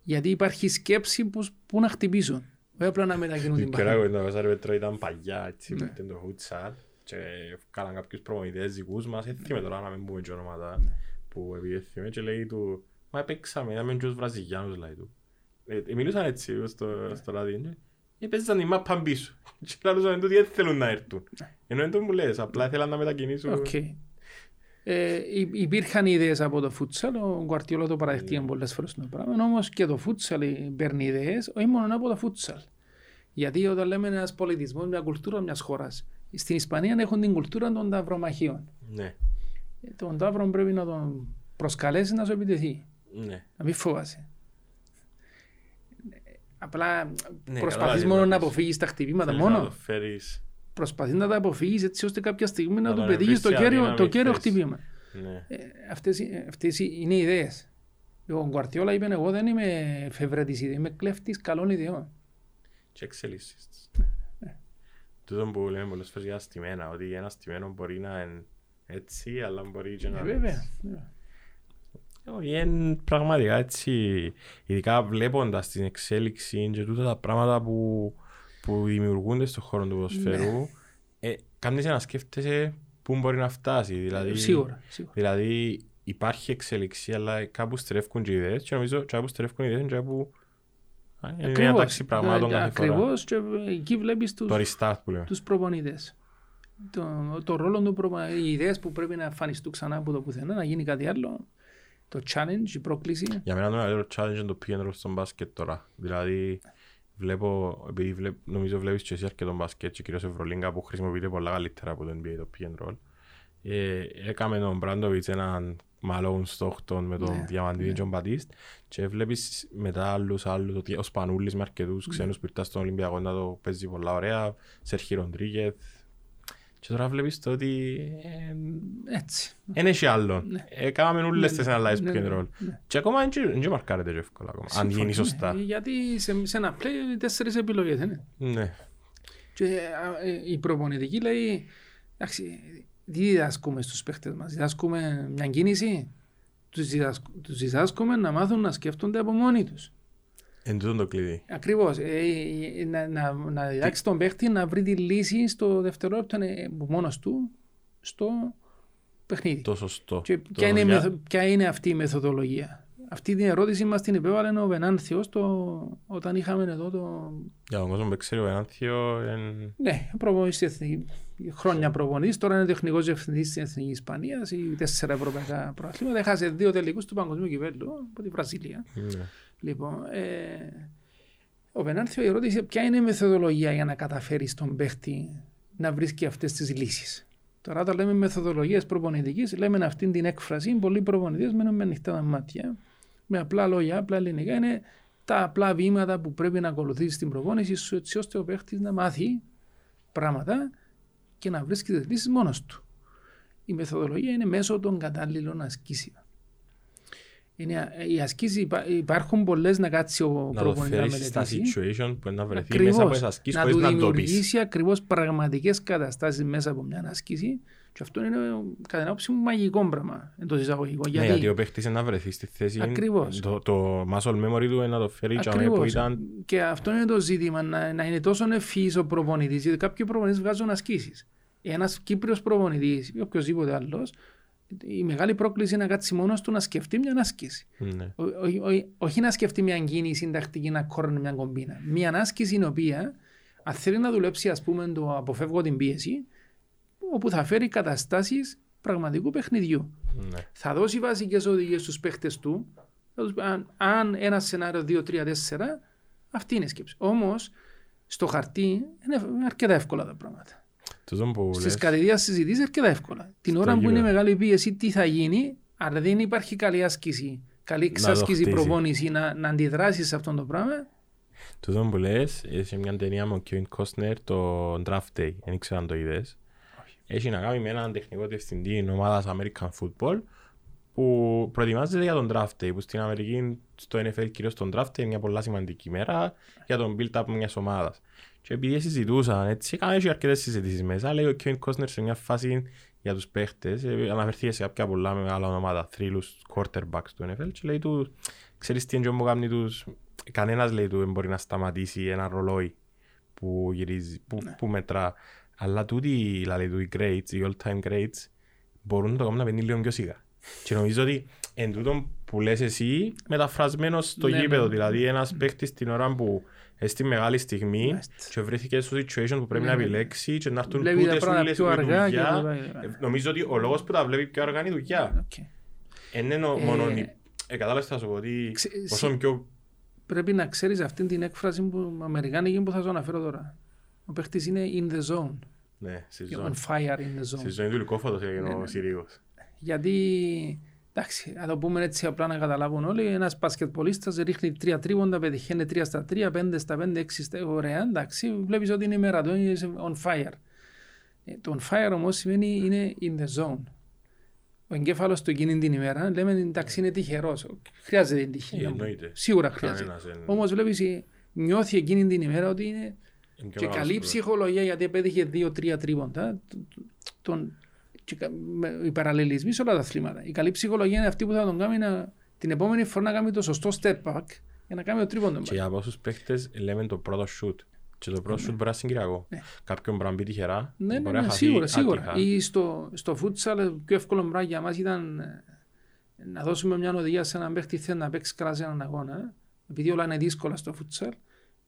γιατί υπάρχει σκέψη που, που να χτυπήσουν. Όχι απλά να μετακινούν την Και μπάλα. εγώ το Βεσάρι Πέτρο ήταν παγιά έτσι Ναι. με το φούτσαλ και κάναν κάποιους προμονητές δικούς μας, έθιμε τώρα να μην πούμε και ονόματα που επιέθιμε και λέει του «Μα παίξαμε, είδαμε και τους Βραζιλιάνους» λέει του. Ε, ε, Μιλούσαν έτσι στο, στο ράδιο και παίζαν την μάπα πίσω και λαλούσαν ότι δεν θέλουν να έρθουν. Ενώ δεν το μου λες, απλά θέλαν να μετακινήσουν. Οκ. Ε, υ- υπήρχαν ιδέες από το φούτσαλ, ο Γκουαρδιόλα το παραδεχτήκε πολλές φορές το πράγμα, όμως και το φούτσαλ παίρνει ιδέες, όχι μόνο από το φούτσαλ. Γιατί όταν λέμε ένας πολιτισμός, μια κουλτούρα μιας χώρας, στην Ισπανία έχουν την κουλτούρα των ταυρομαχίων. Ναι, Ε, Τον ταύρο πρέπει να τον προσκαλέσει να σου επιτεθεί, ναι. να μην φοβάσαι. Απλά Ναι, προσπαθείς καταλάβεις, μόνο να βλέπεις. αποφύγεις τα χτυπήματα Θέλεις να μόνο. το φέρεις, Προσπαθείς να τα αποφύγεις έτσι ώστε κάποια στιγμή να Να του τον πετύχεις το βρεις σε κέριο, το αδύναμη κέριο θέση. χτυπήμα. ναι. Ε, αυτές, αυτές είναι οι ιδέες. Ο Γκουαρτιόλα είπε εγώ δεν είμαι φευρέτης ιδέων, είμαι κλέφτης καλών ιδεών. και εξελίσσεις τις. Τούτο που λέμε πολλές φορές για στημένα, ότι ένα στημένο μπορεί να είναι έτσι, αλλά μπορεί και να Ε, είναι βέβαια. έτσι. βέβαια. Όχι, είναι πραγματικά έτσι, ειδικά βλέποντας την εξέλιξη και τούτα τα πράγματα που, που δημιουργούνται στον χώρο του ποδοσφαίρου, ε, κάνεις να σκέφτεσαι πού μπορεί να φτάσει. Δηλαδή, Σίγουρα. σίγουρα. δηλαδή υπάρχει εξέλιξη, αλλά κάπου στρέφουν και ιδέες και νομίζω και κάπου στρέφουν ιδέες και κάπου α, είναι μια Ακριβώς. τάξη πραγμάτων Ε, κάθε φορά. Ακριβώς και εκεί βλέπεις τους, Το restart που λέμε. τους προπονητές. Το, το ρόλο του προπονητή, οι ιδέες που πρέπει να εμφανιστούν ξανά από το πουθενά, να γίνει κάτι άλλο. Το challenge, η πρόκληση. Για μένα το μεγαλύτερο challenge είναι το pick and roll στον μπάσκετ τώρα. Δηλαδή, βλέπω, επειδή βλέπ, νομίζω βλέπεις και εσύ αρκετό μπάσκετ και κυρίως Ευρωλίγκα που χρησιμοποιείται πολλά καλύτερα από το NBA το pick and roll. Ε, έκαμε τον Μπράντοβιτς έναν Μαλόν Στόχτον με τον Ναι, Διαμαντίδη και τον Μπατίστ και βλέπεις μετά άλλους άλλους ότι ο Σπανούλης με αρκετούς ξένους που ήρθαν στον Ολυμπιακό να το παίζει πολλά ωραία Σέρχι Ροντρίγεθ και τώρα βλέπεις το ότι ε, Έτσι. δεν έχει άλλο. Έκαναμε όλες τις αναλύσεις Ναι, pick and ναι, roll. ναι. Και ακόμα δεν και μαρκάρεται και εύκολα ακόμα, αν γίνει Συμφωνώ, σωστά. ναι. Γιατί σε, σε ένα play τέσσερις επιλογές είναι. Ναι. Και α, ε, η προπονητική λέει, εντάξει, τι διδάσκουμε στους παίχτες μας, διδάσκουμε μια κίνηση, τους, διδάσκ, τους διδάσκουμε να μάθουν να σκέφτονται από μόνοι τους. Εν τούτο το κλειδί. Ακριβώς, ε, ε, να, να, να διδάξει τον παίχτη να βρει τη λύση στο δευτερόλεπτο ε, μόνος του στο παιχνίδι. Το σωστό. Και Το ποια είναι, η για- μεθο- ποια είναι αυτή η μεθοδολογία. Αυτή την ερώτηση μας την υπέβαλε ο Βενάνθιος το, όταν είχαμε εδώ το, Για τον κόσμο που ξέρει ο Ενάνθιο, εν- Ναι, προπονητής στην Εθνική. Χρόνια προπονητής, τώρα είναι τεχνικός διευθυντής στην Εθνικής Ισπανίας, ή τέσσερα ευρωπαϊκά προαθλήματα. Έχασε δύο τελικούς του παγκοσμίου κυπέλλου από τη Βραζίλια. ναι. Λοιπόν, ε, ο Βενάνθιο ερώτησε ποια είναι η μεθοδολογία για να καταφέρεις τον παίχτη να βρίσκει αυτές τις λύσεις. Τώρα όταν λέμε μεθοδολογίες προπονητικής, λέμε αυτή την έκφραση, πολλοί προπονητές μένουν με ανοιχτά τα μάτια, με απλά λόγια, απλά ελληνικά, είναι τα απλά βήματα που πρέπει να ακολουθήσεις στην προπόνηση σου έτσι ώστε ο παίχτης να μάθει πράγματα και να βρίσκει τις λύσεις μόνος του. Η μεθοδολογία είναι μέσω των κατάλληλων ασκήσεων. Είναι, οι ασκήσεις υπά- υπάρχουν πολλές να κάτσει ο Να το προπονητής να φέρεις στα μελετήσει. situation που να βρεθεί Ακριβώς. μέσα από τις ασκήσεις να χωρίς του να το πεις. δημιουργήσει ακριβώς πραγματικές καταστάσεις μέσα από μια άσκηση και αυτό είναι κατά την άποψη μου μαγικό πράγμα εντός εισαγωγικών. Ναι, Γιατί, γιατί ο παίχτης είναι να βρεθεί στη θέση. Ακριβώς. Το, το muscle memory του είναι να το φέρει και που Ακριβώς. ήταν... Και αυτό είναι το ζήτημα, να, να είναι τόσο ευφύης ο προπονητής, γιατί κάποιοι προπονητές βγάζουν ασκήσεις. Ένας Κύπριος προπονητής ή οποιοδήποτε άλλος, η μεγάλη πρόκληση είναι να κάτσει μόνος του να σκεφτεί μια άσκηση. Ναι. Ό- ό- ό- όχι να σκεφτεί μια κίνηση τακτική να κόρνει μια κομπίνα. Μια άσκηση η οποία, αν θέλει να δουλέψει, ας πούμε, το αποφεύγω την πίεση, όπου θα φέρει καταστάσεις πραγματικού παιχνιδιού. Ναι. Θα δώσει βασικές οδηγίες στους παίχτες του. θα τους πει, Αν, αν ένα σενάριο 2-3-4, αυτή είναι η σκέψη. Όμως, στο χαρτί είναι αρκετά εύκολα τα πράγματα. Τούτο που Στις λες, κατηδίας συζητήσεις αρκετά εύκολα. Την Στο ώρα που είναι γήπεδο. μεγάλη πίεση, τι θα γίνει, αν δεν υπάρχει καλή άσκηση, καλή το εξάσκηση χτίσει. προπόνηση να, να αντιδράσεις σε αυτό το πράγμα, τούτο που λες, έχει μια ταινία με ο Kevin Costner, το Draft Day, δεν ήξερα αν το είδες. Έχει να κάνει με έναν τεχνικό διευθυντή ομάδας American Football που προετοιμάζεται για τον Draft Day, που στην Αμερική, στο NFL κυρίως τον Draft Day είναι μια πολλά σημαντική μέρα για τον build-up μιας ομάδας. Και επειδή συζητούσαν έτσι, έκαναν και αρκετές συζητήσεις μέσα, λέει ο Kevin Costner σε μια φάση για τους παίχτες, ε, αναφερθήκε σε κάποια πολλά μεγάλα ονόματα, θρύλους quarterbacks του NFL και λέει του, ξέρεις τι είναι που κάνει τους, κανένας λέει του δεν μπορεί να σταματήσει ένα ρολόι που γυρίζει, που, που μετρά. Αλλά τούτοι, δηλαδή του οι greats, οι all-time greats, μπορούν να το κάνουν να παινεί λίγο πιο σιγά. Και νομίζω ότι εν τούτο που λες εσύ, μεταφρασμένος στο Ναι, γήπεδο. ναι. Δηλαδή ένας παίχτης την ώρα που ε, στη μεγάλη στιγμή Μάλιστα. και βρέθηκε στο situation που πρέπει Ναι, να ναι. επιλέξει και να έρθουν Βλέπει τα τούτες πράγματα όλες πιο οι αργά και δουλειά. λοιπά, και λοιπά. Ε, Νομίζω ότι ο λόγος που τα βλέπει πιο αργά είναι η δουλειά. Οκ. Εν είναι ο- Ε, μόνο... η- Ε, κατάλαβες θα σου πω ότι Ξε- όσο συ- πιο... πρέπει να ξέρεις αυτή την έκφραση που αμερικάνικη που θα σου αναφέρω τώρα. Ο παίχτης είναι in the zone. Ναι, στη On ζώνη. fire in the Στη zone. ζωή του λυκόφωτος έγινε Ναι, ο ναι. Συρίγος. Γιατί, εντάξει, να το πούμε έτσι απλά να καταλάβουν όλοι, ένας μπασκετμπολίστας ρίχνει τρία τρίποντα, πετυχαίνει τρία στα τρία, πέντε στα πέντε, έξι στα ωραία, εντάξει, βλέπεις ότι είναι η μέρα του, είναι on fire. Ε, Το on fire όμως σημαίνει είναι in the zone. Ο εγκέφαλος του εκείνη την ημέρα, λέμε εντάξει είναι τυχερός, χρειάζεται την τύχη. Ε, εννοείται. Σίγουρα χρειάζεται. Κανένας δεν- Όμως βλέπεις, ε, νιώθει εκείνη την ημέρα ότι είναι είναι πιο και μεγάλος καλή πρόβλημα. ψυχολογία γιατί επέτυχε δύο-τρία τρίποντα. τ- τ- Τον, και κα- με- οι παραλληλισμοί σε όλα τα αθλήματα. Η καλή ψυχολογία είναι αυτή που θα τον κάνει να, την επόμενη φορά να κάνει το σωστό step back για να κάνει το τρίποντος. Και για πόσους παίχτες λέμε το πρώτο shoot. Και το πρώτο shoot μπορεί να συγκυριακό. Ναι. Κάποιον μπορεί να μπει τυχερά. Ναι, ναι, μπορεί ναι, να χαθεί σίγουρα, σίγουρα. άτυχα. Ή στο, στο futsal, πιο εύκολο πράγμα για μας ήταν ε, να δώσουμε μια οδηγία σε έναν παίχτη θέλει να παίξει καλά σε έναν αγώνα. ε. Επειδή όλα είναι δύσκολα στο futsal,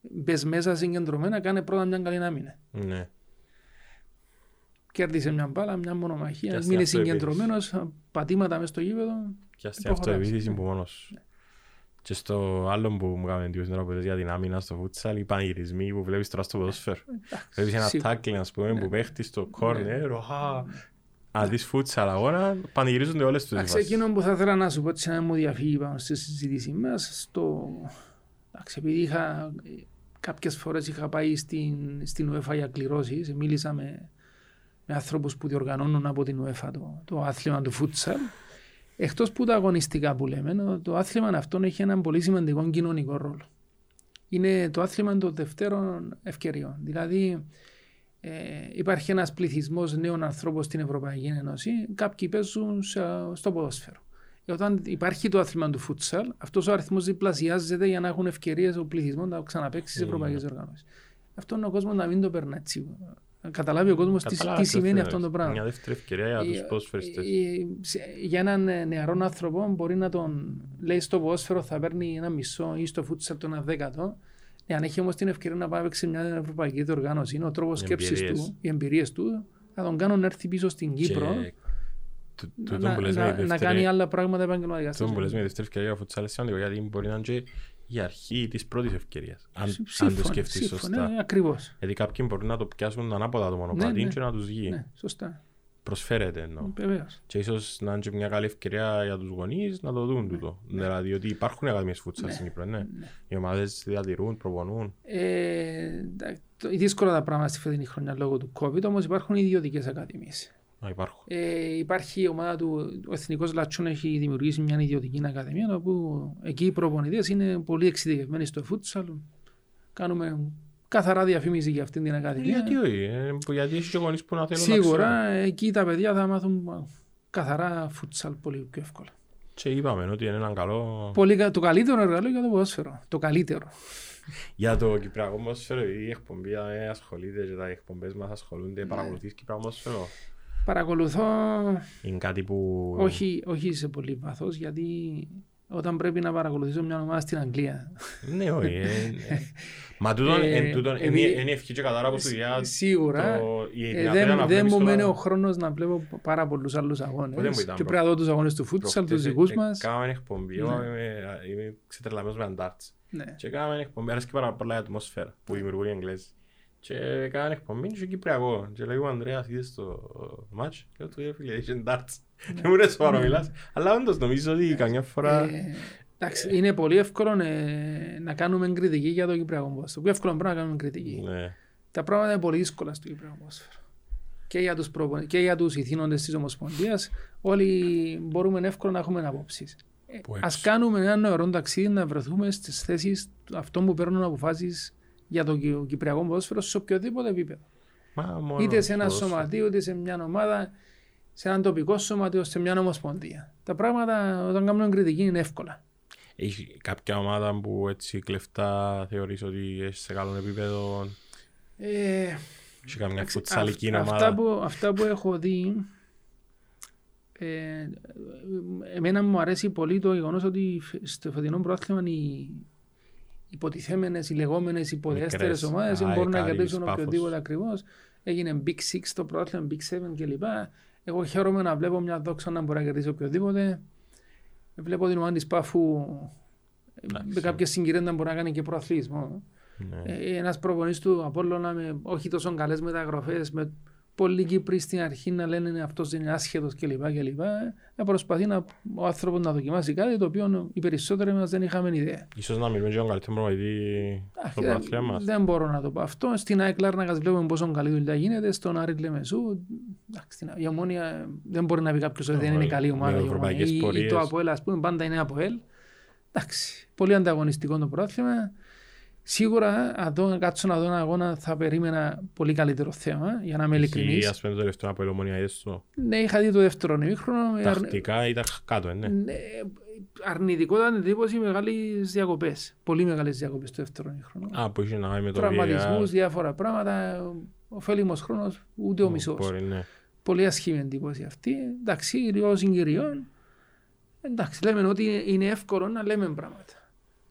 μπες μέσα συγκεντρωμένα, κάνε πρώτα μια καλή άμυνα. Ναι. Κέρδισε μια μπάλα, μια μονομαχία, Και μείνε αυτό συγκεντρωμένος, πατήματα μέσα στο γήπεδο. Και αυτή Προχωράς, αυτοεπίθεση ναι. που μόνος. Και στο άλλο που μου έκαμε εντύπωση τώρα που λες για την άμυνα στο φούτσαλ, οι πανηγυρισμοί που βλέπεις τώρα στο ποδόσφαιρο. Βλέπεις ένα σίγουρα. τάκλι, ας πούμε, Ναι. που παίχτει στο κόρνερ, οχα. Αν δεις φούτσαλ αγώνα, πανηγυρίζονται όλες τις Εντάξει, βάσεις. εκείνο που θα ήθελα να σου πω έτσι να μου διαφύγει πάνω στη συζήτηση μας, στο... Εντάξει, επειδή είχα, κάποιες φορές είχα πάει στην, στην UEFA για κληρώσεις, μίλησα με, με άνθρωπους που διοργανώνουν από την UEFA το, το άθλημα του futsal. Εκτός που τα αγωνιστικά που λέμε, το άθλημα αυτό έχει έναν πολύ σημαντικό κοινωνικό ρόλο. Είναι το άθλημα των δευτέρων ευκαιριών. Δηλαδή, ε, υπάρχει ένας πληθυσμός νέων ανθρώπων στην Ευρωπαϊκή Ένωση, κάποιοι παίζουν σε- στο ποδόσφαιρο. Ε, όταν υπάρχει το άθλημα του futsal, αυτός ο αριθμός διπλασιάζεται για να έχουν ευκαιρίες ο πληθυσμός να ξαναπαίξει σε Mm. ευρωπαϊκές οργανώσεις. Αυτό είναι ο κόσμος να μην το περνά έτσι. Να καταλάβει ο κόσμος τι, Καταλάβεις τι το σημαίνει θέλεις. αυτό το πράγμα. Μια δεύτερη ευκαιρία για τους Ε, ποδοσφαιριστές. ε, σε- Για έναν ε, νεαρό άνθρωπο μπορεί να τον λέει στο ποδόσφαιρο θα παίρνει ένα μισό ή στο φούτσαλ το ένα δέκατο. Εάν έχει όμως την ευκαιρία να πάει να παίξει μια ευρωπαϊκή διοργάνωση, είναι ο τρόπος Οι σκέψης εμπειρίες. του, οι εμπειρίες του, θα τον κάνουν να έρθει πίσω στην Κύπρο Και τού- να, τούτο που λες με να, τη να δεύτερη- κάνει άλλα πράγματα επαγγελματικά. Αυτό που λες με τη δεύτερη ευκαιρία για φουτσάλ είναι σημαντικό γιατί μπορεί να είναι και η αρχή της πρώτης ευκαιρίας. Αν, αν το Σύμφωνα, σκεφτείς σύμφωνα, σωστά. ε, ακριβώς. Γιατί κάποιοι μπορεί να το πιάσουν ανάποδα το μονοπάτι ναι. και να τους βγει. Ναι, σωστά. Προσφέρεται εννοώ. Βεβαίως. Και ίσως να είναι και μια καλή ευκαιρία για τους γονείς να το δουν τούτο. Δηλαδή ότι υπάρχουν ακαδημίες φούτσαλ Ναι. στην Κύπρο, ναι. Οι ομάδες διατηρούν, προπονούν. Ε, εντάξει, το- δύσκολα τα πράγματα στη φετινή χρονιά λόγω του COVID, όμως υπάρχουν ιδιωτικές ακαδημίες. Να υπάρχουν. Ε, υπάρχει η ομάδα του, ο Εθνικός Λατσούν έχει δημιουργήσει μια ιδιωτική ακαδημία όπου εκεί οι προπονητές είναι πολύ εξειδικευμένοι στο φούτσαλ. Κάνουμε καθαρά διαφήμιση για αυτήν την Ε, ακαδημία. Γιατί όχι, ε, που- γιατί έχεις και γονείς που να θέλουν να Σίγουρα ξέρουν. εκεί τα παιδιά θα μάθουν α, καθαρά φούτσαλ πολύ πιο εύκολα. Και είπαμε ότι είναι έναν καλό... Πολύ, κα- το καλύτερο εργαλείο για το ποδόσφαιρο. Το καλύτερο. Για το Κυπριακό Ποδόσφαιρο, η εκπομπή ε, ασχολείται και τα εκπομπές μας Ναι. ασχολούνται. Παρακολουθείς Κυπριακό Ποδόσφαιρο; Παρακολουθώ Είναι κάτι που... όχι, όχι σε πολύ βάθος γιατί όταν πρέπει να παρακολουθήσω μια ομάδα στην Αγγλία. Ναι, όχι. ε, ε. Μα τούτον, Ε, εν τούτον, επειδή- είναι είναι ευχή και κατάρα που σου διά Σίγουρα. το- η Ε, δυνατότητα δεν, να δεν βλέπεις μου το- μένει ο χρόνος να βλέπω πάρα πολλούς άλλους αγώνες. Πότε μου ήταν, Και bro. πρέπει να δω τους αγώνες του φούτσαλ, τους Προχτές, δικούς ε, μας. Κάναμε εκπομπή, εγώ Ναι. είμαι- είμαι ξετρελαμένος με τα darts. Ναι. Και κάναμε εκπομπή, αρέσκει πάρα πολλά η ατμόσφαιρα που δημιουργούν οι Εγγλέζοι. Και κάναμε εκπομπή και Κυπριακό. Και λέει ο Ανδρέας, είδες το ματς. Και λέω του, «Ε, φίλε, είχε darts. Και μου ρε σοβαρά μιλάς. Αλλά όντως νομίζω ότι καμιά φορά... Ε, Εντάξει, είναι πολύ εύκολο ε, να κάνουμε κριτική για το Κυπριακό ποδόσφαιρο. Πιο εύκολο πράγμα να κάνουμε κριτική. Ναι. Τα πράγματα είναι πολύ δύσκολα στο Κυπριακό ποδόσφαιρο. Και για τους, προπο... και για τους ηθήνοντες της Ομοσπονδίας όλοι μπορούμε εύκολα να έχουμε απόψεις. Ε, Που Ας έξω. κάνουμε ένα νεωρό ταξίδι να βρεθούμε στις θέσεις αυτών που παίρνουν αποφάσεις για το Κυ- Κυπριακό ποδόσφαιρο σε οποιοδήποτε επίπεδο. Μα μόνος Είτε σε ένα ποδόσφαιρο. σωματείο, είτε σε μια ομάδα, σε ένα τοπικό σωματείο, σε μια ομοσπονδία. Τα πράγματα όταν κάνουμε κριτική είναι εύκολα. Έχει κάποια ομάδα που έτσι κλεφτά θεωρείς ότι έχει σε καλό επίπεδο; Ε, Έχει καμιά εντάξει, φουτσαλική αυ- αυτά, ομάδα. που, αυτά που έχω δει, ε, εμένα μου αρέσει πολύ το γεγονός ότι φ- στο φετινό πρόθυμα οι υποτιθέμενες, οι λεγόμενες υποδέστερες Μικρές. ομάδες δεν ΑΕΚ, μπορούν να Άρης, κερδίσουν Πάφος. οποιοδήποτε ακριβώς. Έγινε Big Six το πρόθυμα, Big Seven κλπ. Εγώ χαίρομαι να βλέπω μια δόξα να μπορεί να κερδίσει οποιοδήποτε. Βλέπω την ομάδα της Πάφου ε, Εντάξει. με κάποιες συγκυρίες να μπορεί να κάνει και προαθλητισμό. Ναι. Ε, ένας προπονητής του Απόλλωνα με όχι τόσο καλές μεταγραφές, με πολλοί Κύπροι στην αρχή να λένε «Ναι, αυτός είναι άσχετος κλπ. κλπ. Ε, προσπαθεί να, ο άνθρωπος να δοκιμάσει κάτι το οποίο οι περισσότεροι μας δεν είχαμε ιδέα. Ίσως να μιλούμε και για τον καλύτερο προπονητή στο δεν, πρωτάθλημα μας. δεν μπορώ να το πω αυτό. Στην ΑΕΚ Λάρνακας βλέπουμε πόσο καλή δουλειά γίνεται. Στον Άρη Λεμεσού, εντάξει, στην- η Ομόνια δεν μπορεί να πει κάποιος ότι δεν είναι Όχι, καλή ομάδα. με η Ομόνια. ευρωπαϊκές Ή, ή πορείες. το ΑΠΟΕΛ, ας πούμε, πάντα είναι ΑΠΟΕΛ. Εντάξει, πολύ ανταγωνιστικό το πρόθυμα. Σίγουρα, αν δω, κάτσω να δω ένα αγώνα, θα περίμενα πολύ καλύτερο θέμα, για να είμαι Έχει, ειλικρινής. ας πούμε το τελευταίο από ελομονία έστω. Ναι, είχα δει το δεύτερο ημίχρονο. με αρνη- Τακτικά ήταν κάτω, ε, ναι. ναι, αρνητικό ήταν εντύπωση μεγάλες διακοπές. Πολύ μεγάλες διακοπές το δεύτερο ημίχρονο. Α, που είχε να κάνει με το Τραυματισμούς, VAR. διάφορα πράγματα. Ωφέλιμος χρόνος, ούτε ο μισός. Μπορεί, ναι. Πολύ ασχήμη εντύπωση αυτή. Εντάξει, λίγο συγκυριών. Εντάξει, λέμε ότι είναι εύκολο να λέμε πράγματα.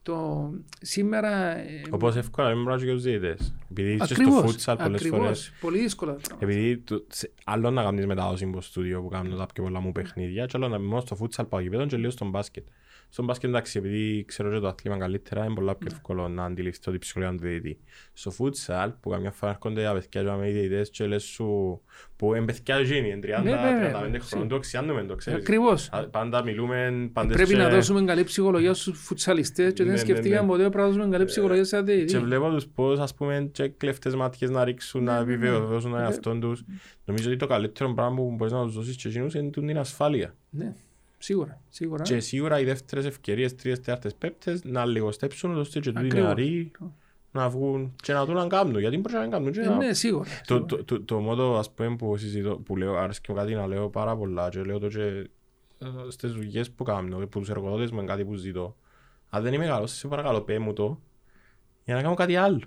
Το σήμερα. ε, Όπως εύκολα μην μπορείς και τους διαιτητές. Επειδή είσαι στο ακριβώς, φούτσαλ πολλές ακριβώς. φορές. Πολύ δύσκολα τα πράγματα. Επειδή το- σε- άλλο να κάνεις μετάδοση από στούντιο που κάνουν τα πιο πολλά μου παιχνίδια και άλλο να μόνο στο φούτσαλ πάω γηπέδο και λίγο στον μπάσκετ. Στον μπάσκετ εντάξει, επειδή ξέρω και το άθλημα καλύτερα, είναι πολλά πιο Ναι. εύκολο να αντιληφθώ την ψυχολογία του διαιτητή. Στο φούτσαλ που καμιά φορά έρχονται τα παιδιά και με οι διαιτητές και λες σου που είναι παιδιά εκείνοι, είναι 30-35 Ναι, βέβαια, χρόνων, σίγουρα. το οξιάνουμε το ξέρεις. Ακριβώς. Α, Πάντα μιλούμε, πάντες Πρέπει και- να δώσουμε καλή ψυχολογία στους φουτσαλιστές και Ναι, δεν ναι, σκεφτήκαμε ναι. ποτέ πρέπει να δώσουμε καλή ψυχολογία σε Και ατέηδη. βλέπω τους πώς ας πούμε και κλεφτές μάτιες να ρίξουν, να επιβεβαιώσουν τον Ε, εαυτόν τους. Νομίζω ότι το καλύτερο πράγμα που μπορείς να τους δώσεις και εκείνους είναι την ασφάλεια. Ναι, σίγουρα. σίγουρα. Και σίγουρα οι δεύτερες ευκαιρίες, τρεις, τέταρτες, πέπτες να λιγοστέψουν ώστε και τούτοι Ακριβώς. νεαροί να βγουν και να το να κάνουν. Γιατί μπορείς να μην κάνουν. και Ε, να- ναι, σίγουρα. Το, σίγουρα. το, το, το μότο ας πούμε που συζητώ, που λέω, αρέσκει μου κάτι να λέω πάρα πολλά και λέω το και ε, στις δουλειές που κάνω, που τους εργοδότες μου είναι κάτι που ζητώ. Αν δεν είμαι καλός, σε παρακαλώ πέ μου το, για να κάνω κάτι άλλο.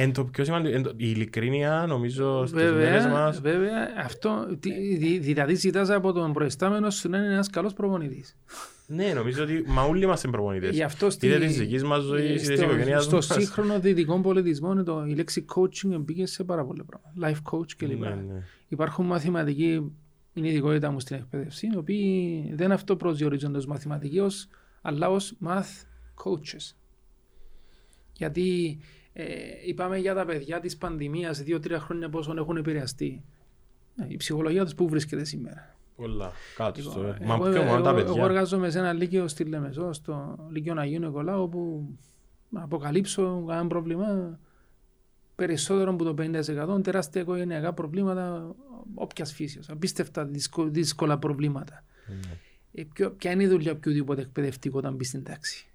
Εν το πιο σημαντικό, εν το, η ειλικρίνεια νομίζω στις μέρες Βέβαια, μας, βέβαια, αυτό, τι- δη- δηλαδή ζητάς από τον προϊστάμενο σου να είναι ένας καλός προπονητής. ναι νομίζω ότι μα όλοι μας είναι προπονητές. Γι' αυτό στη- Είτε της δικής μας ζωής, είτε της στο- οικογένειας Στο μας. σύγχρονο δυτικό πολιτισμό το, η λέξη coaching μπήκε σε πάρα πολλά πράγματα. Life coach κλπ. Ναι, ναι. Υπάρχουν μαθηματικοί, είναι η ειδικότητα μου στην εκπαίδευση, οι οποίοι δεν αυτό προσδιορίζονται ως μαθηματικοί, ως, αλλά ως math coaches. Γιατί ε, είπαμε για τα παιδιά της πανδημίας, δύο-τρία χρόνια πόσο έχουν επηρεαστεί. Ε, Η ψυχολογία τους που βρίσκεται σήμερα. Πολλά, κάτω στο... Εγώ- Μα εγώ- πιο μόνο τα εγώ- Εγώ παιδιά. εργάζομαι σε ένα λύκειο στη Λεμεσό, στο Λύκειο Αγίου Νικολάου, όπου να αποκαλύψω κανένα πρόβλημα περισσότερο από το 50%, τεράστια οικογενειακά προβλήματα όποιας φύση. Απίστευτα δύσκο- δύσκολα προβλήματα. Ναι. Ε, ποιο- ποια είναι η δουλειά οποιοδήποτε εκπαιδευτικού όταν μπεις στην τάξη;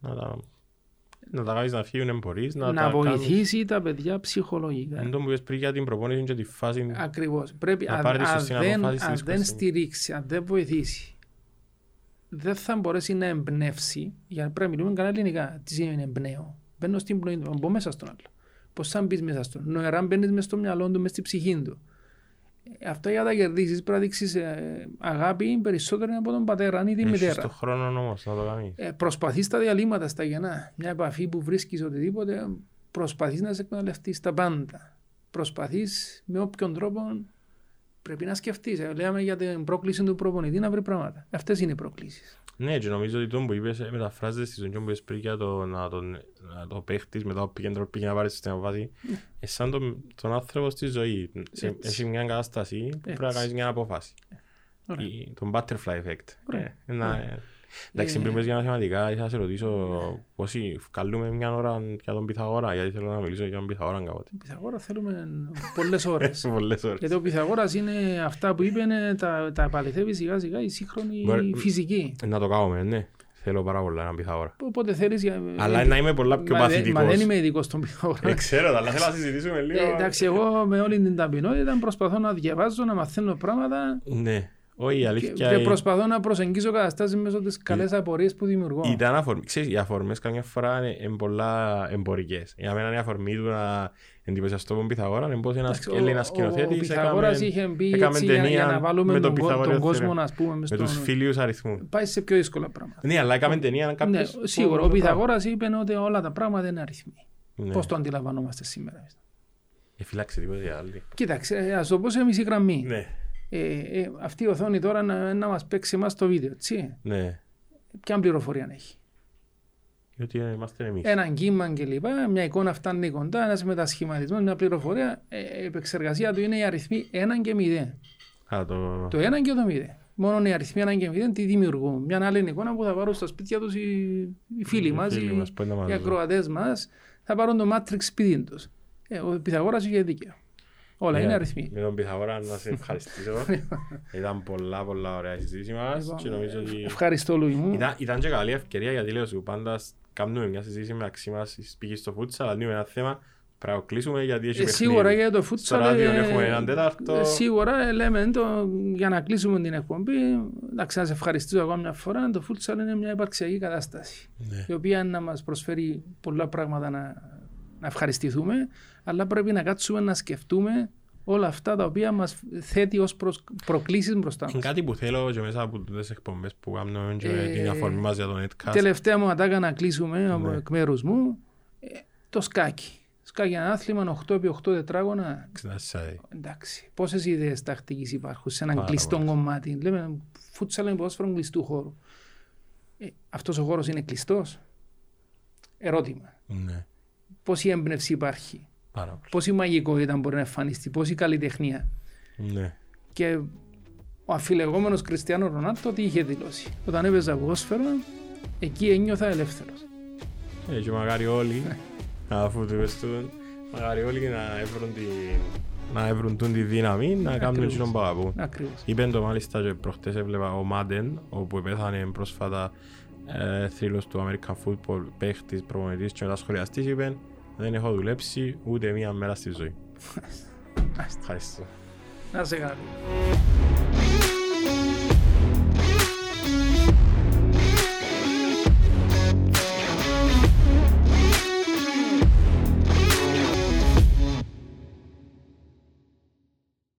Να τα, να τα κάνεις να φύγουν εν μπορείς, να, Να, τα κάνεις. βοηθήσει τα παιδιά ψυχολογικά. Εν τω που είπες πριν για την προπόνηση και τη φάση Ακριβώς. Πρέπει, Να αν, πάρεις τη αν σωστή δεν, απόφαση στη αν δύσκολη δεν στιγμή. στηρίξει, αν δεν βοηθήσει, δεν θα μπορέσει να εμπνεύσει. Για πρέπει να μιλούμε καλά ελληνικά. Τι σημαίνει εμπνέω. Μπαίνω στην πνοή του, μπω μέσα στον άλλο. Πώς θα μπεις μέσα στον. Νοερά μπαίνεις μέσα στο μυαλό του, μέσα στη ψυχή του. Ε, Αυτό για να τα κερδίσεις πρέπει να δείξεις ε, αγάπη περισσότερο από τον πατέρα ή τη Έχεις μητέρα. τον χρόνο όμως να το κάνεις. Ε, προσπαθείς στα διαλύματα, στα γενά. Μια επαφή που βρίσκεις οτιδήποτε, προσπαθείς να σε εκμεταλλευτείς τα πάντα. Προσπαθείς με όποιον τρόπο πρέπει να σκεφτείς. Ε, λέμε για την πρόκληση του προπονητή να βρει πράγματα. Αυτές είναι οι προκλήσεις. Ναι, και νομίζω ότι τον που είπες ε, μεταφράζεται στη ζωή που είπες πριν για το να τον να το παίχτης μετά που πήγαινε τώρα πήγαινε να πάρεις στην βάση. Ε, σαν τον, τον άνθρωπο στη ζωή. Σε- Έτσι. Έχει μια κατάσταση που πρέπει να Έτσι. κάνεις μια απόφαση. Ωραία. Η- Τον butterfly effect. Ωραία. Ε, ένα- Ωραία. Εντάξει, Ε, πριν πες για μαθηματικά, ήθελα να σε ρωτήσω πόσοι βγάλουμε μια ώρα για τον Πυθαγόρα, γιατί θέλω να μιλήσω για τον Πυθαγόρα κάποτε. Πυθαγόρα θέλουμε πολλές ώρες. Πολλές ώρες. Γιατί ο Πυθαγόρας είναι αυτά που είπε, είναι τα, τα επαληθεύει σιγά σιγά η σύγχρονη Μπορεί- φυσική. Να το κάνουμε, ναι. Θέλω πάρα πολλά έναν Πυθαγόρα. Όποτε θέλεις... για- Αλλά να είμαι πολλά πιο Μα δεν- παθητικός. Μα δεν είμαι ειδικός στον Πυθαγόρα. Ε, ξέρω, αλλά θέλω να συζητήσουμε λίγο. Ε, εντάξει, εγώ με όλη την ταπεινότητα προσπαθώ να διαβάζω, να μαθαίνω πράγματα Ναι. Όχι, η και, αλήθεια και είναι- προσπαθώ να προσεγγίσω καταστάσεις μέσω της καλές απορίες που δημιουργώ. Ήταν αφορμή. Ξέρεις, οι αφορμές καμιά φορά είναι, είναι πολλά εμπορικές. Για μένα η αφορμή του να εντυπωσιαστώ από τον Πυθαγόρα είναι πως ένας Εντάξει, ο- Έλληνας ο- Ο σκηνοθέτης Πυθαγόρας έκαμε- είχε μπει έκαμε έτσι για, για ταινία να βάλουμε με τον, τον κο- τον Πυθαγόρα κόσμο θεωρώ. ας πούμε μες μες τους στον- φίλους αριθμού. Πάει σε πιο δύσκολα πράγματα. Ναι, αλλά έκαμε ταινία Ναι, κάποιος... σίγουρα. που- Ο Πυθαγόρας είπε ότι όλα τα πράγματα είναι αριθμοί. Ναι. Πώς το αντιλαμβανόμαστε σήμερα. Ε, φύλαξε τίποτε για άλλη. Κοίταξε, ε, ας το πω σε μισή γραμμή. Ναι, Ε, ε, αυτή η οθόνη τώρα να, να μας παίξει εμάς το βίντεο, έτσι. ναι. Ποια πληροφορία έχει. Γιατί είμαστε εμείς. Έναν κύμα κλπ. Μια εικόνα φτάνει κοντά, ένας μετασχηματισμός, μια πληροφορία. Ε, η επεξεργασία του είναι οι αριθμοί 1 και 0. Α, το... Το 1 και το 0. Μόνο οι αριθμοί 1 και 0 τι δημιουργούν. Μια άλλη εικόνα που θα πάρουν στα σπίτια τους οι, οι φίλοι Οι μας, φίλοι οι, μας που είναι να οι μας ακροατές μας, θα πάρουν το Matrix σπίτι τους. Ε, ο Πυθαγόρας είχε δίκιο. Όλα Ναι, είναι αριθμοί. Με τον Πυθαγόρα να σε ευχαριστήσω. Ήταν πολλά πολλά ωραία η συζήτηση μας Λοιπόν, και νομίζω ότι... Ευχαριστώ, Λουί μου. Ήταν, ήταν και καλή ευκαιρία γιατί λέω σου πάντας σ- κάνουμε μια συζήτηση μεταξύ μας πήγε στο φούτσα, αλλά ανοίγουμε ένα θέμα πρέπει να το κλείσουμε γιατί έχει Ε, παιχνίδι. σίγουρα για το Στο φούτσαλ. ράδιο ε, έχουμε έναν τέταρτο. ε, Σίγουρα ε, λέμε το, για να κλείσουμε την εκπομπή. Εντάξει, να σε ευχαριστήσω ακόμα μια φορά. Το φούτσαλ είναι μια υπαρξιακή κατάσταση. Ναι. η οποία να μας προσφέρει πολλά πράγματα να, να ευχαριστηθούμε, αλλά πρέπει να κάτσουμε να σκεφτούμε όλα αυτά τα οποία μας θέτει ως προς, προκλήσεις μπροστά Είναι μας. κάτι που θέλω και μέσα από τις εκπομπές που κάνουμε και Ε, την αφορμή μας για τον Netcast. Τελευταία μου ατάκα να κλείσουμε από Ναι. εκ μέρους μου, ε, το σκάκι. Σκάκι ένα άθλημα 8x8 τετράγωνα. Ξέρεις, Εντάξει, πόσες ιδέες τακτικής υπάρχουν σε έναν Πάρα κλειστό πολλές. κομμάτι. Λέμε φούτσαλ είναι ποδόσφαιρο κλειστού χώρου. Ε, αυτός ο χώρος είναι κλειστός; Ερώτημα. Ναι, Πόση έμπνευση υπάρχει. πάρα πολύ. πόση μαγικότητα μπορεί να εμφανιστεί, πόση καλλιτεχνία. Ναι. Και ο αφιλεγόμενος Κριστιανό Ρονάλτο τι είχε δηλώσει. Όταν έπαιζα ποδόσφαιρο, εκεί ένιωθα ελεύθερος. Ε, και μακάρι όλοι, αφού του είπες τούτον, μακάρι όλοι να έβρουν τη, να έβρουν τούν τη δύναμη να κάνουν Ακριβώς. εκείνον που αγαπούν. Ακριβώς. Είπεν το μάλιστα και προχτές έβλεπα ο Μάντεν, όπου πέθανε πρόσφατα ε, θρύλος του American Football, παίχτης, προπονητής και μετασχολιαστής, είπεν δεν έχω δουλέψει ούτε μία μέρα στη ζωή. Ευχαριστώ. Να σε καλά.